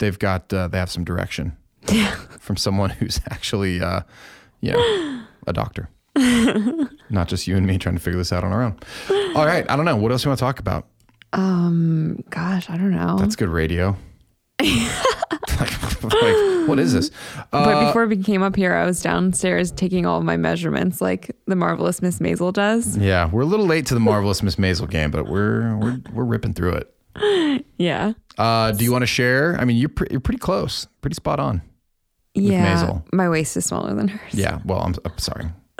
They've got uh, they have some direction from someone who's actually, uh, you know, a doctor. Not just you and me trying to figure this out on our own. All right, I don't know. What else you want to talk about? Um, gosh, I don't know. That's good radio. like, like, what is this? but Uh, before we came up here, I was downstairs taking all of my measurements, like the marvelous Miss Maisel does. yeah, we're a little late to the marvelous Miss Maisel game, but we're we're we're ripping through it. Yeah, Uh, do you want to share? I mean, you're pre- you're pretty close, pretty spot on. yeah. My waist is smaller than hers. Yeah. Well, I'm, I'm sorry.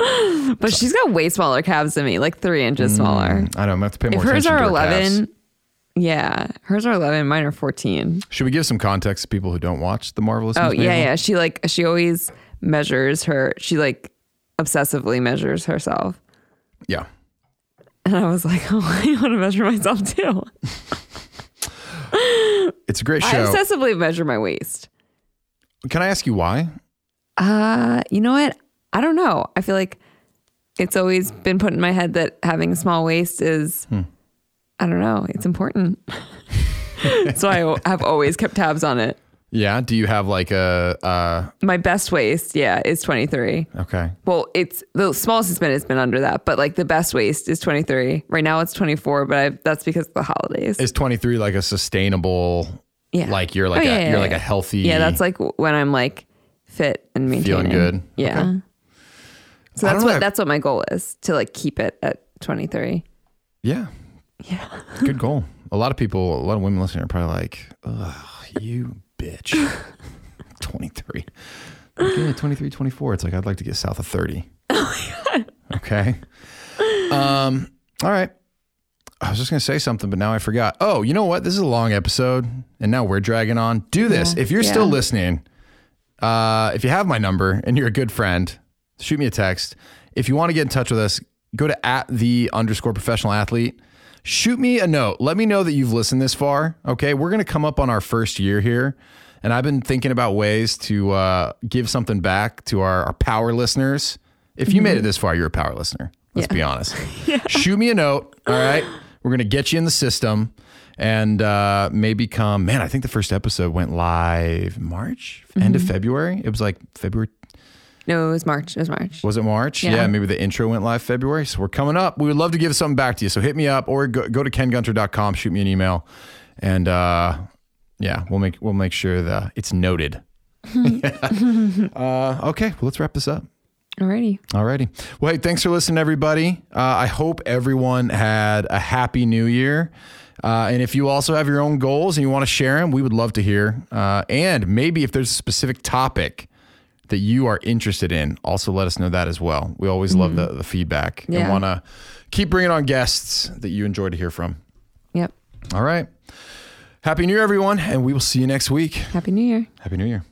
but she's got way smaller calves than me, like three inches smaller. I don't know. I'm gonna have to pay more. If hers are to her calves. eleven, yeah, hers are eleven. Mine are fourteen. Should we give some context to people who don't watch the marvelous? Oh yeah, yeah. She like she always measures her. She like obsessively measures herself. yeah. And I was like, oh, I want to measure myself too. It's a great show. I obsessively measure my waist. Can I ask you why? Uh, you know what? I don't know. I feel like it's always been put in my head that having a small waist is, Hmm. I don't know, it's important. so I have always kept tabs on it. Yeah. Do you have like a? Uh, My best waist, yeah, is 23. okay. Well, it's the smallest it's been It's been under that, but like the best waist is 23. Right now it's 24, but I, that's because of the holidays. Is 23 like a sustainable? yeah. Like you're like Oh, a yeah, yeah, you're like yeah. a healthy. Yeah, that's like when I'm like fit and maintaining. Feeling good. Yeah. Okay. So I that's what that's what my goal is to like keep it at 23. Yeah. Yeah. Good goal. A lot of people, a lot of women listening are probably like, "Ugh, you bitch." 23. Like, yeah, 23, 24. It's like I'd like to get south of 30. Oh my god. Okay. Um. All right. I was just gonna say something, but now I forgot. Oh, you know what? This is a long episode, and now we're dragging on. Do this Yeah. if you're still listening. Uh, if you have my number and you're a good friend, shoot me a text. If you want to get in touch with us, go to at the underscore professional athlete. Shoot me a note. Let me know that you've listened this far. Okay. We're going to come up on our first year here. And I've been thinking about ways to uh, give something back to our, our power listeners. If you made it this far, you're a power listener. Let's Yeah. be honest. Shoot me a note. All right. We're going to get you in the system and uh, maybe come. Man, I think the first episode went live March, end of February. It was like February No, it was March. It was March. was it March? Yeah. maybe the intro went live February. So we're coming up. We would love to give something back to you. So hit me up or go, go to kengunter.com, shoot me an email. And uh, yeah, we'll make we'll make sure that it's noted. uh, okay, well, let's wrap this up. Alrighty. Alrighty. Well, hey, thanks for listening, everybody. Uh, I hope everyone had a happy new year. Uh, and if you also have your own goals and you want to share them, we would love to hear. Uh, and maybe if there's a specific topic that you are interested in, also let us know that as well. We always love the, mm-hmm. the feedback and want to keep bringing on guests that you enjoy to hear from. Yep. All right. Happy New Year, everyone. And we will see you next week. Happy New Year. Happy New Year.